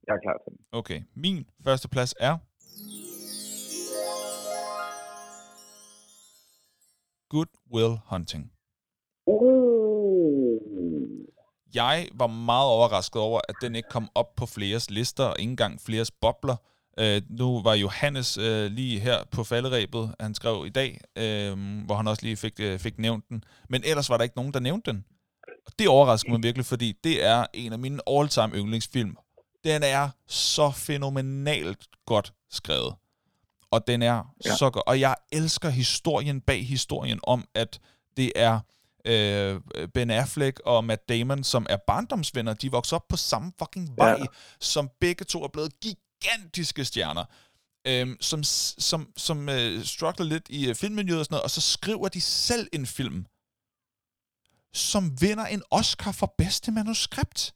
Jeg er klar til den. Okay. Min første plads er... Good Will Hunting. Uh. Jeg var meget overrasket over, at den ikke kom op på fleres lister, og ikke engang fleres bobler. Øh, nu var Johannes øh, lige her på falderæbet, han skrev i dag, øh, hvor han også lige fik, øh, fik nævnt den. Men ellers var der ikke nogen, der nævnte den. Og det overrasker mig virkelig, fordi det er en af mine all-time yndlingsfilm. Den er så fænomenalt godt skrevet. Og den er ja. Så godt. Og jeg elsker historien bag historien om, at det er øh, Ben Affleck og Matt Damon, som er barndomsvenner. De vokser op på samme fucking vej. Ja. som begge to er blevet gigantiske stjerner. Øhm, som som, som øh, struggler lidt i øh, filmmiljøet og sådan noget, og så skriver de selv en film, som vinder en Oscar for bedste manuskript.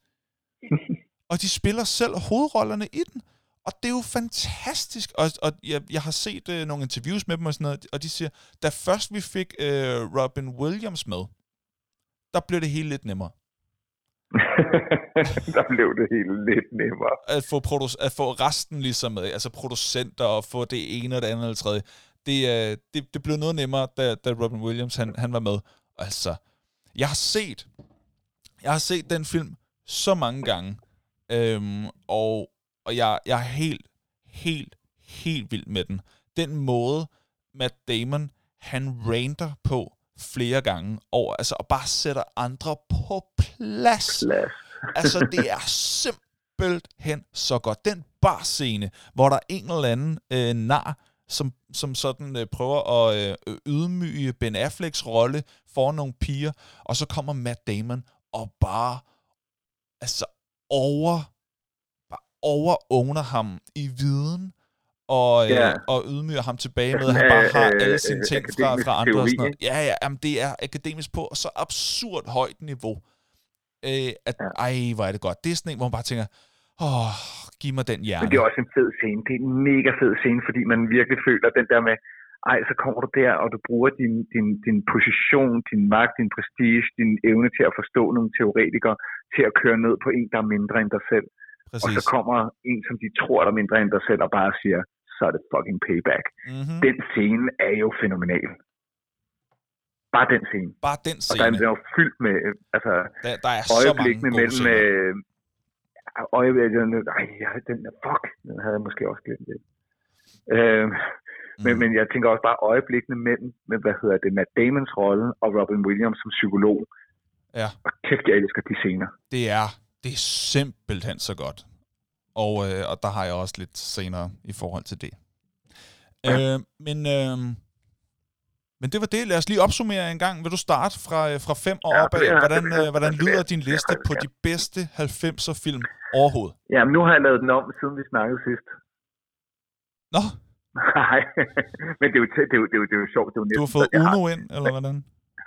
(laughs) og de spiller selv hovedrollerne i den. Og det er jo fantastisk. Og, og jeg, jeg har set øh, nogle interviews med dem og sådan noget, og de siger, da først vi fik øh, Robin Williams med, der blev det hele lidt nemmere. (laughs) der blev det helt lidt nemmere. At få, produ- at få resten ligesom med, altså producenter og få det ene og det andet eller tredje. Det, øh, det, det blev noget nemmere, da, da Robin Williams han, han var med. Altså, jeg har set, jeg har set den film så mange gange, øhm, og, og jeg, jeg er helt, helt, helt vild med den. Den måde, Matt Damon, han ranter på flere gange over, altså, og bare sætter andre på plads. Plads. Altså, det er simpelthen så godt. Den barscene, hvor der er en eller anden øh, nar, som, som sådan øh, prøver at øh, ydmyge Ben Afflecks rolle for nogle piger, og så kommer Matt Damon og bare altså over overowner ham i viden, og, øh, Ja. og ydmyger ham tilbage med, at han bare har øh, alle øh, sine ting fra, fra andre. Og sådan teori, noget. Ja, ja, jamen, det er akademisk på så absurd højt niveau, øh, at Ja. ej, hvor er det godt. Det er sådan en, hvor man bare tænker, åh, giv mig den hjerne. Men det er også en fed scene. Det er en mega fed scene, fordi man virkelig føler den der med, ej, så kommer du der, og du bruger din, din, din position, din magt, din prestige, din evne til at forstå nogle teoretikere, til at køre ned på en, der er mindre end dig selv. Præcis. Og så kommer en, som de tror, der er mindre end dig selv, og bare siger, så er det fucking payback. mm-hmm. Den scene er jo fænomenal. Bare den scene. Bare den Og der er scene. den jo fyldt med, altså, Der, der er så mange øjeblikkene mellem... Øh, øjeblikkene... Ej, ja, den der... Fuck, den havde jeg måske også glemt lidt. Øh, men, Mm. men jeg tænker også bare øjeblikkene mellem, med, hvad hedder det, Matt Damons rolle og Robin Williams som psykolog. Ja. Og kæft, jeg elsker de scener. Det er, det er simpelthen så godt. Og, øh, og der har jeg også lidt senere i forhold til det. Ja. Øh, men, øh, men det var det. Lad os lige opsummere en gang. Vil du starte fra, øh, fra fem år Ja, opad? Hvordan, øh, hvordan lyder din liste på de bedste 90'er film overhovedet? Jamen, nu har jeg lavet den om, siden vi snakkede sidst. Nå, (laughs) Nej, men det er, jo, det, er jo, det, er jo, det er jo sjovt. Det er jo du har fået Uno ind, eller hvordan?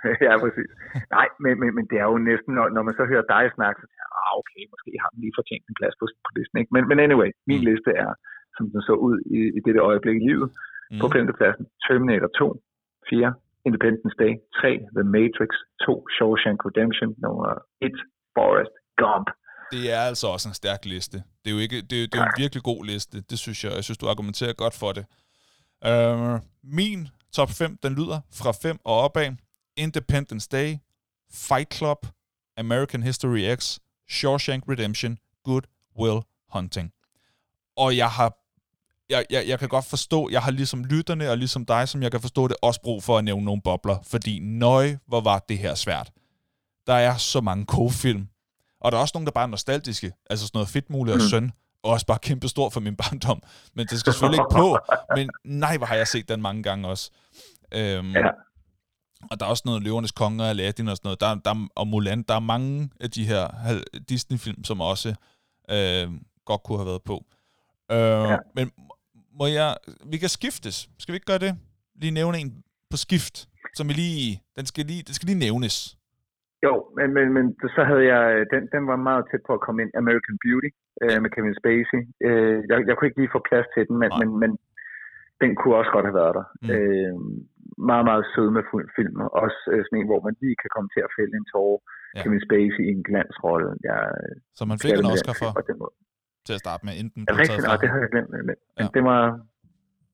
(laughs) ja, præcis. Nej, men, men, men det er jo næsten, når, når man så hører dig snakke, så tænker jeg, ah, okay, måske har den lige fortjent en plads på, på listen. Ikke? Men, men anyway, min mm. liste er, som den så ud i, i dette øjeblik i livet, mm. på femtepladsen, Terminator 2, 4, Independence Day, 3, The Matrix, 2, Shawshank Redemption, nummer 1, Forrest Gump. Det er altså også en stærk liste. Det er jo ikke, det er, det er en virkelig god liste. Det synes jeg. Jeg synes, du argumenterer godt for det. Uh, min top 5, den lyder fra 5 og opad. Independence Day, Fight Club, American History X, Shawshank Redemption, Good Will Hunting. Og jeg har jeg, jeg, jeg kan godt forstå, jeg har ligesom lytterne, og ligesom dig, som jeg kan forstå det, også brug for at nævne nogle bobler, fordi nøj, hvor var det her svært. Der er så mange co-film, og der er også nogle, der bare er nostalgiske, altså sådan noget fedt muligt og mm. søn, og også bare kæmpe stor for min barndom, men det skal selvfølgelig ikke på, (laughs) men nej, hvor har jeg set den mange gange også. Øhm, ja. Og der er også noget Løvernes Konge og Aladdin og sådan noget, der, der, og Mulan, der er mange af de her Disney-film, som også øh, godt kunne have været på. Øh, ja. Men må jeg, vi kan skiftes. Skal vi ikke gøre det? Lige nævne en på skift, som vi lige, den skal lige, den skal lige nævnes. Jo, men, men, men så havde jeg, den, den var meget tæt på at komme ind, American Beauty øh, med Kevin Spacey. Øh, jeg, jeg kunne ikke lige få plads til den, men, men, men den kunne også godt have været der. Mm. Øh, meget, meget sød med film, også øh, sådan en, hvor man lige kan komme til at fælde en tårer. Ja. Kevin Spacey i en glansrolle. Jeg, så man fik en Oscar for? Den måde til at starte med, enten ja, rigtigt, nej, det havde jeg glemt. Men, ja. det var,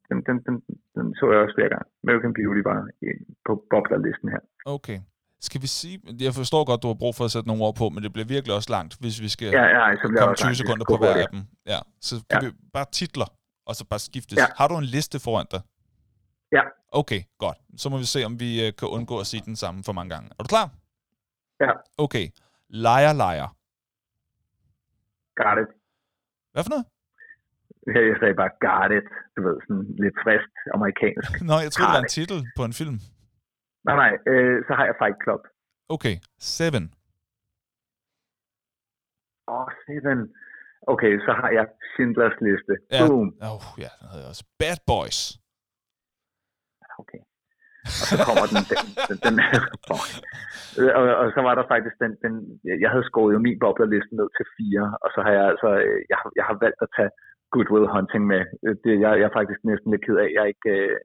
den, den, den, den, så jeg også flere gange. American Beauty var på boblerlisten her. Okay. Skal vi sige, jeg forstår godt, du har brug for at sætte nogle ord på, men det bliver virkelig også langt, hvis vi skal ja, ja, så komme 20 sekunder på hver af dem. Ja, så kan ja. vi bare titler, og så bare skiftes. Ja. Har du en liste foran dig? Ja. Okay, godt. Så må vi se, om vi øh, kan undgå at sige den samme for mange gange. Er du klar? Ja. Okay. Liar, liar. Got it. Hvad for noget? Jeg sagde bare, got it. Du ved, sådan lidt frisk amerikansk. (laughs) Nå, jeg troede, det var en titel på en film. Nej, nej. Øh, så har jeg Fight Club. Okay. Seven. Åh, oh, Seven. Okay, så har jeg Schindlers Liste. Ja. Boom. Oh, ja, den hedder også. Bad Boys. Okay. Og så kommer den, den, den, den og, og, så var der faktisk den, den, jeg havde skåret jo min boblerliste ned til fire, og så har jeg altså, øh, jeg, jeg har valgt at tage Goodwill Hunting med. Øh, det, jeg, jeg er faktisk næsten lidt ked af, jeg ikke øh,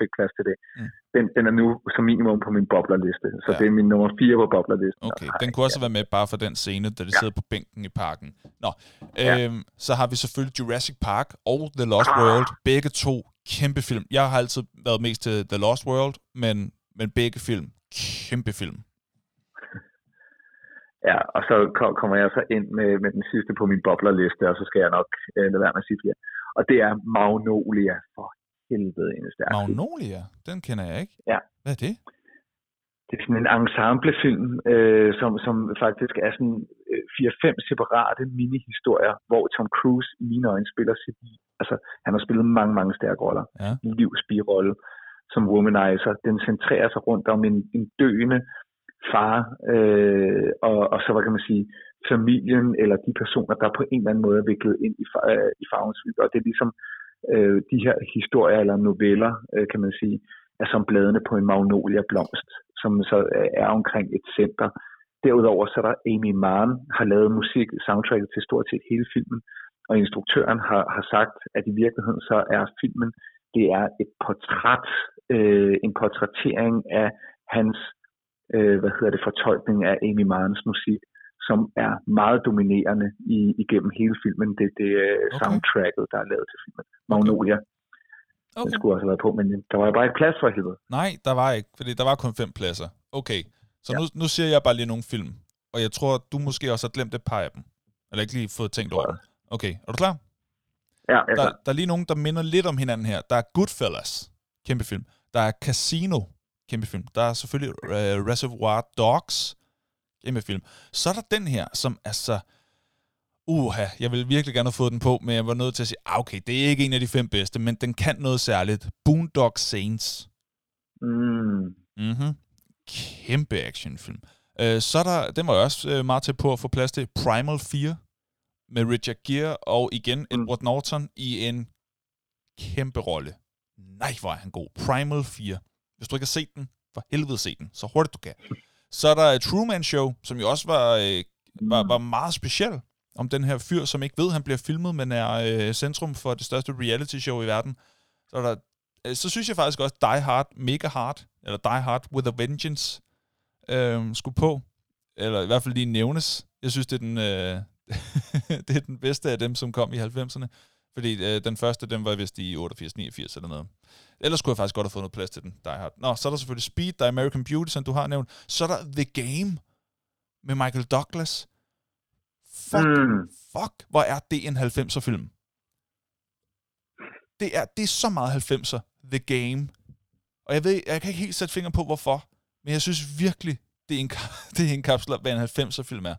fik plads til det. Mm. Den, den er nu som minimum på min boblerliste, så ja. det er min nummer fire på boblerlisten. Okay, den kunne også ja. være med bare for den scene, da de ja. sidder på bænken i parken. Nå, øhm, ja. så har vi selvfølgelig Jurassic Park og The Lost ah. World, begge to kæmpe film. Jeg har altid været mest til The Lost World, men, men begge film, kæmpe film. Ja, og så kommer jeg så ind med, med den sidste på min boblerliste, og så skal jeg nok øh, lade være med at sige flere. Og det er Magnolia. For helvede en stærk Magnolia? Den kender jeg ikke. Ja. Hvad er det? Det er sådan en ensemblefilm, øh, som, som faktisk er sådan øh, fire-fem separate mini-historier, hvor Tom Cruise i mine øjne spiller sit altså, han har spillet mange, mange stærke roller. Ja. En livsbirolle som womanizer. Den centrerer sig rundt om en, en døende far, øh, og, og så, hvad kan man sige, familien eller de personer, der på en eller anden måde er viklet ind i, øh, i farvens Og det er ligesom øh, de her historier eller noveller, øh, kan man sige, er som bladene på en magnolia blomst, som så er omkring et center. Derudover så er der Amy Mann, har lavet musik, soundtracket til stort set hele filmen, og instruktøren har, har sagt, at i virkeligheden så er filmen, det er et portræt, øh, en portrættering af hans, øh, hvad hedder det, fortolkning af Amy Marens musik, som er meget dominerende i, igennem hele filmen. Det er det øh, okay. soundtracket, der er lavet til filmen. Magnolia. Okay. Den skulle også have været på, men der var bare ikke plads for helvede. Nej, der var ikke, fordi der var kun fem pladser. Okay, så ja. nu, nu siger jeg bare lige nogle film, og jeg tror, du måske også har glemt et par af dem. Eller ikke lige fået tænkt over dem. Okay, er du klar? Ja, jeg er der, der er lige nogen, der minder lidt om hinanden her. Der er Goodfellas, kæmpe film. Der er Casino, kæmpe film. Der er selvfølgelig uh, Reservoir Dogs, kæmpe film. Så er der den her, som er så... Uha, jeg vil virkelig gerne have fået den på, men jeg var nødt til at sige, ah, okay, det er ikke en af de fem bedste, men den kan noget særligt. Boondock Saints. Mm. Mm-hmm. Kæmpe actionfilm. Uh, så er der, den var jeg også uh, meget til på at få plads til, Primal 4 med Richard Gere og igen mm. Edward Norton i en kæmpe rolle. Nej, hvor er han god. Primal 4. Hvis du ikke har set den, for helvede se den, så hurtigt du kan. Så er der Truman Show, som jo også var, øh, var, var meget speciel, om den her fyr, som ikke ved, han bliver filmet, men er øh, centrum for det største reality show i verden. Så, er der, øh, så synes jeg faktisk også, Die Hard, Mega Hard, eller Die Hard with a Vengeance, øh, skulle på. Eller i hvert fald lige nævnes. Jeg synes, det er den, øh, (laughs) det er den bedste af dem, som kom i 90'erne. Fordi øh, den første, den var vist i 88-89 eller noget. Ellers kunne jeg faktisk godt have fået noget plads til den, Die Hard. Nå, så er der selvfølgelig Speed, der er American Beauty, som du har nævnt. Så er der The Game med Michael Douglas. Fuck, mm. fuck, hvor er det en 90'er film. Det er, det er så meget 90'er, The Game. Og jeg ved, jeg kan ikke helt sætte finger på, hvorfor. Men jeg synes virkelig, det er en, (laughs) det er en kapsel, hvad en 90'er film er.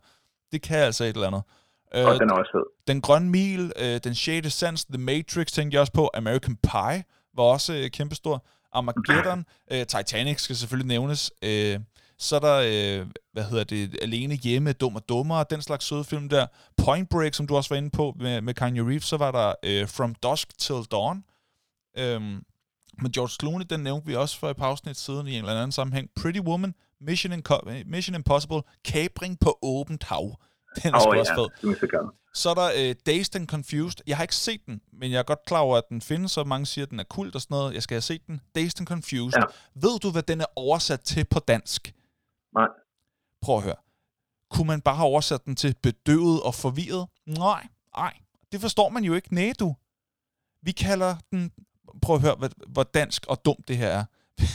Det kan altså et eller andet. Og øh, den er også fed. Den Grønne Mil, øh, Den 6. Sans, The Matrix tænkte jeg også på. American Pie var også øh, kæmpestor. Armageddon, (clears throat) øh, Titanic skal selvfølgelig nævnes. Øh, så er der, øh, hvad hedder det, Alene Hjemme, Dum og Dummere, den slags søde film der. Point Break, som du også var inde på med, med Kanye Reeves, så var der øh, From Dusk Till Dawn. Øhm, med George Clooney, den nævnte vi også for et par afsnit siden i en eller anden sammenhæng. Pretty Woman, Mission, Inco- Mission Impossible, Kabring på åbent hav. (laughs) Den er oh, ja. også fed. Så er der uh, Dazed and Confused. Jeg har ikke set den, men jeg er godt klar over, at den findes, så mange siger, at den er kult og sådan noget. Jeg skal have set den. Dazed and Confused. Ja. Ved du, hvad den er oversat til på dansk? Nej. Prøv at høre. Kunne man bare have oversat den til bedøvet og forvirret? Nej, nej. Det forstår man jo ikke. Nej, du. Vi kalder den... Prøv at høre, hvor dansk og dumt det her er. (laughs)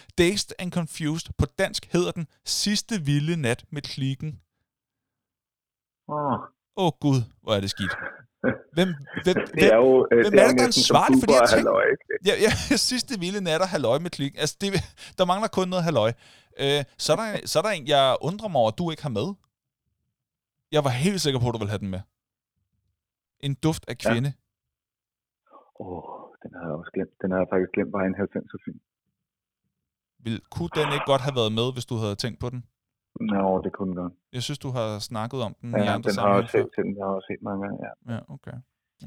(laughs) Dazed and Confused. På dansk hedder den Sidste vilde nat med klikken. Åh. Oh. Oh, gud, hvor er det skidt. Hvem, hvem, (laughs) det er jo, hvem, hvem det er, er der næsten svarer som for de her ting? Ja, ja, (laughs) sidste vilde nat og halløj med klik. Altså, det, der mangler kun noget halløj. Øh, så, er der, så er der en, jeg undrer mig over, at du ikke har med. Jeg var helt sikker på, at du ville have den med. En duft af kvinde. Åh, ja. oh, den har jeg også glemt. Den har jeg faktisk glemt bare en 90'er film. Vil, kunne den ikke godt have været med, hvis du havde tænkt på den? Nå, det kunne den godt. Jeg synes, du har snakket om den ja, i andre den har jeg set, den har jeg set mange gange, ja. Ja, okay.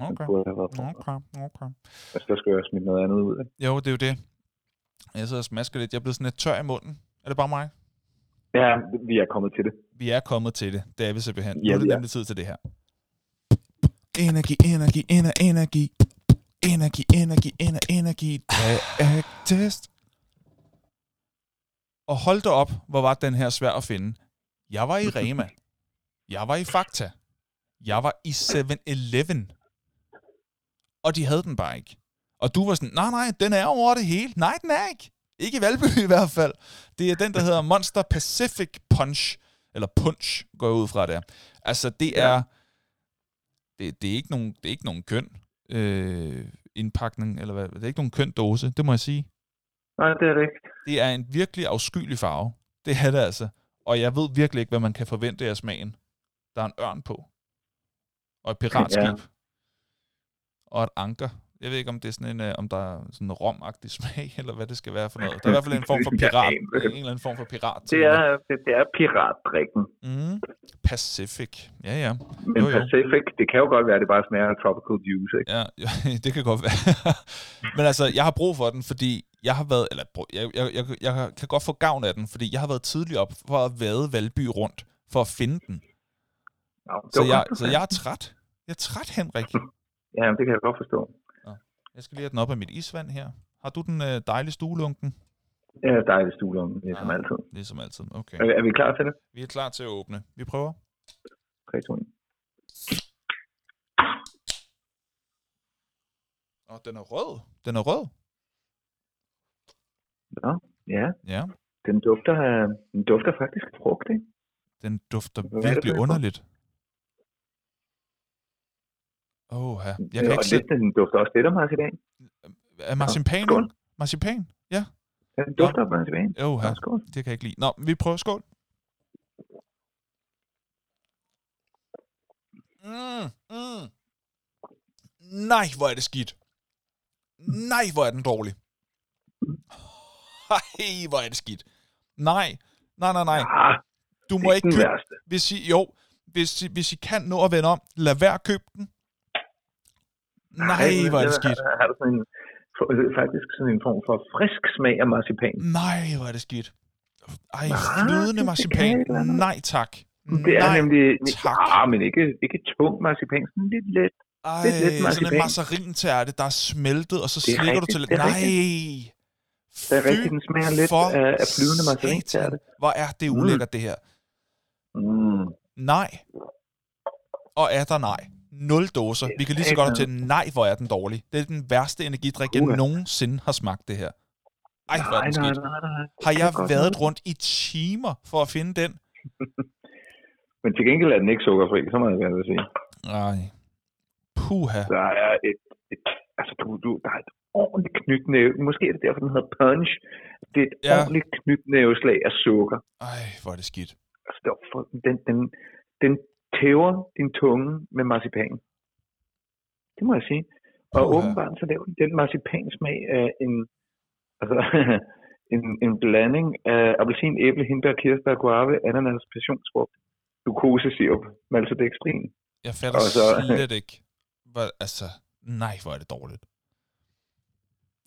Okay. Okay, okay. Altså, der skal jeg smide noget andet ud af. Jo, det er jo det. Jeg sidder og smasker lidt. Jeg er blevet sådan lidt tør i munden. Er det bare mig? Ja, vi er kommet til det. Vi er kommet til det. Det er vi simpelthen. Ja, nu er det er. nemlig tid til det her. Energi, energi, ener, energi. Energi, energi, ener, energi. Test. Og hold da op, hvor var den her svær at finde. Jeg var i (laughs) Rema. Jeg var i Fakta. Jeg var i 7-Eleven. Og de havde den bare ikke. Og du var sådan, nej, nej, den er over det hele. Nej, den er ikke. Ikke i Valby (laughs) i hvert fald. Det er den, der hedder Monster Pacific Punch. Eller Punch, går jeg ud fra det. Altså, det er... Det, det, er ikke nogen, det er ikke nogen køn øh, indpakning, eller hvad. Det er ikke nogen køn dose, det må jeg sige. Nej, det er det ikke. Det er en virkelig afskyelig farve. Det er det altså. Og jeg ved virkelig ikke, hvad man kan forvente af smagen. Der er en ørn på. Og et piratskib. Ja. Og et anker. Jeg ved ikke, om det er sådan en, uh, om der er sådan en romagtig (laughs) smag, eller hvad det skal være for noget. Der er i hvert fald en form for (laughs) pirat. en eller anden form for pirat. Det er, det, det er piratdrikken. Mm. Pacific. Ja, ja. Men jo, jo. Pacific, det kan jo godt være, at det bare smager af tropical juice, ikke? Ja, ja (laughs) det kan godt være. Men altså, jeg har brug for den, fordi jeg har været, eller jeg, jeg, jeg, jeg kan godt få gavn af den, fordi jeg har været tidlig op for at vade Valby rundt, for at finde den. Ja, så, jeg, så jeg er træt. Jeg er træt, Henrik. (laughs) ja, det kan jeg godt forstå. Jeg skal lige have den op af mit isvand her. Har du den øh, dejlige stuelunken? Ja, dejlig stuelunken, ligesom ja, altid. Ligesom altid, okay. Er, er vi klar til det? Vi er klar til at åbne. Vi prøver. 3, 2, 1. Og den er rød. Den er rød. Ja, ja. Ja. Den dufter, den dufter faktisk frugt, ikke? Den dufter Hvad virkelig underligt. Åh, ja. Jeg kan ikke se... Den dufter også lidt af marcipan. Er marcipan? Skål. Marcipan? Ja. Den dufter af marcipan. Jo, ja. ja. Skål. Det kan jeg ikke lide. Nå, vi prøver skål. Mm, mm. Nej, hvor er det skidt. Nej, hvor er den dårlig. Hej, hvor er det skidt. Nej, nej, nej, nej. Ja, du må ikke købe... Hvis I, jo, hvis I, hvis I kan nå at vende om, lad være at købe den. Nej, hvor er det skidt. Har du sådan en, for, faktisk sådan en form for frisk smag af marcipan. Nej, hvor er det skidt. Ej, Nej, flydende marcipan. Nej, tak. Det er Nej, nemlig, tak. ah, men ikke, ikke tung marcipan, sådan lidt let. Ej, lidt sådan en marcipan. mazarin-tærte, der er smeltet, og så er slikker du til lidt. Nej! Det er rigtigt, den smager lidt af, af flydende margarintærte. satan. Hvor er det Mm. ulækkert, det her. Mm. Nej. Og er der nej. Nul dåser. Vi kan lige så godt have til nej, hvor er den dårlig. Det er den værste energidrik, jeg nogensinde har smagt det her. Ej, hvor er den nej, skidt. nej, nej. Det Har jeg været rundt i timer for at finde den? (laughs) Men til gengæld er den ikke sukkerfri, så må jeg gerne sige. Nej. Puha. Der er et, et altså du, du, der er et ordentligt knytnæve. Måske er det derfor, den hedder punch. Det er et Ja. ordentligt knytnæveslag af sukker. Ej, hvor er det skidt. Altså, det for, den, den, den tæver din tunge med marcipan. Det må jeg sige. Og Puha. åbenbart så laver den den marcipansmag af en, altså, (laughs) en, en blanding af appelsin, æble, hindbær, kirsebær, guave, ananas, passionsfrugt, glukosesirup, maltodextrin. Jeg fatter Og så- slet ikke. Hvor, altså, nej, hvor er det dårligt.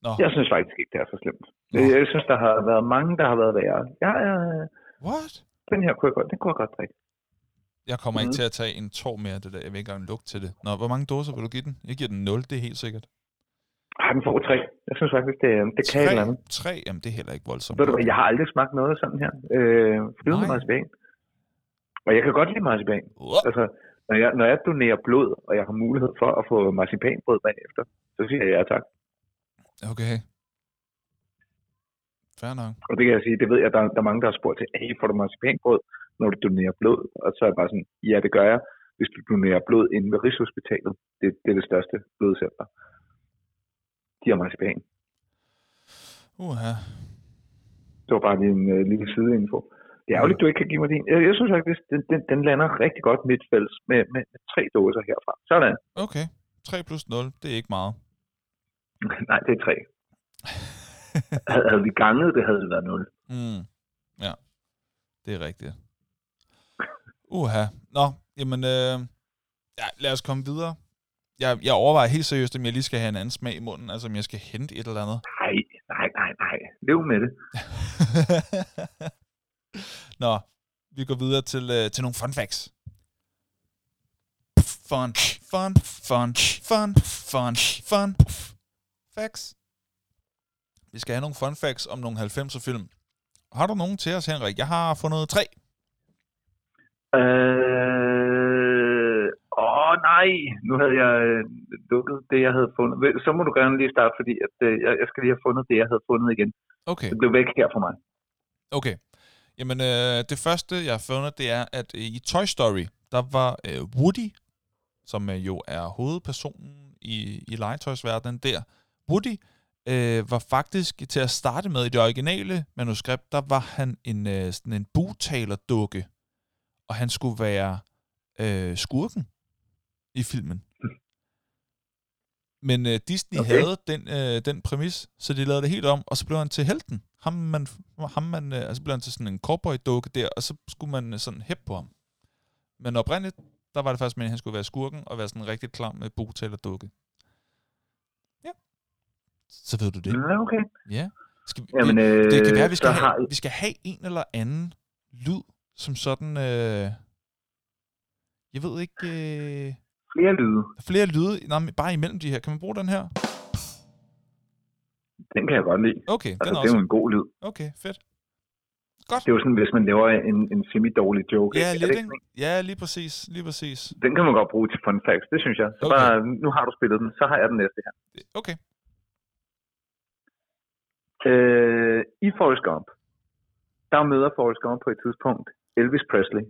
Nå, Jeg synes faktisk ikke, det er for slemt. Nå. Jeg synes, der har været mange, der har været værre. Jeg er, what? den her kunne jeg godt, den kunne jeg godt drikke. Jeg kommer ikke Mhm. til at tage en tår mere af det der. Jeg vil ikke engang lugte til det. Nå, hvor mange dåser vil du give den? Jeg giver den 0, det er helt sikkert. Ej, den får tre. Jeg synes faktisk, det, det kan et eller andet. Tre? Jamen, det er heller ikke voldsomt. Ved du jeg har aldrig smagt noget sådan her. Øh, flydende marcipan. Og jeg kan godt lide marcipan. Uh, Altså, når jeg, når jeg donerer blod, og jeg har mulighed for at få marcipanbrød bagefter, så siger jeg ja tak. Okay. Fair nok. Og det kan jeg sige, det ved jeg, der, der er mange, der har spurgt til, hey, får du marcipanbrød, når du donerer blod? Og så er jeg bare sådan, ja, det gør jeg, hvis du donerer blod inde ved Rigshospitalet. Det, det er det største blodcenter. De har marcipan. Uha. Det var bare lige en uh, lille sideinfo. Det er ærgerligt, du ikke kan give mig din. Jeg, jeg synes faktisk, den, den, den lander rigtig godt midtfælds med, med, med tre dåser herfra. Sådan. Okay. 3 plus 0, det er ikke meget. (laughs) Nej, det er tre. Havde, vi ganget, det havde det været 0. Mm. Ja, det er rigtigt. Uha. Nå, jamen, øh, ja, lad os komme videre. Jeg, jeg overvejer helt seriøst, om jeg lige skal have en anden smag i munden, altså om jeg skal hente et eller andet. Nej, nej, nej, nej. Lev med det. (laughs) Nå, vi går videre til, øh, til nogle fun facts. Fun, fun, fun, fun, fun, fun, facts. Vi skal have nogle fun facts om nogle 90'er film. Har du nogen til os, Henrik? Jeg har fundet tre. Øh, åh nej, nu havde jeg øh, lukket det, jeg havde fundet. Så må du gerne lige starte, fordi at, øh, jeg, jeg skal lige have fundet det, jeg havde fundet igen. Okay, Det blev væk her for mig. okay. Jamen, øh, det første, jeg har fundet, det er, at øh, i Toy Story, der var øh, Woody, som øh, jo er hovedpersonen i, i legetøjsverdenen der. Woody øh, var faktisk til at starte med i det originale manuskript, der var han en, øh, sådan en bugtalerdukke, og han skulle være øh, skurken i filmen. Men øh, Disney okay. Havde den, øh, den præmis, så de lavede det helt om, og så blev han til helten. Ham man, ham man, øh, altså blev han til sådan en cowboy-dukke der, og så skulle man øh, sådan hæppe på ham. Men oprindeligt, der var det faktisk meningen, at han skulle være skurken, og være sådan en rigtig klam med bugtalerdukke. Så ved du det. Ja, okay. Ja. Skal vi, Jamen, øh, det kan være, at vi skal, så har have, vi skal have en eller anden lyd, som sådan... Øh, jeg ved ikke... Øh, flere lyde. flere lyde, nej, bare imellem de her. Kan man bruge den her? Den kan jeg godt lide. Okay, Altså, den er det er også... jo en god lyd. Okay, fedt. Godt. Det er jo sådan, hvis man laver en, en semi-dårlig joke. Ja, lidt, ikke? Ja, lige præcis. Lige præcis. Den kan man godt bruge til fun facts, det synes jeg. Så Okay. bare, nu har du spillet den, så har jeg den næste her. Okay. Øh, I Forrest Gump, der møder Forrest Gump på et tidspunkt Elvis Presley,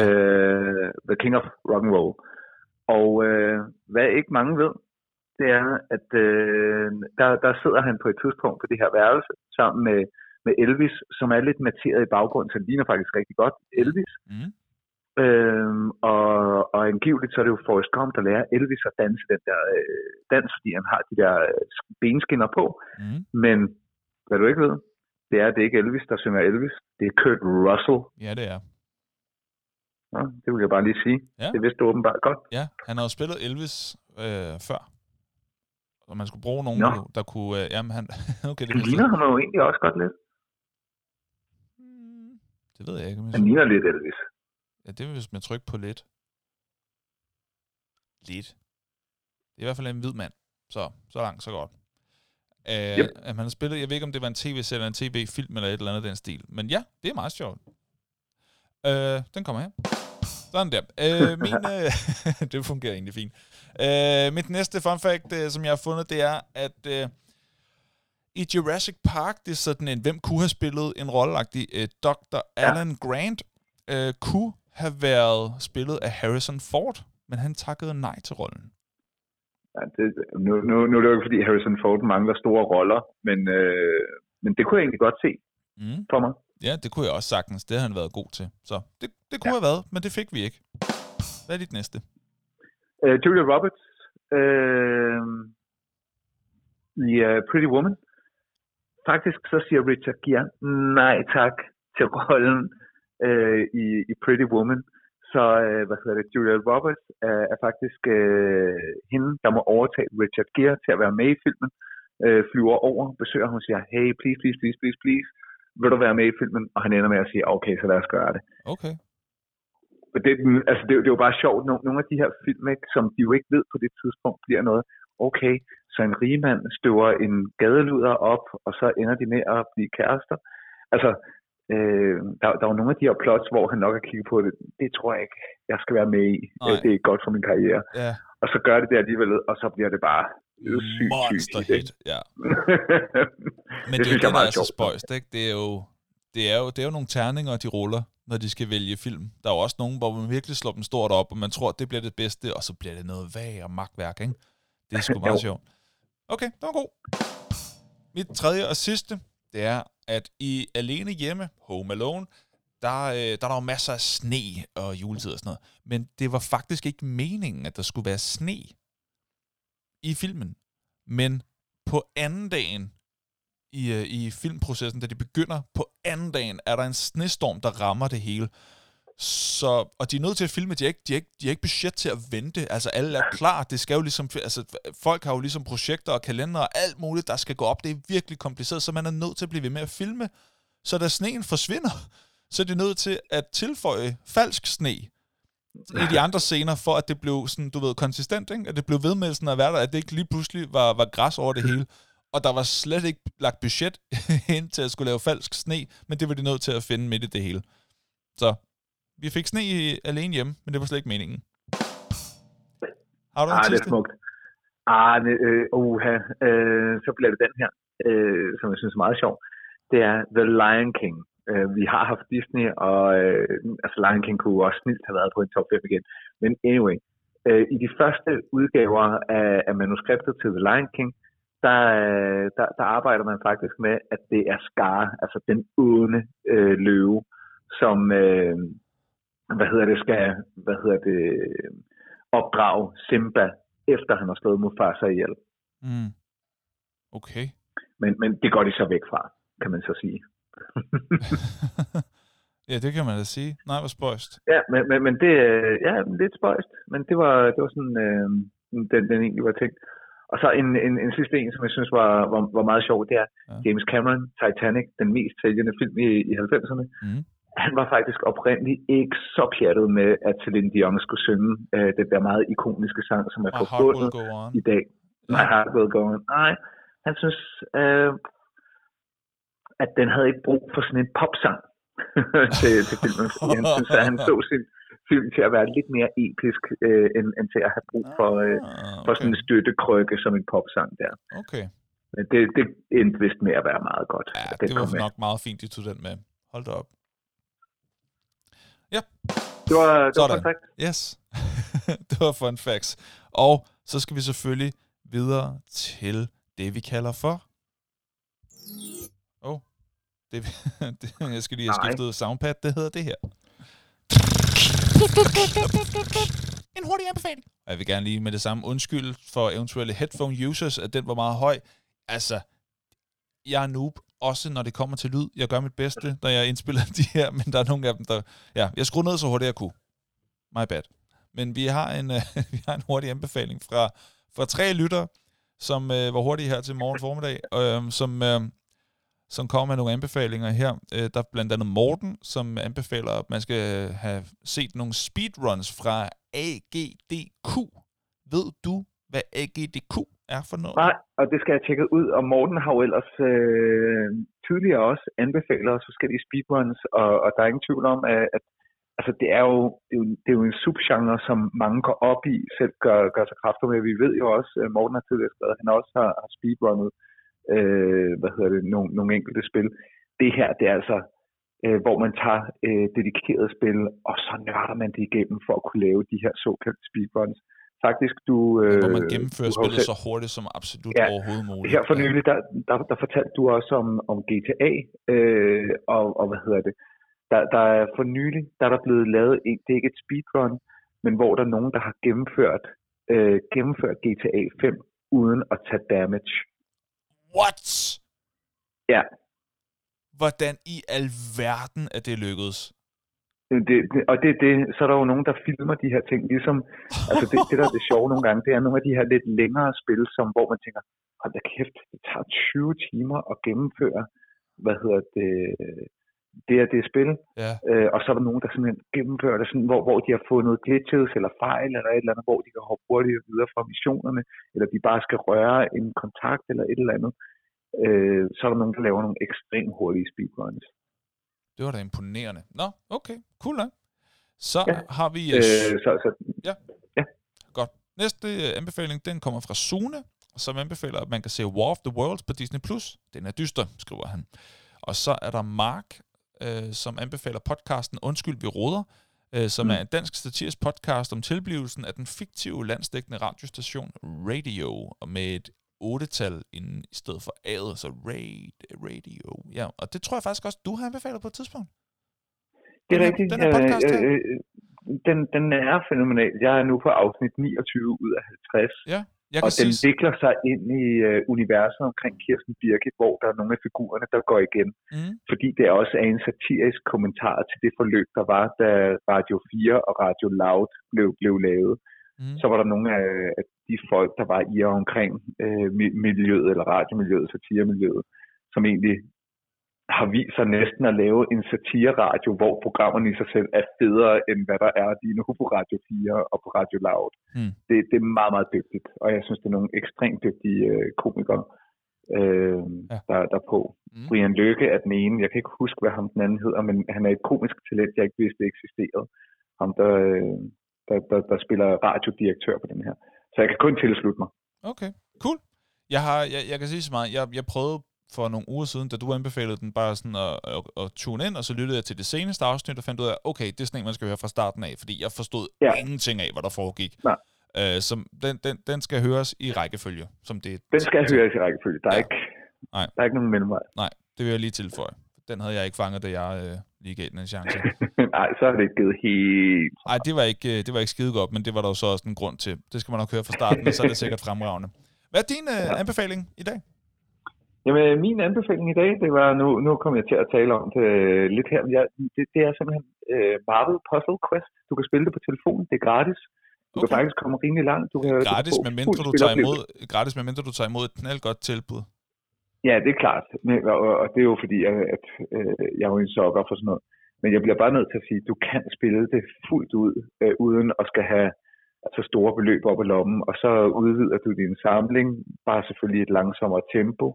øh, the king of rock and roll. Og øh, hvad ikke mange ved, det er, at øh, der, der sidder han på et tidspunkt på det her værelse sammen med, med Elvis, som er lidt materet i baggrunden, så det ligner faktisk rigtig godt Elvis. Mm. Øhm, og, og angiveligt så er det jo Forrest Gump, der lærer Elvis at danse den der øh, dans, fordi han har de der øh, benskinner på. Mm. Men hvad du ikke ved, det er, at det ikke er Elvis, der synger Elvis. Det er Kurt Russell. Ja, det er. Ja, det vil jeg bare lige sige. Ja. Det vidste du åbenbart godt. Ja, han har jo spillet Elvis øh, før. Og man skulle bruge nogen, Nå. der, der kunne... Øh, jamen, han... (laughs) okay, det, kan ligner ham jo egentlig også godt lidt. Mm, det ved jeg ikke, jeg Han ligner lidt Elvis. Ja, det er hvis man trykker på lidt. Lidt. Det er i hvert fald en hvid mand. Så, så langt, så godt. Uh, Yep. At man har spillet, jeg ved ikke, om det var en tv-serie eller en tv-film eller et eller andet af den stil. Men ja, det er meget sjovt. Uh, den kommer her. Sådan der. Uh, (laughs) min, uh, (laughs) det fungerer egentlig fint. Uh, mit næste fun fact, uh, som jeg har fundet, det er, at uh, i Jurassic Park, det er sådan en, hvem kunne have spillet en rolleagtig uh, Dr. Alan Grant, uh, kunne have været spillet af Harrison Ford, men han takkede nej til rollen. Ja, det, nu, nu, nu er det jo ikke, fordi Harrison Ford mangler store roller, men, øh, men det kunne jeg egentlig godt se Mm. for mig. Ja, det kunne jeg også sagtens. Det har han været god til. Så det, det kunne ja. have været, men det fik vi ikke. Hvad er dit næste? Uh, Julia Roberts øh, i uh, Pretty Woman. Faktisk så siger Richard Gere nej tak til rollen øh, i, i Pretty Woman. Så øh, hvad hedder det, Julia Roberts er, er faktisk øh, hende, der må overtage Richard Gere til at være med i filmen. Øh, flyver over, besøger ham og siger, hey, please, please, please, please, please, vil du være med i filmen? Og han ender med at sige, okay, så lad os gøre det. Okay. Men det, altså det, det er jo bare sjovt, nogle, nogle af de her film, ikke, som de jo ikke ved på det tidspunkt, bliver noget, okay, så en rigmand støver en gadeluder op, og så ender de med at blive kærester. Altså, øh, der, der er jo nogle af de her plots, hvor han nok har kigget på det, det tror jeg ikke, jeg skal være med i. Nej. Det er godt for min karriere. Ja. Og så gør det det alligevel, og så bliver det bare sygt, Monster hit. Ja. (laughs) Men Det det, det, synes det er der er så spøjst, ikke? Det er jo... Det er, jo, det er jo nogle terninger, de ruller, når de skal vælge film. Der er jo også nogen, hvor man virkelig slår dem stort op, og man tror, det bliver det bedste, og så bliver det noget vag og magtværk, ikke? Det er sgu (laughs) meget Jo. sjovt. Okay, det var god. Mit tredje og sidste, det er, at i Alene Hjemme, Home Alone, der, øh, der er der jo masser af sne og juletid og sådan noget. Men det var faktisk ikke meningen, at der skulle være sne i filmen. Men på anden dagen i, øh, i filmprocessen, da de begynder, på anden dagen er der en snestorm, der rammer det hele. Så, og de er nødt til at filme, de har ikke, de har ikke, de har ikke budget til at vente. Altså alle er klar, det skal jo ligesom, altså folk har jo ligesom projekter og kalendere og alt muligt, der skal gå op. Det er virkelig kompliceret, så man er nødt til at blive ved med at filme. Så da sneen forsvinder, så er de nødt til at tilføje falsk sne i de andre scener, for at det blev sådan, du ved, konsistent, ikke? At det blev ved med sådan at være der, at det ikke lige pludselig var, var græs over det hele. Og der var slet ikke lagt budget (laughs) ind til at skulle lave falsk sne, men det var de nødt til at finde midt i det hele. Så vi fik sne i, alene hjemme, men det var slet ikke meningen. Har du Ah, det er smukt. Ah, ne, øh, uha, øh, så bliver det den her, øh, som jeg synes er meget sjov. Det er The Lion King. Øh, vi har haft Disney, og øh, altså Lion King kunne også snilt have været på en top 5 igen. Men anyway, øh, i de første udgaver af, af manuskriptet til The Lion King, der, øh, der, der arbejder man faktisk med, at det er Scar, altså den onde øh, løve, som, øh, hvad hedder det, skal, hvad hedder det, opdrage Simba, efter han har slået Mufasa ihjel. Mm. Okay. Men, men det går de så væk fra, kan man så sige. (laughs) ja, det kan man da sige. Nej, hvor spøjst. ja, men, men, men det øh, ja, lidt spøjst, men det var, det var sådan, øh, den, den egentlig var tænkt. Og så en, en, en sidste en, som jeg synes var, var, var meget sjov, det er ja. James Cameron, Titanic, den mest sælgende film i, i 90'erne. Mm. Han var faktisk oprindeligt ikke så pjattet med, at Celine Dion skulle synge øh, den der meget ikoniske sang, som er forbundet i dag. My heart will go on. Nej, han synes, øh, at den havde ikke brug for sådan en popsang (laughs) til, til filmen. Fordi han synes, at han så sin film til at være lidt mere episk, øh, end, end til at have brug for, øh, Ah, for sådan en støttekrykke som en popsang der. Okay. Men det, det endte vist med at være meget godt. Ja, det var med. nok meget fint, de tog den med. Hold da op. Ja, Det var, det var Sådan. perfekt. yes. (laughs) det var fun facts. Og så skal vi selvfølgelig videre til det, vi kalder for... Åh, oh, det, (laughs) det, jeg skal lige have Nej. skiftet soundpad. Det hedder det her. En hurtig anbefaling. Jeg vil gerne lige med det samme undskylde for eventuelle headphone users, at den var meget høj. Altså, jeg er noob, også når det kommer til lyd. Jeg gør mit bedste, når jeg indspiller (laughs) de her, men der er nogle af dem, der... Ja, jeg skruer ned så hurtigt jeg kunne. My bad. Men vi har en, øh, (laughs) vi har en hurtig anbefaling fra, fra tre lyttere, som øh, var hurtige her til morgen formiddag, øh, som, øh, som kommer med nogle anbefalinger her. Øh, der er blandt andet Morten, som anbefaler, at man skal øh, have set nogle speedruns fra AGDQ. Ved du, hvad AGDQ er for noget? Nej, og det skal jeg tjekke ud. Og Morten har jo ellers øh, tidligere også anbefalet os forskellige speedruns, og, og der er ingen tvivl om, at, at altså, det, er jo, det, er jo, det er jo en subgenre, som mange går op i, selv gør, gør sig kræfter med. Vi ved jo også, at Morten har tidligere skrevet, at han også har, har speedrunnet øh, hvad hedder det, nogle, nogle enkelte spil. Det her, det er altså, øh, hvor man tager øh, dedikerede spil, og så nørder man det igennem for at kunne lave de her såkaldte speedruns. Faktisk, du... Øh, hvor man gennemfører spillet selv... så hurtigt som absolut ja, overhovedet muligt. Her for nylig, der, der, der fortalte du også om, om GTA, øh, og, og hvad hedder det, der, der er for nylig, der er der blevet lavet, en, det er ikke et speedrun, men hvor der er nogen, der har gennemført, øh, gennemført GTA 5 uden at tage damage. What? Ja. Hvordan i alverden er det lykkedes? Det, det, og det det, så er der jo nogen, der filmer de her ting, ligesom, altså det, det der er det sjove nogle gange, det er nogle af de her lidt længere spil, som, hvor man tænker, hold da kæft, det tager 20 timer at gennemføre, hvad hedder det, det er det spil. Ja. Øh, og så er der nogen, der simpelthen gennemfører det, sådan, hvor, hvor de har fundet glitches eller fejl eller et eller andet, hvor de kan hoppe hurtigt videre fra missionerne, eller de bare skal røre en kontakt eller et eller andet. Øh, så er der nogen, der laver nogle ekstremt hurtige speedruns. Det var da imponerende. Nå, okay, cool da. Så ja. har vi... Øh, øh, så, så, ja. ja. Godt. Næste øh, anbefaling, den kommer fra Sune, som anbefaler, at man kan se War of the Worlds på Disney+. Plus. Den er dyster, skriver han. Og så er der Mark, øh, som anbefaler podcasten Undskyld, vi råder, øh, som mm. er en dansk satirisk podcast om tilblivelsen af den fiktive landsdækkende radiostation Radio, og med et otte-tal inden, i stedet for A'et, så raid, radio. Ja, og det tror jeg faktisk også, du har anbefalet på et tidspunkt. Det er rigtigt. Den, her podcast øh, øh, den, den er fænomenal. Jeg er nu på afsnit 29 ud af 50. Ja. Jeg og den vikler sig ind i uh, universet omkring Kirsten Birgit, hvor der er nogle af figurerne, der går igen. Mm. Fordi det også er en satirisk kommentar til det forløb, der var, da Radio 4 og Radio Loud blev, blev lavet. Mm. Så var der nogle af, af de folk, der var i og omkring uh, miljøet, eller radiomiljøet, satiremiljøet, som egentlig har vist sig næsten at lave en satire-radio, hvor programmerne i sig selv er federe, end hvad der er lige nu på Radio 4 og på Radio Loud. Mm. Det, det er meget, meget dygtigt, og jeg synes, det er nogle ekstremt dygtige øh, komikere, øh, ja. der, der er på. Mm. Brian Løkke er den ene, jeg kan ikke huske, hvad ham den anden hedder, men han er et komisk talent, jeg ikke vidste eksisterede. Ham, der, øh, der, der, der spiller radiodirektør på den her. Så jeg kan kun tilslutte mig. Okay, cool. Jeg, har, jeg, jeg kan sige så meget. Jeg, jeg prøvede for nogle uger siden, da du anbefalede den bare sådan at, at, at tune ind, og så lyttede jeg til det seneste afsnit og fandt ud af, okay, det er sådan en, man skal høre fra starten af, fordi jeg forstod ja. ingenting af, hvad der foregik. Nej. Uh, så den, den, den skal høres i rækkefølge. Som det, den skal høres i rækkefølge. Der er, ja. ikke, Nej. der er ikke nogen mellemvej. Nej, det vil jeg lige tilføje. Den havde jeg ikke fanget, da jeg øh, lige gav den en chance. (laughs) Nej, så har det ikke givet helt... Nej, det var ikke, øh, det var ikke skide godt, men det var der jo så også en grund til. Det skal man nok høre fra starten, og så er det sikkert fremragende. Hvad er din øh, ja. anbefaling i dag? Jamen, min anbefaling i dag, det var, nu, nu kommer jeg til at tale om det øh, lidt her, jeg, det, det er simpelthen uh, Marvel Puzzle Quest. Du kan spille det på telefonen, det er gratis. Du okay. kan faktisk komme rimelig langt. Du kan, gratis, med mindre du tager imod, gratis, med mindre du tager imod et knaldgodt tilbud. Ja, det er klart. Men, og, og det er jo fordi, at, at øh, jeg er jo en sokker for sådan noget. Men jeg bliver bare nødt til at sige, at du kan spille det fuldt ud, øh, uden at skal have altså store beløb op i lommen, og så udvider du din samling, bare selvfølgelig et langsommere tempo,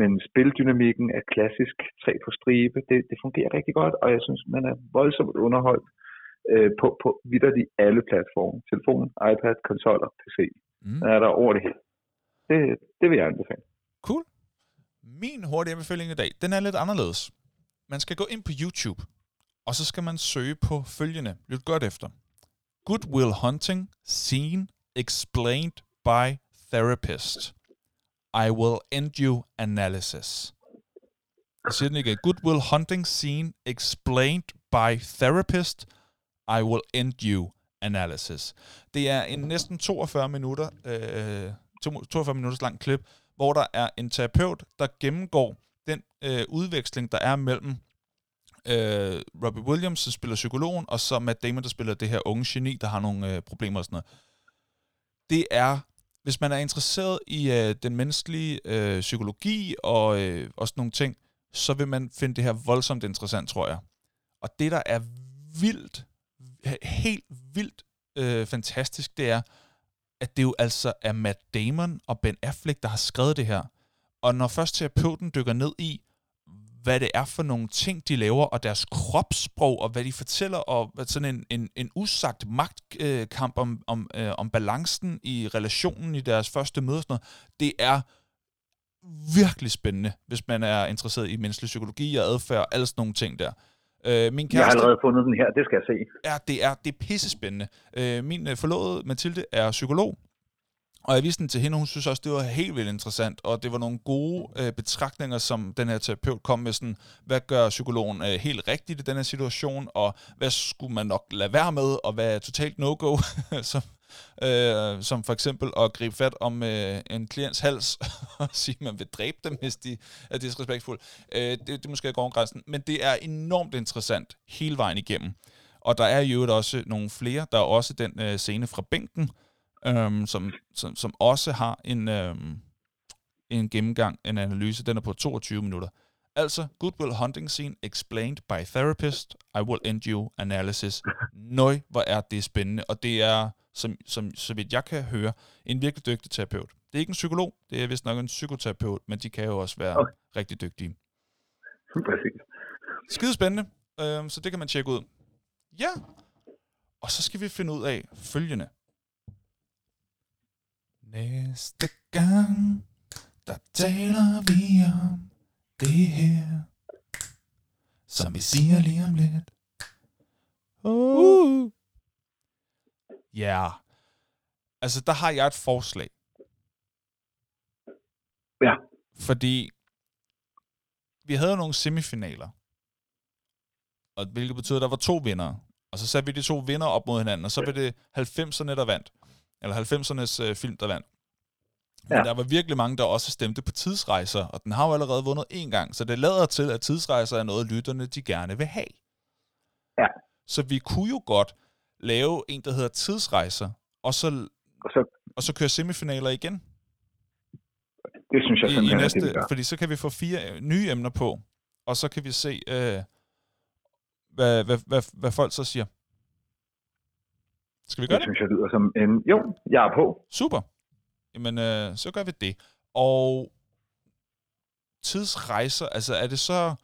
men spildynamikken er klassisk, tre på stribe, det, det fungerer rigtig godt, og jeg synes, man er voldsomt underholdt øh, på, på vidderligt alle platforme. Telefon, iPad, konsoller, PC. Mm. Der er der over det hele. Det, det vil jeg anbefale. Cool. Min hurtige anbefaling i dag, den er lidt anderledes. Man skal gå ind på YouTube, og så skal man søge på følgende. Lyt godt efter. Good Will Hunting Scene Explained by Therapist. I will end you analysis. Jeg siger den igen. Goodwill hunting scene explained by therapist. I will end you analysis. Det er en næsten 42 minutter, øh, 42 minutters lang klip, hvor der er en terapeut, der gennemgår den øh, udveksling, der er mellem øh, Robbie Williams, der spiller psykologen, og så Matt Damon, der spiller det her unge geni, der har nogle øh, problemer og sådan noget. Det er hvis man er interesseret i øh, den menneskelige øh, psykologi og, øh, og sådan nogle ting, så vil man finde det her voldsomt interessant, tror jeg. Og det, der er vildt, helt vildt øh, fantastisk, det er, at det jo altså er Matt Damon og Ben Affleck, der har skrevet det her. Og når først terapeuten dykker ned i, hvad det er for nogle ting, de laver, og deres kropssprog, og hvad de fortæller, og sådan en, en, en usagt magtkamp om, om, øh, om balancen i relationen i deres første møde, sådan noget, det er virkelig spændende, hvis man er interesseret i menneskelig psykologi og adfærd, og alle sådan nogle ting der. Øh, min kæreste, jeg har allerede fundet den her, det skal jeg se. Ja, det er, det er pissespændende. Øh, min øh, forlovede Mathilde er psykolog, og jeg viste den til hende, og hun synes også, det var helt vildt interessant, og det var nogle gode øh, betragtninger, som den her terapeut kom med, sådan, hvad gør psykologen øh, helt rigtigt i den her situation, og hvad skulle man nok lade være med, og hvad er totalt no-go, (laughs) som, øh, som for eksempel at gribe fat om øh, en klients hals, (laughs) og sige, at man vil dræbe dem, hvis de er disrespektfulde. Øh, det, det er måske går grænsen, men det er enormt interessant hele vejen igennem. Og der er jo også nogle flere, der er også den øh, scene fra bænken, øhm, som, som, som også har en, øhm, en gennemgang, en analyse. Den er på 22 minutter. Altså, Goodwill Hunting Scene Explained by Therapist. I will end you analysis. Nøj, hvor er det spændende. Og det er, som, som, så vidt jeg kan høre, en virkelig dygtig terapeut. Det er ikke en psykolog, det er vist nok en psykoterapeut, men de kan jo også være okay. rigtig dygtige. Præcis. Skide spændende, øhm, så det kan man tjekke ud. Ja, og så skal vi finde ud af følgende. Næste gang, der taler vi om det her, som vi siger lige om lidt. Uh. Ja, yeah. altså der har jeg et forslag. Ja. Fordi vi havde nogle semifinaler, og hvilket betyder, at der var to vinder. Og så satte vi de to vinder op mod hinanden, og så blev det 90'erne, der vandt eller 90'ernes øh, film, der vandt. Men ja. der var virkelig mange, der også stemte på tidsrejser, og den har jo allerede vundet en gang, så det lader til, at tidsrejser er noget, lytterne de gerne vil have. Ja. Så vi kunne jo godt lave en, der hedder tidsrejser, og så, og så, og så køre semifinaler igen. Det synes jeg I, i næste, det, Fordi så kan vi få fire øh, nye emner på, og så kan vi se, øh, hvad, hvad, hvad, hvad folk så siger. Skal vi gøre det? Det synes jeg lyder som en... Jo, jeg er på. Super. Jamen, øh, så gør vi det. Og tidsrejser, altså er det så...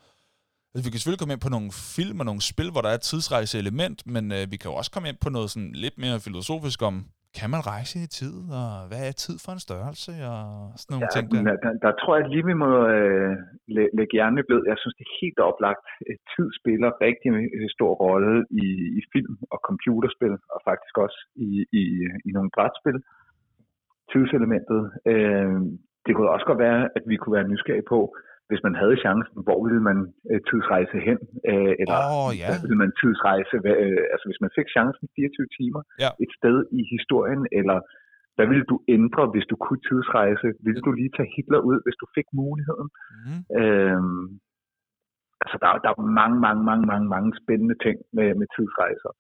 Altså, vi kan selvfølgelig komme ind på nogle film og nogle spil, hvor der er et tidsrejse-element, men øh, vi kan jo også komme ind på noget sådan lidt mere filosofisk om, kan man rejse i tid, og hvad er tid for en størrelse, og sådan nogle ja, ting der? der? Der tror jeg lige, vi må øh, læ lægge hjernen blød. Jeg synes, det er helt oplagt. Tid spiller rigtig stor rolle i, i film og computerspil, og faktisk også i, i, i nogle brætspil. Tidselementet. Øh, det kunne også godt være, at vi kunne være nysgerrige på, hvis man havde chancen, hvor ville man øh, tidsrejse hen? Øh, eller oh, ja. ville man tidsrejse, øh, altså hvis man fik chancen 24 timer ja. et sted i historien, eller hvad ville du ændre, hvis du kunne tidsrejse? Ville du lige tage Hitler ud, hvis du fik muligheden? Mm. Øh, altså der, der er mange, mange, mange, mange, mange spændende ting med, med tidsrejser.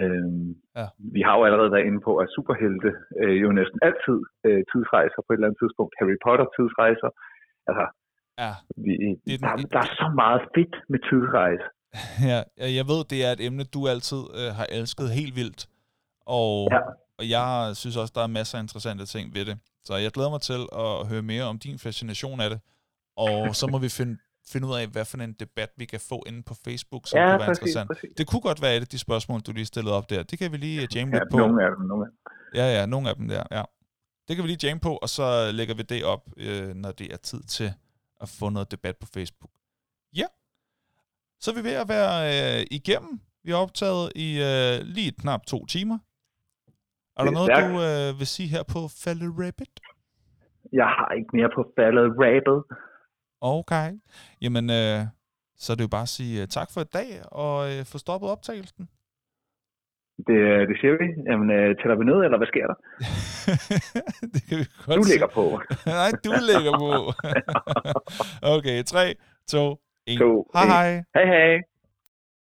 Øhm, ja. Vi har jo allerede været inde på, at superhelte øh, jo næsten altid øh, tidsrejser på et eller andet tidspunkt. Harry Potter tidsrejser. Altså, Ja. Vi, det er den, der, der er så meget fedt med tidsrejse. (laughs) Ja, jeg ved, det er et emne, du altid øh, har elsket helt vildt. Og, ja. og jeg synes også, der er masser af interessante ting ved det. Så jeg glæder mig til at høre mere om din fascination af det. Og så må vi finde, finde ud af, hvad for en debat vi kan få inde på Facebook, som ja, kunne være præcis, interessant. Præcis. Det kunne godt være et af de spørgsmål, du lige stillede op der. Det kan vi lige øh, jamme ja, lidt på. nogle af dem, nogle af dem. Ja, ja, nogle af dem der, ja. Det kan vi lige jamme på, og så lægger vi det op, øh, når det er tid til at få noget debat på Facebook. Ja, så er vi ved at være øh, igennem. Vi har optaget i øh, lige knap to timer. Er der noget, du øh, vil sige her på Faldet Rabbit? Jeg har ikke mere på Faldet Rabbit. Okay. Jamen, øh, så er det jo bare at sige uh, tak for i dag, og øh, få stoppet optagelsen. Det, det siger vi. Jamen, øh, tæller vi ned, eller hvad sker der? (laughs) det kan vi godt Du ligger på. (laughs) Nej, du ligger på. (laughs) okay, 3, 2, 1. To, Hej en. hej. Hej hej.